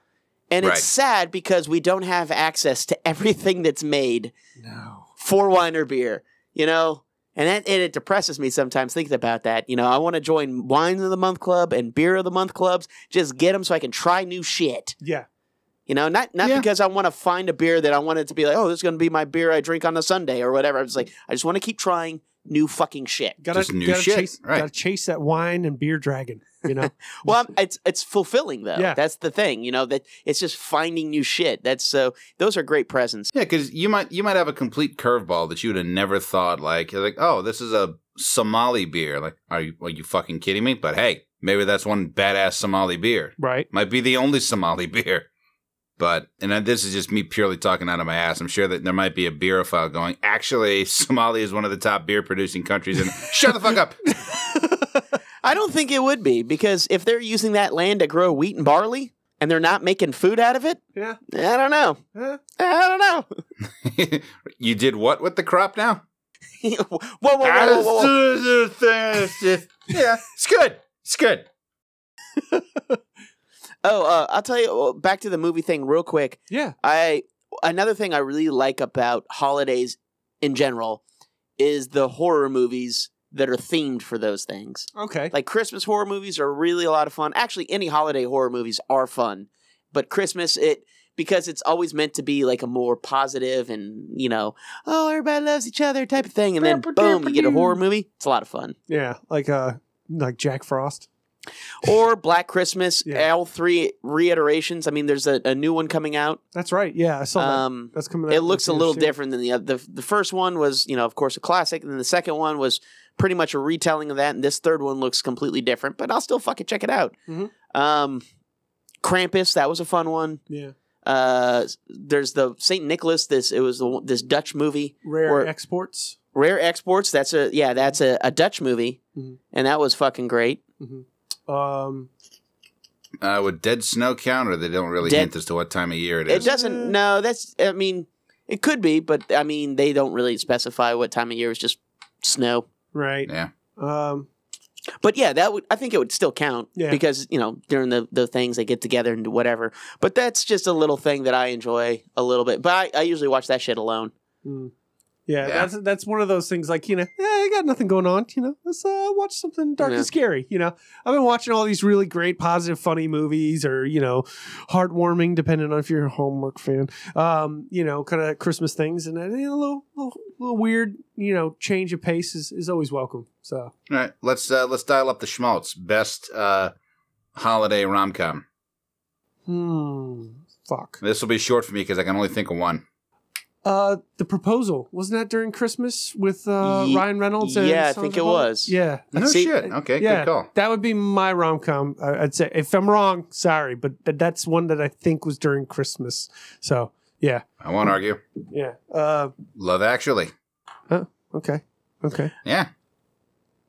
And Right. it's sad because we don't have access to everything that's made No. for wine or beer, you know? And, that, and it depresses me sometimes thinking about that. You know, I want to join Wines of the Month Club and Beer of the Month clubs. Just get them so I can try new shit. Yeah. You know, not not Yeah. because I want to find a beer that I want it to be like, oh, this is going to be my beer I drink on a Sunday or whatever. I was like, I just want to keep trying new fucking shit. Gotta, Just new gotta shit, Chase, right. Gotta chase that wine and beer dragon. You know. Well, I'm, it's it's fulfilling though. Yeah. That's the thing. You know that it's just finding new shit. That's so those are great presents. Yeah, because you might you might have a complete curveball that you would have never thought. Like, like, oh, this is a Somali beer. Like, are you are you fucking kidding me? But hey, maybe that's one badass Somali beer. right. Might be the only Somali beer. But and this is just me purely talking out of my ass. I'm sure that there might be a beerophile going. Actually, Somalia is one of the top beer producing countries. And shut the fuck up. I don't think it would be because if they're using that land to grow wheat and barley and they're not making food out of it, Yeah. I don't know. Huh? I don't know. you did what with the crop now? whoa, whoa, whoa, whoa, whoa, whoa. yeah, it's good. It's good. Oh, uh, I'll tell you. uh, Back to the movie thing, real quick. Yeah. I another thing I really like about holidays in general is the horror movies that are themed for those things. Okay. Like Christmas horror movies are really a lot of fun. Actually, any holiday horror movies are fun, but Christmas it because it's always meant to be like a more positive and you know, oh everybody loves each other type of thing, and then boom, you get a horror movie. It's a lot of fun. Yeah. Like uh, like Jack Frost. Or Black Christmas, Yeah. all three reiterations. I mean, there's a, a new one coming out. That's right. Yeah, I saw that. Um, That's coming. out it looks a little different than the other. The, the first one was, you know, of course, a classic, and then the second one was pretty much a retelling of that, and this third one looks completely different. But I'll still fucking check it out. Mhm. Um, Krampus, that was a fun one. Yeah. Uh, there's the Saint Nicholas. This it was the, this Dutch movie, Rare Or- exports. Rare Exports. That's a yeah, that's a, a Dutch movie, Mhm. and that was fucking great. Um. Uh, would Dead Snow counter, they don't really Dead- hint as to what time of year it is. it It is? doesn't. No, that's. I mean, it could be, but I mean, they don't really specify what time of year. It's just snow. Right. Yeah. Um. But yeah, that would I think it would still count Yeah. because you know during the the things they get together and do whatever. But that's just a little thing that I enjoy a little bit. But I, I usually watch that shit alone. mm. Yeah, Yeah. that's that's one of those things like, you know, yeah, I got nothing going on, you know. Let's uh, watch something dark Yeah. and scary, you know. I've been watching all these really great positive funny movies or, you know, heartwarming depending on if you're a Hallmark fan. Um, you know, kind of Christmas things and uh, you know, a little, little little weird, you know, change of pace is, is always welcome. So, All right, let's uh, let's dial up the schmaltz. Best uh, holiday rom com. hmm, fuck. This will be short for me because I can only think of one. Uh, the proposal wasn't that during Christmas with uh, Ye- Ryan Reynolds? And yeah, I think it was. Yeah, No See, shit. Okay, yeah, good call. That would be my rom com. I'd say if I'm wrong, sorry, but th- that's one that I think was during Christmas. So yeah, I won't argue. yeah. Uh, Love Actually. okay, okay. Yeah.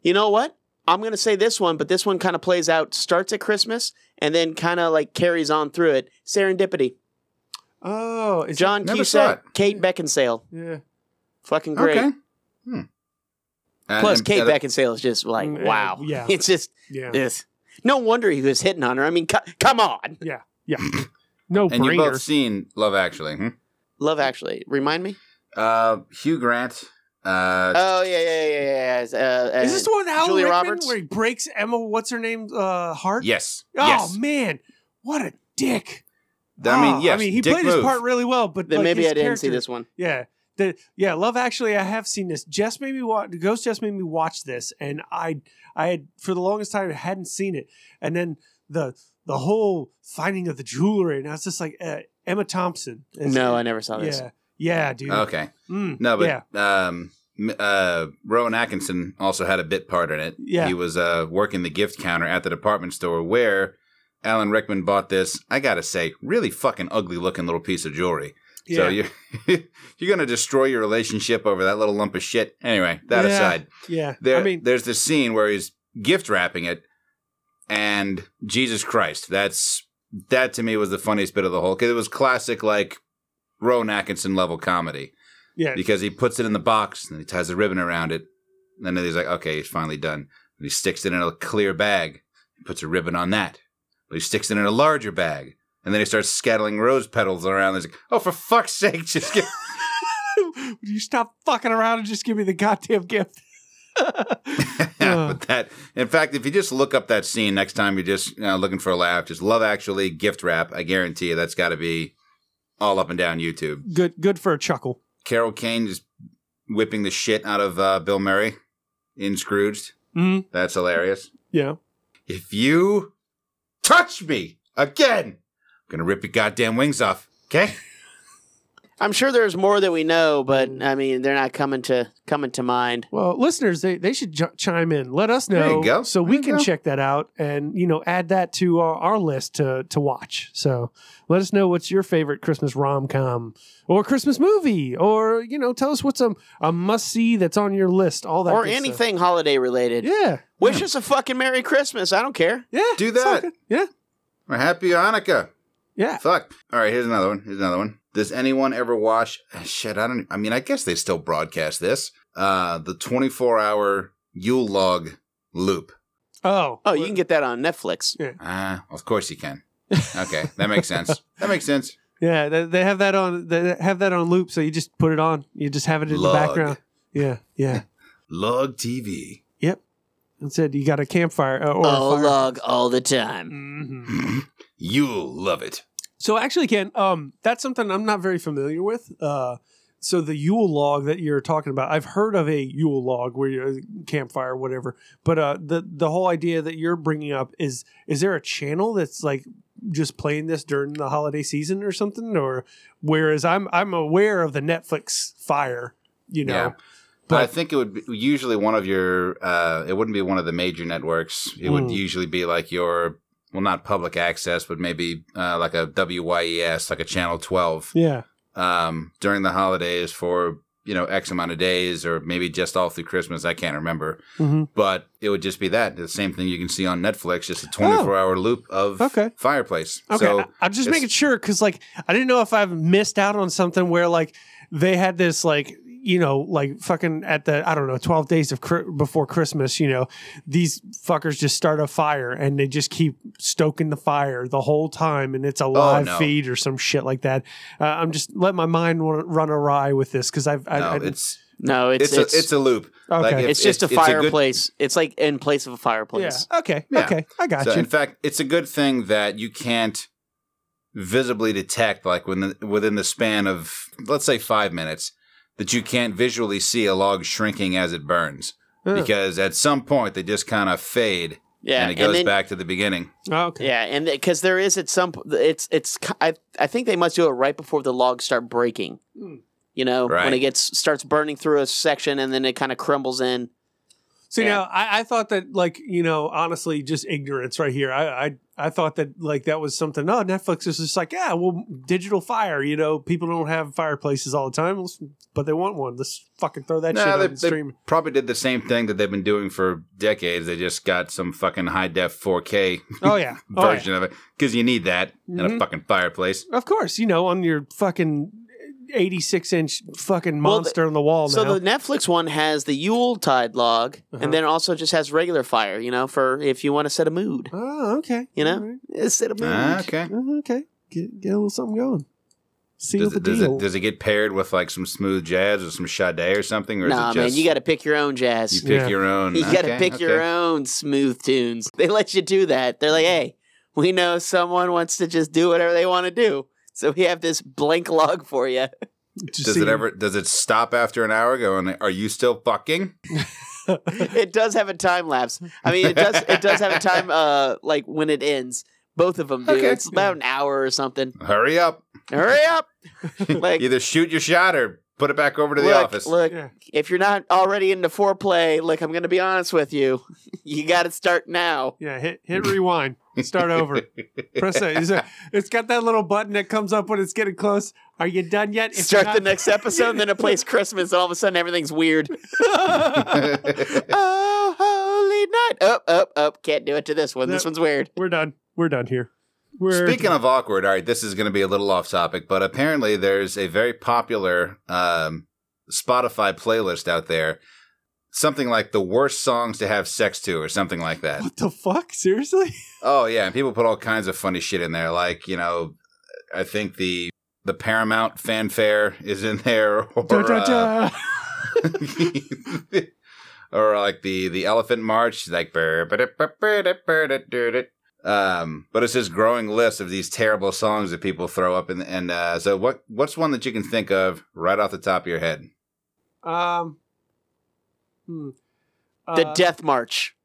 You know what? I'm gonna say this one, but this one kind of plays out, starts at Christmas, and then kind of like carries on through it. Serendipity. Oh, is John Never saw Cusack, Kate Beckinsale, yeah. fucking great. Okay. Hmm. And- Plus, and- Kate and- Beckinsale is just like, Mm, wow. yeah. It's just, Yeah, ugh. no wonder he was hitting on her. I mean, co- come on. yeah, yeah. No And you've both seen Love Actually. Hmm? Love Actually. Remind me. Uh, Hugh Grant. Uh, Oh yeah, yeah, yeah, yeah. yeah. Uh, uh, Is this the one with Alan Julia Rickman Roberts? where he breaks Emma? What's her name? Uh, heart. yes. Oh yes. man, what a dick. I mean, Oh, yes. I mean, he dick played his part really well, but Then like, maybe his I didn't see character- this one. Yeah. The, yeah, Love Actually, I have seen this. Jess made me watch. Ghost Jess made me watch this, and I, I had for the longest time hadn't seen it, and then the the whole finding of the jewelry, and I was just like uh, Emma Thompson. is- No, I never saw this. Yeah, yeah, dude. Okay. Mm, No, but yeah. um, m- uh, Rowan Atkinson also had a bit part in it. Yeah. He was uh, working the gift counter at the department store where Alan Rickman bought this, I gotta say, really fucking ugly looking little piece of jewelry. So you're, you're gonna destroy your relationship over that little lump of shit. Anyway, that Yeah. aside. yeah. There, I mean, there's this scene where he's gift wrapping it, and Jesus Christ, that's that to me was the funniest bit of the whole because it was classic like Rowan Atkinson level comedy yeah, because he puts it in the box and he ties a ribbon around it, and then he's like, okay, he's finally done. And he sticks it in a clear bag, puts a ribbon on that, he sticks it in a larger bag. And then he starts scattering rose petals around. He's like, "Oh, for fuck's sake, just give Would you stop fucking around and just give me the goddamn gift? but that, in fact, if you just look up that scene next time you're just you know, looking for a laugh, just Love Actually gift wrap. I guarantee you that's got to be all up and down YouTube. Good, good for a chuckle. Carol Kane just whipping the shit out of uh, Bill Murray in Scrooged. Mm, That's hilarious. yeah. If you touch me again, I'm gonna rip your goddamn wings off. Okay? I'm sure there's more that we know, but. I mean, they're not coming to coming to mind. Well, listeners, they, they should j- chime in. Let us know There you go. so we you can go. check that out and you know add that to our, our list to to watch. So let us know what's your favorite Christmas rom com or Christmas movie, or you know tell us what's a, a must see that's on your list. All that or good stuff. anything holiday related. Yeah, Wish us a fucking Merry Christmas. I don't care. yeah. Do that. Yeah, Or Happy Hanukkah. yeah. Fuck. All right, here's another one. Here's another one. Does anyone ever watch? Shit, I don't. I mean, I guess they still broadcast this. Uh, the 24 hour Yule log loop. Oh, Oh, you can get that on Netflix. Ah, of course you can. Okay, that makes sense. That makes sense. yeah. They, they have that on. They have that on loop, so you just put it on. You just have it in Log. the background. Yeah, yeah. Log TV. yep. And said you got a campfire uh, or a Oh, fire. log all the time. Mhm. You'll love it. So actually, Ken, um, that's something I'm not very familiar with. Uh, so the Yule log that you're talking about, I've heard of a Yule log where you campfire, whatever. But uh, the the whole idea that you're bringing up is is there a channel that's like just playing this during the holiday season or something? Or whereas I'm I'm aware of the Netflix fire, you know. Yeah. But I think it would be usually one of your. Uh, it wouldn't be one of the major networks. It would Mm. usually be like your. Well, not public access, but maybe uh, like a WYES, like a Channel 12. Yeah. um, during the holidays for you know X amount of days, or maybe just all through Christmas. I can't remember, Mhm. but it would just be that the same thing you can see on Netflix, just a twenty four hour loop of Okay. fireplace. Okay, so I, I'm just making sure because like I didn't know if I've missed out on something where like they had this like you know like fucking at the I don't know 12 days of before Christmas you know these fuckers just start a fire and they just keep stoking the fire the whole time and it's a live Oh, no. feed or some shit like that. Uh, I'm just let my mind run awry with this because I've I, no, I, it's No, it's It's, it's a it's a loop. Okay. if- it's just if a good- fireplace. it's like in place of a fireplace. Yeah. Okay. Yeah. Okay. I got So, you. in fact, it's a good thing that you can't visibly detect, like within the, within the span of, let's say, five minutes, that you can't visually see a log shrinking as it burns. Huh. Because at some point they just kind of fade, Yeah, and it goes then- back to the beginning. Oh, okay. Yeah, and because there is at some, it's it's. I I think they must do it right before the logs start breaking. Hmm. You know, when it gets starts burning through a section and then it kind of crumbles in. So Yeah. now I, I thought that like you know honestly just ignorance right here. I, I I thought that like that was something. No, Netflix is just like yeah, well, digital fire. You know, people don't have fireplaces all the time, but they want one. Let's fucking throw that shit No, on they, the they stream. probably did the same thing that they've been doing for decades. They just got some fucking high def 4K Oh yeah, oh, yeah. version of it because you need that in a Mhm. fucking fireplace. Of course, you know on your fucking eighty-six inch fucking Well, the- monster on the wall So now. the Netflix one has the Yule Tide log, Uh-huh. and then also just has regular fire. You know, for if you want to set a mood. oh, okay. You know, All right. Yeah, set a mood. Ah, okay. Oh, okay. Get get a little something going. Seal Does the it, does, deal. it, does it get paired with like some smooth jazz or some Sade or something? Or Nah, is it just man, you got to pick your own jazz. you pick Yeah. your own? You got to Okay, pick your okay. own smooth tunes. They let you do that. They're like, hey, we know someone wants to just do whatever they want to do. So we have this blank log for you. Does see- it ever? Does it stop after an hour? Going? Are you still fucking? it does have a time lapse. I mean, it does it does have a time uh like when it ends. Both of them do. Okay. It's about an hour or something. Hurry up! Hurry up! like Either shoot your shot or put it back over to the look, office. look, Yeah. if you're not already into foreplay, look, I'm going to be honest with you. You got to start now. Yeah, hit hit rewind. Start over. Press it. It's, it's got that little button that comes up when it's getting close. Are you done yet? If Start you're the next episode, and then it plays Christmas, and all of a sudden everything's weird. oh, holy night! Up, up, up. Can't do it to this one. This one's weird. We're done. We're done here. We're Speaking of awkward, all right, this is going to be a little off topic, but apparently there's a very popular um, Spotify playlist out there, something like the worst songs to have sex to, or something like that. what the fuck? Seriously? Oh yeah, and people put all kinds of funny shit in there, like you know, I think the the Paramount fanfare is in there, or Da, da, uh, or like the the Elephant March, like da, da, da, da, da. um, but it's this growing list of these terrible songs that people throw up, and and uh, so what what's one that you can think of right off the top of your head? Um. Hmm. The Uh, Death March.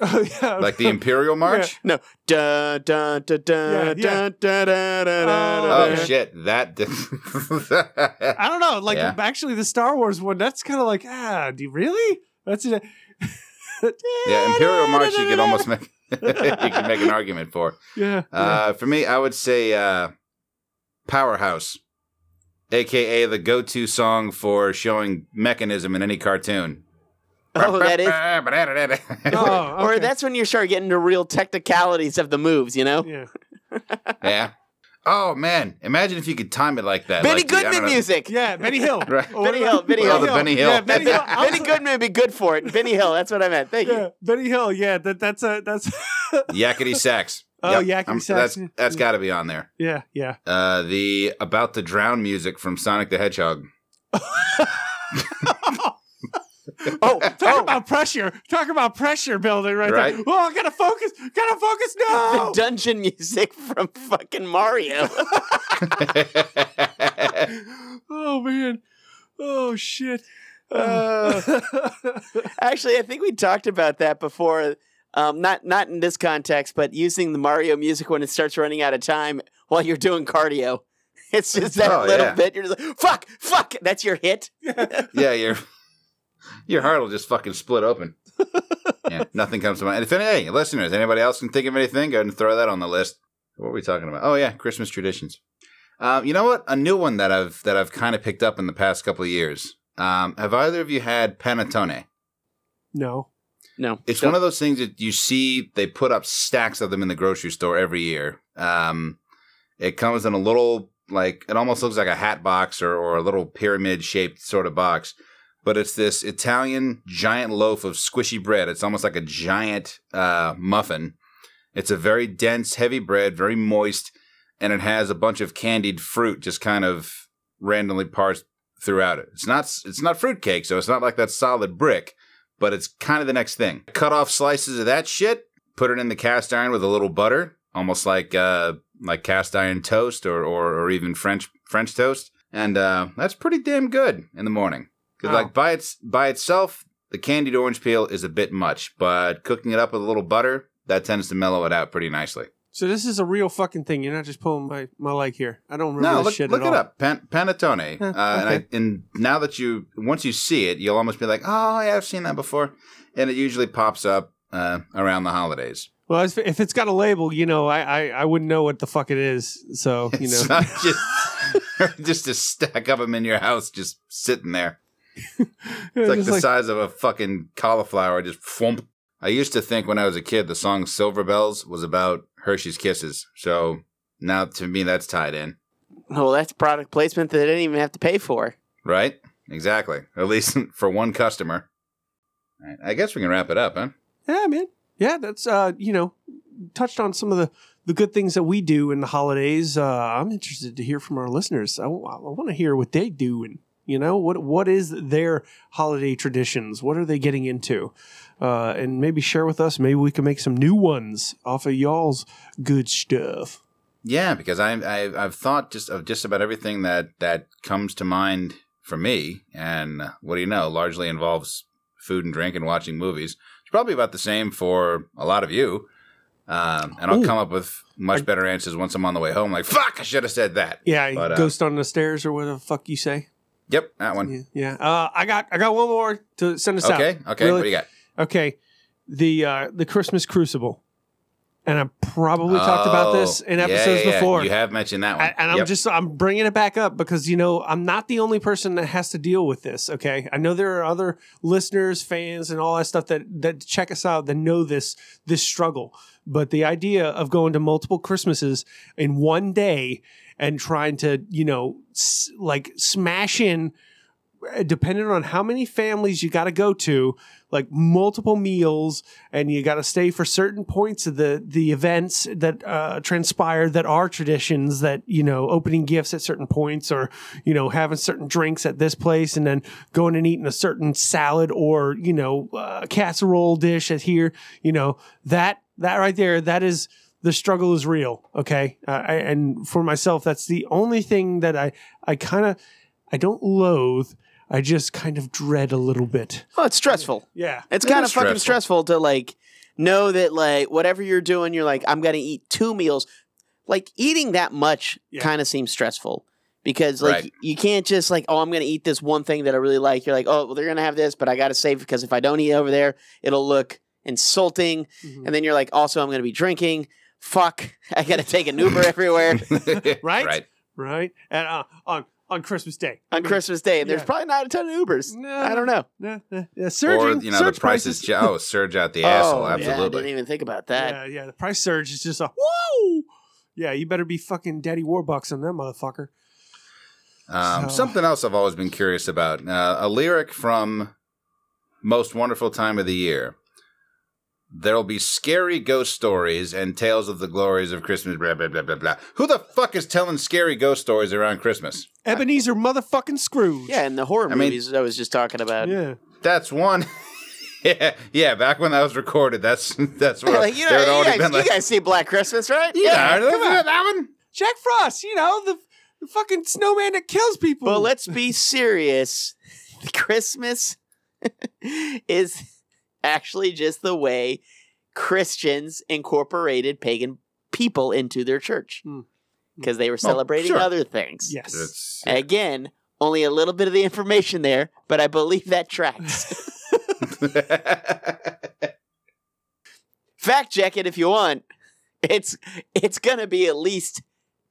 Oh yeah. Like the Imperial March? No. Dun, dun, dun, dun, Yeah, yeah. dun, dun, dun, dun, dun, Oh shit, that. I don't know. Like Yeah. actually, the Star Wars one. That's kind of like ah. Do you really? That's it. yeah, Imperial March. You can almost make you can make an argument for. Yeah. Uh, for me, I would say uh, Powerhouse, aka the go-to song for showing mechanism in any cartoon. Oh, that is. yeah. Oh, Or that's when you start getting to real technicalities of the moves, you know? yeah. yeah. Oh man, imagine if you could time it like that. Benny like the- I don't Goodman know- music. Yeah, Benny Hill. Right. Benny Hill, about- Benny Oh, the Benny Hill. Yeah, Benny Hill. Benny Goodman would be good for it. Benny Hill, that's what I meant. Thank you. Yeah, Benny Hill. Yeah, that that's a that's. Yakety sax. Oh, yakety sax. That's that's got to be on there. yeah, yeah. Uh, the about to drown music from Sonic the Hedgehog. Oh, Talk oh, about pressure. Talk about pressure building right, Right. there. Oh, I gotta focus. Gotta focus. the dungeon music from fucking Mario. oh man. Oh shit. Uh, actually, I think we talked about that before. Um, not not in this context, but using the Mario music when it starts running out of time while you're doing cardio. It's just that Oh, little yeah. bit. You're just like, fuck, fuck. That's your hit. yeah, your your heart will just fucking split open. yeah, nothing comes to mind. And if any hey, listeners, anybody else can think of anything, go ahead and throw that on the list. What were we talking about? Oh yeah, Christmas traditions. Um, you know what? A new one that I've that I've kind of picked up in the past couple of years. Um, have either of you had panettone? no. No, It's one of those things that you see they put up stacks of them in the grocery store every year. Um, it comes in a little like it almost looks like a hat box or, or a little pyramid shaped sort of box, but it's this Italian giant loaf of squishy bread. It's almost like a giant uh, muffin. It's a very dense, heavy bread, very moist, and it has a bunch of candied fruit just kind of randomly parsed throughout it. It's not it's not fruitcake, so it's not like that solid brick, but it's kind of the next thing. Cut off slices of that shit, put it in the cast iron with a little butter, almost like uh like cast iron toast or or, or even French French toast, and uh, that's pretty damn good in the morning. Because Oh. like by its by itself, the candied orange peel is a bit much, but cooking it up with a little butter that tends to mellow it out pretty nicely. So this is a real fucking thing. You're not just pulling my, my leg here. I don't remember No, look, shit look at it up. Pan, panettone. Huh, uh, and, I, and now that you, once you see it, you'll almost be like, oh, yeah, I've seen that before. And it usually pops up uh, around the holidays. Well, if, if it's got a label, you know, I, I I wouldn't know what the fuck it is. So you It's know, not just, just a stack of them in your house just sitting there. It's like the like- size of a fucking cauliflower, just flump. I used to think when I was a kid the song Silver Bells was about Hershey's Kisses. So now to me that's tied in, Well, that's product placement that they didn't even have to pay for. right? Exactly. At least for one customer. All right, I guess we can wrap it up, huh? Yeah, man. Yeah, that's uh, you know, touched on some of the the good things that we do in the holidays. Uh, I'm interested to hear from our listeners. I, want to hear what they do and you know what what is their holiday traditions? What are they getting into? Uh, and maybe share with us. Maybe we can make some new ones off of y'all's good stuff. Yeah, because I, I I've thought just of just about everything that that comes to mind for me, and uh, what do you know, largely involves food and drink and watching movies. It's probably about the same for a lot of you, um, and I'll Ooh. come up with much better answers once I'm on the way home. Like, fuck, I should have said that. Yeah, But, uh, ghost on the stairs or whatever the fuck you say. Yep, that one. Yeah. Uh, I got I got one more to send us out. Okay, okay. What do you got? Okay, the uh, the Christmas Crucible, and I probably talked about this Oh, in episodes yeah, yeah. before. You have mentioned that one, I- and I'm just I'm bringing it back up because you know I'm not the only person that has to deal with this. Okay, I know there are other listeners, fans, and all that stuff that that check us out that know this this struggle. But the idea of going to multiple Christmases in one day and trying to you know s- like smash in uh, depending on how many families you got to go to like multiple meals and you got to stay for certain points of the the events that uh, transpire that are traditions that you know opening gifts at certain points or you know having certain drinks at this place and then going and eating a certain salad or you know uh, casserole dish at here you know that that right there that is the struggle is real okay uh, I, and for myself that's the only thing that i i kind of i don't loathe i just kind of dread a little bit Oh, it's stressful. yeah It's It kind of fucking stressful. stressful to like know that like whatever you're doing, you're like, I'm gonna eat two meals. Like eating that much kind of seems stressful because like Right. you can't just like, oh, I'm gonna eat this one thing that I really like. You're like, oh, well, they're gonna have this, but I gotta save because if I don't eat over there, it'll look insulting. Mm-hmm. And then you're like, also, I'm gonna be drinking. Fuck, I gotta take an Uber everywhere right Right. right and uh, on on christmas day on Christmas Day. And there's Yeah. probably not a ton of Ubers. I don't know. Nah, nah, yeah, or you know surge the prices. prices. Oh, surge out the asshole. Oh, yeah, I Absolutely. didn't even think about that. yeah yeah the price surge is just a whoa yeah you better be fucking daddy warbucks on that motherfucker Um, So- Something else I've always been curious about uh, a lyric from Most Wonderful Time of the Year. There'll be scary ghost stories and tales of the glories of Christmas, blah, blah, blah, blah, blah. Who the fuck is telling scary ghost stories around Christmas? ebenezer motherfucking scrooge Yeah, and the horror I mean- movies I was just talking about. yeah That's one. yeah, yeah, back when that was recorded, that's that's what like, you know, you already guys, been you guys see Black Christmas, right? yeah, come on. that one. jack frost you know the, the fucking snowman that kills people But let's be serious. Christmas is actually just the way Christians incorporated pagan people into their church Hmm. because they were Oh, celebrating sure. other things. yes It's, Again, only a little bit of the information there, but I believe that tracks. Fact check it if you want. It's it's gonna be at least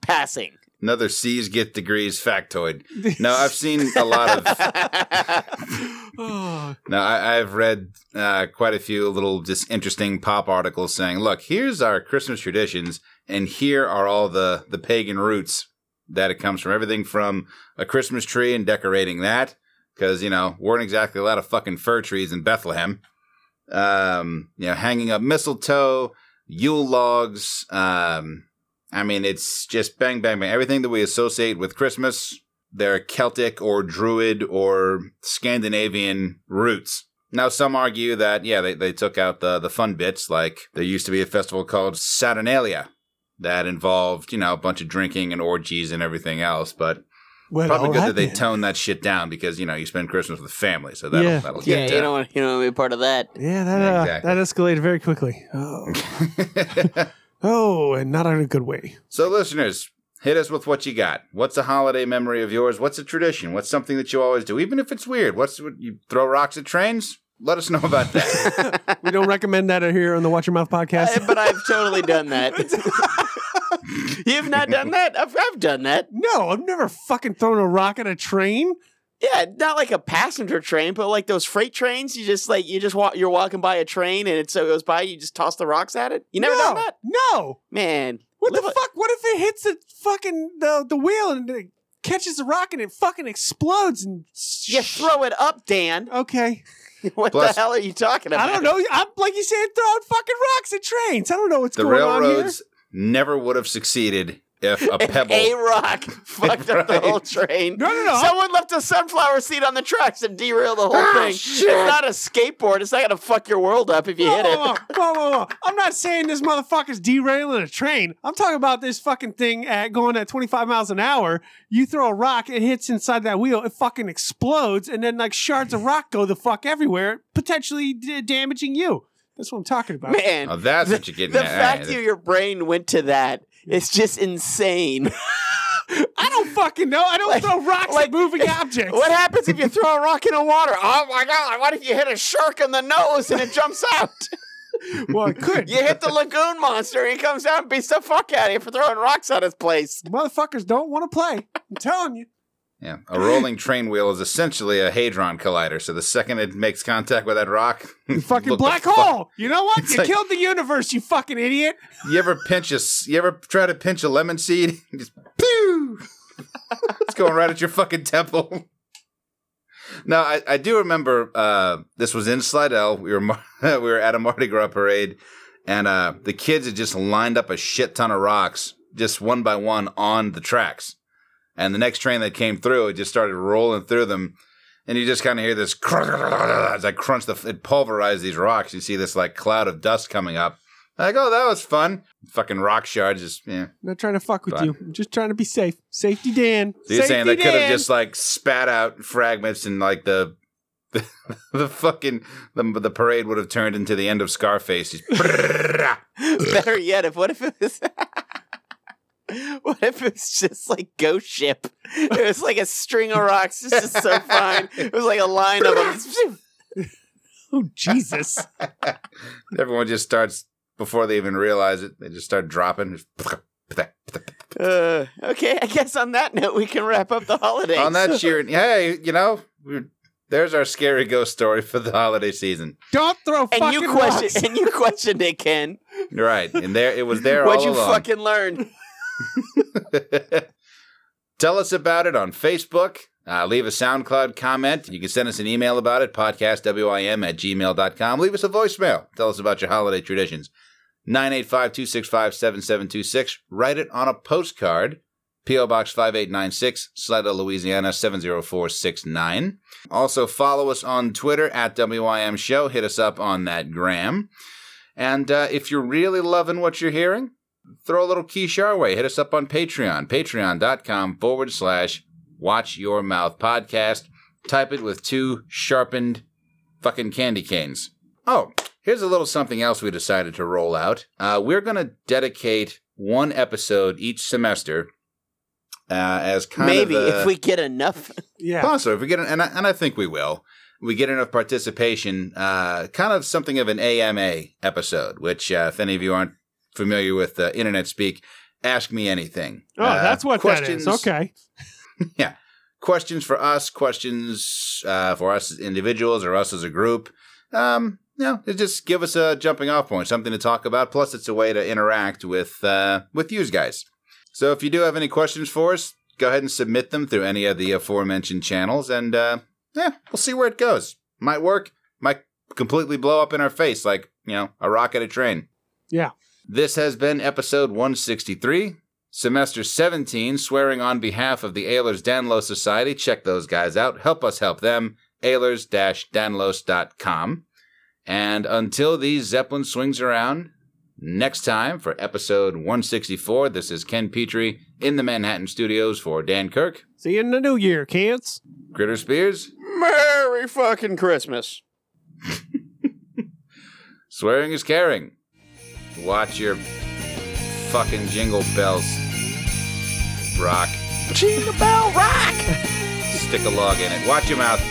passing. Another C's get degrees factoid. No, I've seen a lot of No, I, I've read uh, quite a few little just interesting pop articles saying, "Look, here's our Christmas traditions, and here are all the the pagan roots that it comes from. Everything from a Christmas tree and decorating that, because you know weren't exactly a lot of fucking fir trees in Bethlehem. Um, you know, hanging up mistletoe, Yule logs. Um, I mean, it's just bang, bang, bang. Everything that we associate with Christmas their Celtic or Druid or Scandinavian roots. Now, some argue that, yeah, they, they took out the, the fun bits, like there used to be a festival called Saturnalia that involved, you know, a bunch of drinking and orgies and everything else, but Well, probably good alright that they then. tone that shit down because, you know, you spend Christmas with the family, so that'll, Yeah. that'll Yeah, get you don't want you don't want to be a part of that. Yeah, that uh, Exactly. that escalated very quickly. Oh. oh, and not in a good way. So, listeners, hit us with what you got. What's a holiday memory of yours? What's a tradition? What's something that you always do, even if it's weird? What's what you throw rocks at trains? Let us know about that. We don't recommend that here on the Watch Your Mouth podcast. Uh, but I've totally done that. You've not done that? I've, I've done that. no, I've never fucking thrown a rock at a train. Yeah, not like a passenger train, but like those freight trains. You just like you just walk. You're walking by a train, and it so goes by. You just toss the rocks at it. You never no, done that, No. man. What live the a- fuck? What if it hits the fucking the the wheel and it catches the rock and it fucking explodes and You throw it up, Dan. Okay. What Plus- the hell are you talking about? I don't know. I'm like you said, throwing fucking rocks at trains. I don't know what's the going on here. railroads never would have succeeded if a If pebble. a rock fucked up the whole train. No, no, no. Someone left a sunflower seed on the tracks and derailed the whole Ah, thing. shit. It's not a skateboard. It's not gonna fuck your world up if you Whoa, hit it. whoa, whoa, whoa, whoa. I'm not saying this motherfucker's derailing a train. I'm talking about this fucking thing at going at 25 miles an hour. You throw a rock, it hits inside that wheel, it fucking explodes, and then like shards of rock go the fuck everywhere, potentially d- damaging you. That's what I'm talking about. Man, Oh, that's what you're getting the at. fact that your brain went to that is just insane. I don't fucking know. I don't Like- throw rocks like- at moving objects. what happens if you throw a rock in the water? Oh my god! What if you hit a shark in the nose and it jumps out? Well, it could. you hit the lagoon monster, he comes out and beats the fuck out of you for throwing rocks at his place. Motherfuckers don't want to play. I'm telling you. Yeah, a rolling train wheel is essentially a hadron collider. So the second it makes contact with that rock, You fucking black fuck- hole. You know what? It's You like- killed the universe, you fucking idiot. You ever pinch a? You ever try to pinch a lemon seed? Just pew! it's going right at your fucking temple. No, I, I do remember. Uh, this was in Slidell. We were we were at a Mardi Gras parade, and uh, the kids had just lined up a shit ton of rocks, just one by one, on the tracks. And the next train that came through, it just started rolling through them, and you just kind of hear this as I crunch the, it pulverized these rocks. You see this like cloud of dust coming up. Like, oh, that was fun. Fucking rock shards, just yeah. Not trying to fuck with Fine. you. I'm just trying to be safe. Safety Dan. So you're saying they could have just like spat out fragments and like the the, the fucking the, the parade would have turned into the end of Scarface. Better yet, if what if it was What if it was just like Ghost Ship? It was like a string of rocks. It's just so fine. It was like a line of them. Oh Jesus! Everyone just starts before they even realize it. They just start dropping. Uh, okay, I guess on that note, we can wrap up the holidays. On that cheer, hey, you know, we're, there's our scary ghost story for the holiday season. Don't throw and fucking you question rocks. and you questioned it, Ken. Right, and there it was there What'd all you along. fucking learn? Tell us about it on Facebook. Uh, leave a SoundCloud comment. You can send us an email about it, podcastwim at gmail.com. Leave us a voicemail. Tell us about your holiday traditions. 985 265 7726. Write it on a postcard. P.O. Box 5896, Slidell, Louisiana 70469. Also, follow us on Twitter at WIM Show. Hit us up on that gram. And uh, if you're really loving what you're hearing, throw a little quiche our way. Hit us up on Patreon, patreon.com forward slash watch your mouth podcast. Type it with two sharpened fucking candy canes. Oh, here's a little something else we decided to roll out. Uh, we're going to dedicate one episode each semester uh, as kind Maybe of a- if we get enough. Yeah. Possibly, if we get, an, and I, and I think we will. We get enough participation, uh, kind of something of an AMA episode. Which, uh, if any of you aren't familiar with uh, internet speak, ask me anything. Oh, Uh, that's what questions, that is. Okay. yeah, questions for us, questions uh, for us as individuals or us as a group. Um, you know, it just give us a jumping off point, something to talk about. Plus, it's a way to interact with uh, with you guys. So, if you do have any questions for us, go ahead and submit them through any of the aforementioned channels, and uh, yeah, we'll see where it goes. Might work, might completely blow up in our face like you know a rocket a train. Yeah. This has been episode 163. Semester 17, swearing on behalf of the Ehlers Danlos Society. Check those guys out. Help us help them. Ehlers-Danlos.com. And until these Zeppelin swings around next time for episode 164, this is Ken Petrie in the Manhattan studios for Dan Kirk, See you in the new year, kids. Critter Spears, Merry fucking Christmas. Swearing is caring. Watch your fucking jingle bells rock. Jingle bell rock! Stick a log in it. Watch your mouth.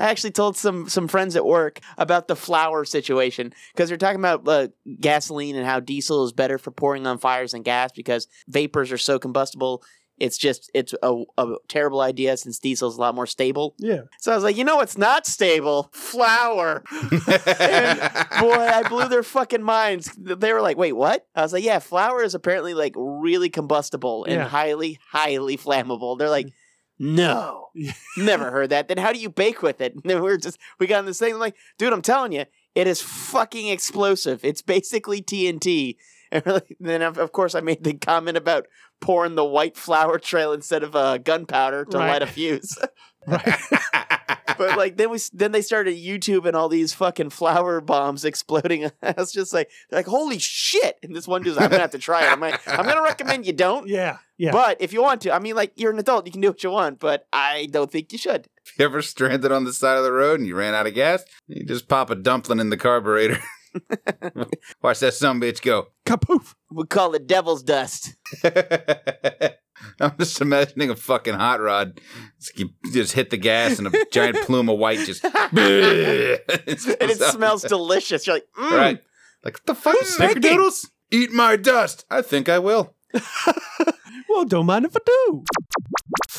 I actually told some some friends at work about the flour situation because they're talking about uh, gasoline and how diesel is better for pouring on fires than gas because vapors are so combustible. It's just it's a, a terrible idea since diesel is a lot more stable. Yeah. So I was like, you know what's not stable? Flour. And boy, I blew their fucking minds. They were like, wait, what? I was like, yeah, flour is apparently like really combustible and Yeah. highly, highly flammable. They're like, no, never heard that. Then how do you bake with it? And then we're just, we got on this thing. I'm like, dude, I'm telling you, it is fucking explosive. It's basically TNT. And then, of, of course, I made the comment about pouring the white flour trail instead of uh, gunpowder to Right. light a fuse. but like then we then they started YouTube and all these fucking flour bombs exploding. I was just like, like holy shit! And this one dude's, like, I'm gonna have to try it. I'm like, I'm gonna recommend you don't. Yeah. Yeah. But if you want to, I mean, like you're an adult, you can do what you want. But I don't think you should. If you ever stranded on the side of the road and you ran out of gas? You just pop a dumpling in the carburetor. Watch that some bitch go. Kapoof. We call it devil's dust. I'm just imagining a fucking hot rod. You just hit the gas and a giant plume of white just. and it smells delicious. You're like, mm. Right. Like, what the fuck? Snickerdoodles? Eat my dust. I think I will. Well, don't mind if I do.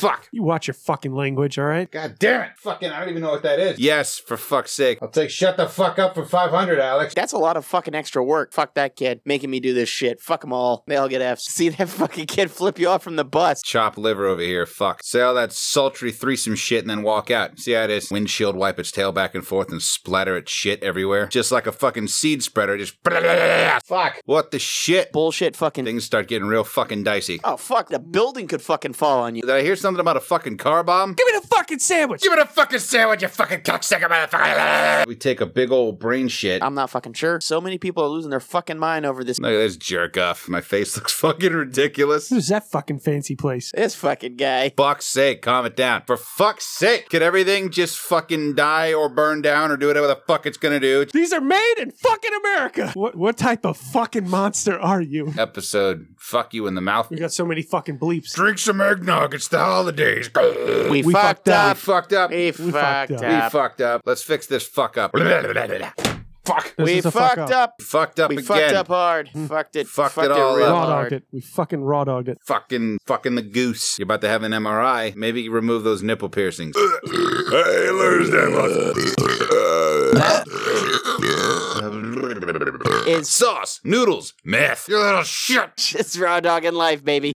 Fuck. You watch your fucking language, all right? God damn it. Fucking, I don't even know what that is. Yes, for fuck's sake. I'll take shut the fuck up for 500, Alex. That's a lot of fucking extra work. Fuck that kid making me do this shit. Fuck them all. They all get Fs. See that fucking kid flip you off from the bus. Chop liver over here. Fuck. Say all that sultry threesome shit and then walk out. See how it is? Windshield wipe its tail back and forth and splatter its shit everywhere. Just like a fucking seed spreader. Just. Fuck. What the shit? Bullshit fucking. Things start getting real fucking dicey. Oh fuck! The building could fucking fall on you. Did I hear something about a fucking car bomb? Give me the fucking sandwich. Give me the fucking sandwich, you fucking cocksucker motherfucker. We take a big old brain shit. I'm not fucking sure. So many people are losing their fucking mind over this. Look at this jerk off. My face looks fucking ridiculous. Who's that fucking fancy place? This fucking guy. Fuck's sake, calm it down. For fuck's sake, could everything just fucking die or burn down or do whatever the fuck it's gonna do? These are made in fucking America. What what type of fucking monster are you? Episode Fuck You in the Mouth. We got so many fucking bleeps. Drink some eggnog, it's the holidays. We, We fucked, fucked We up. fucked up. We, fucked fucked up. We fucked up. Let's fix this fuck up. Fuck. This We is a fuck fucked up. up. Fucked up We again. fucked up hard. Hmm. Fucked it. Fucked fucked it all real up. Raw hard. dogged it. We fucking raw dogged it. Fucking, fucking the goose. You're about to have an MRI. Maybe remove those nipple piercings. hey, Lars Is Sauce, noodles, meth. You little shit. It's raw dog in life, baby.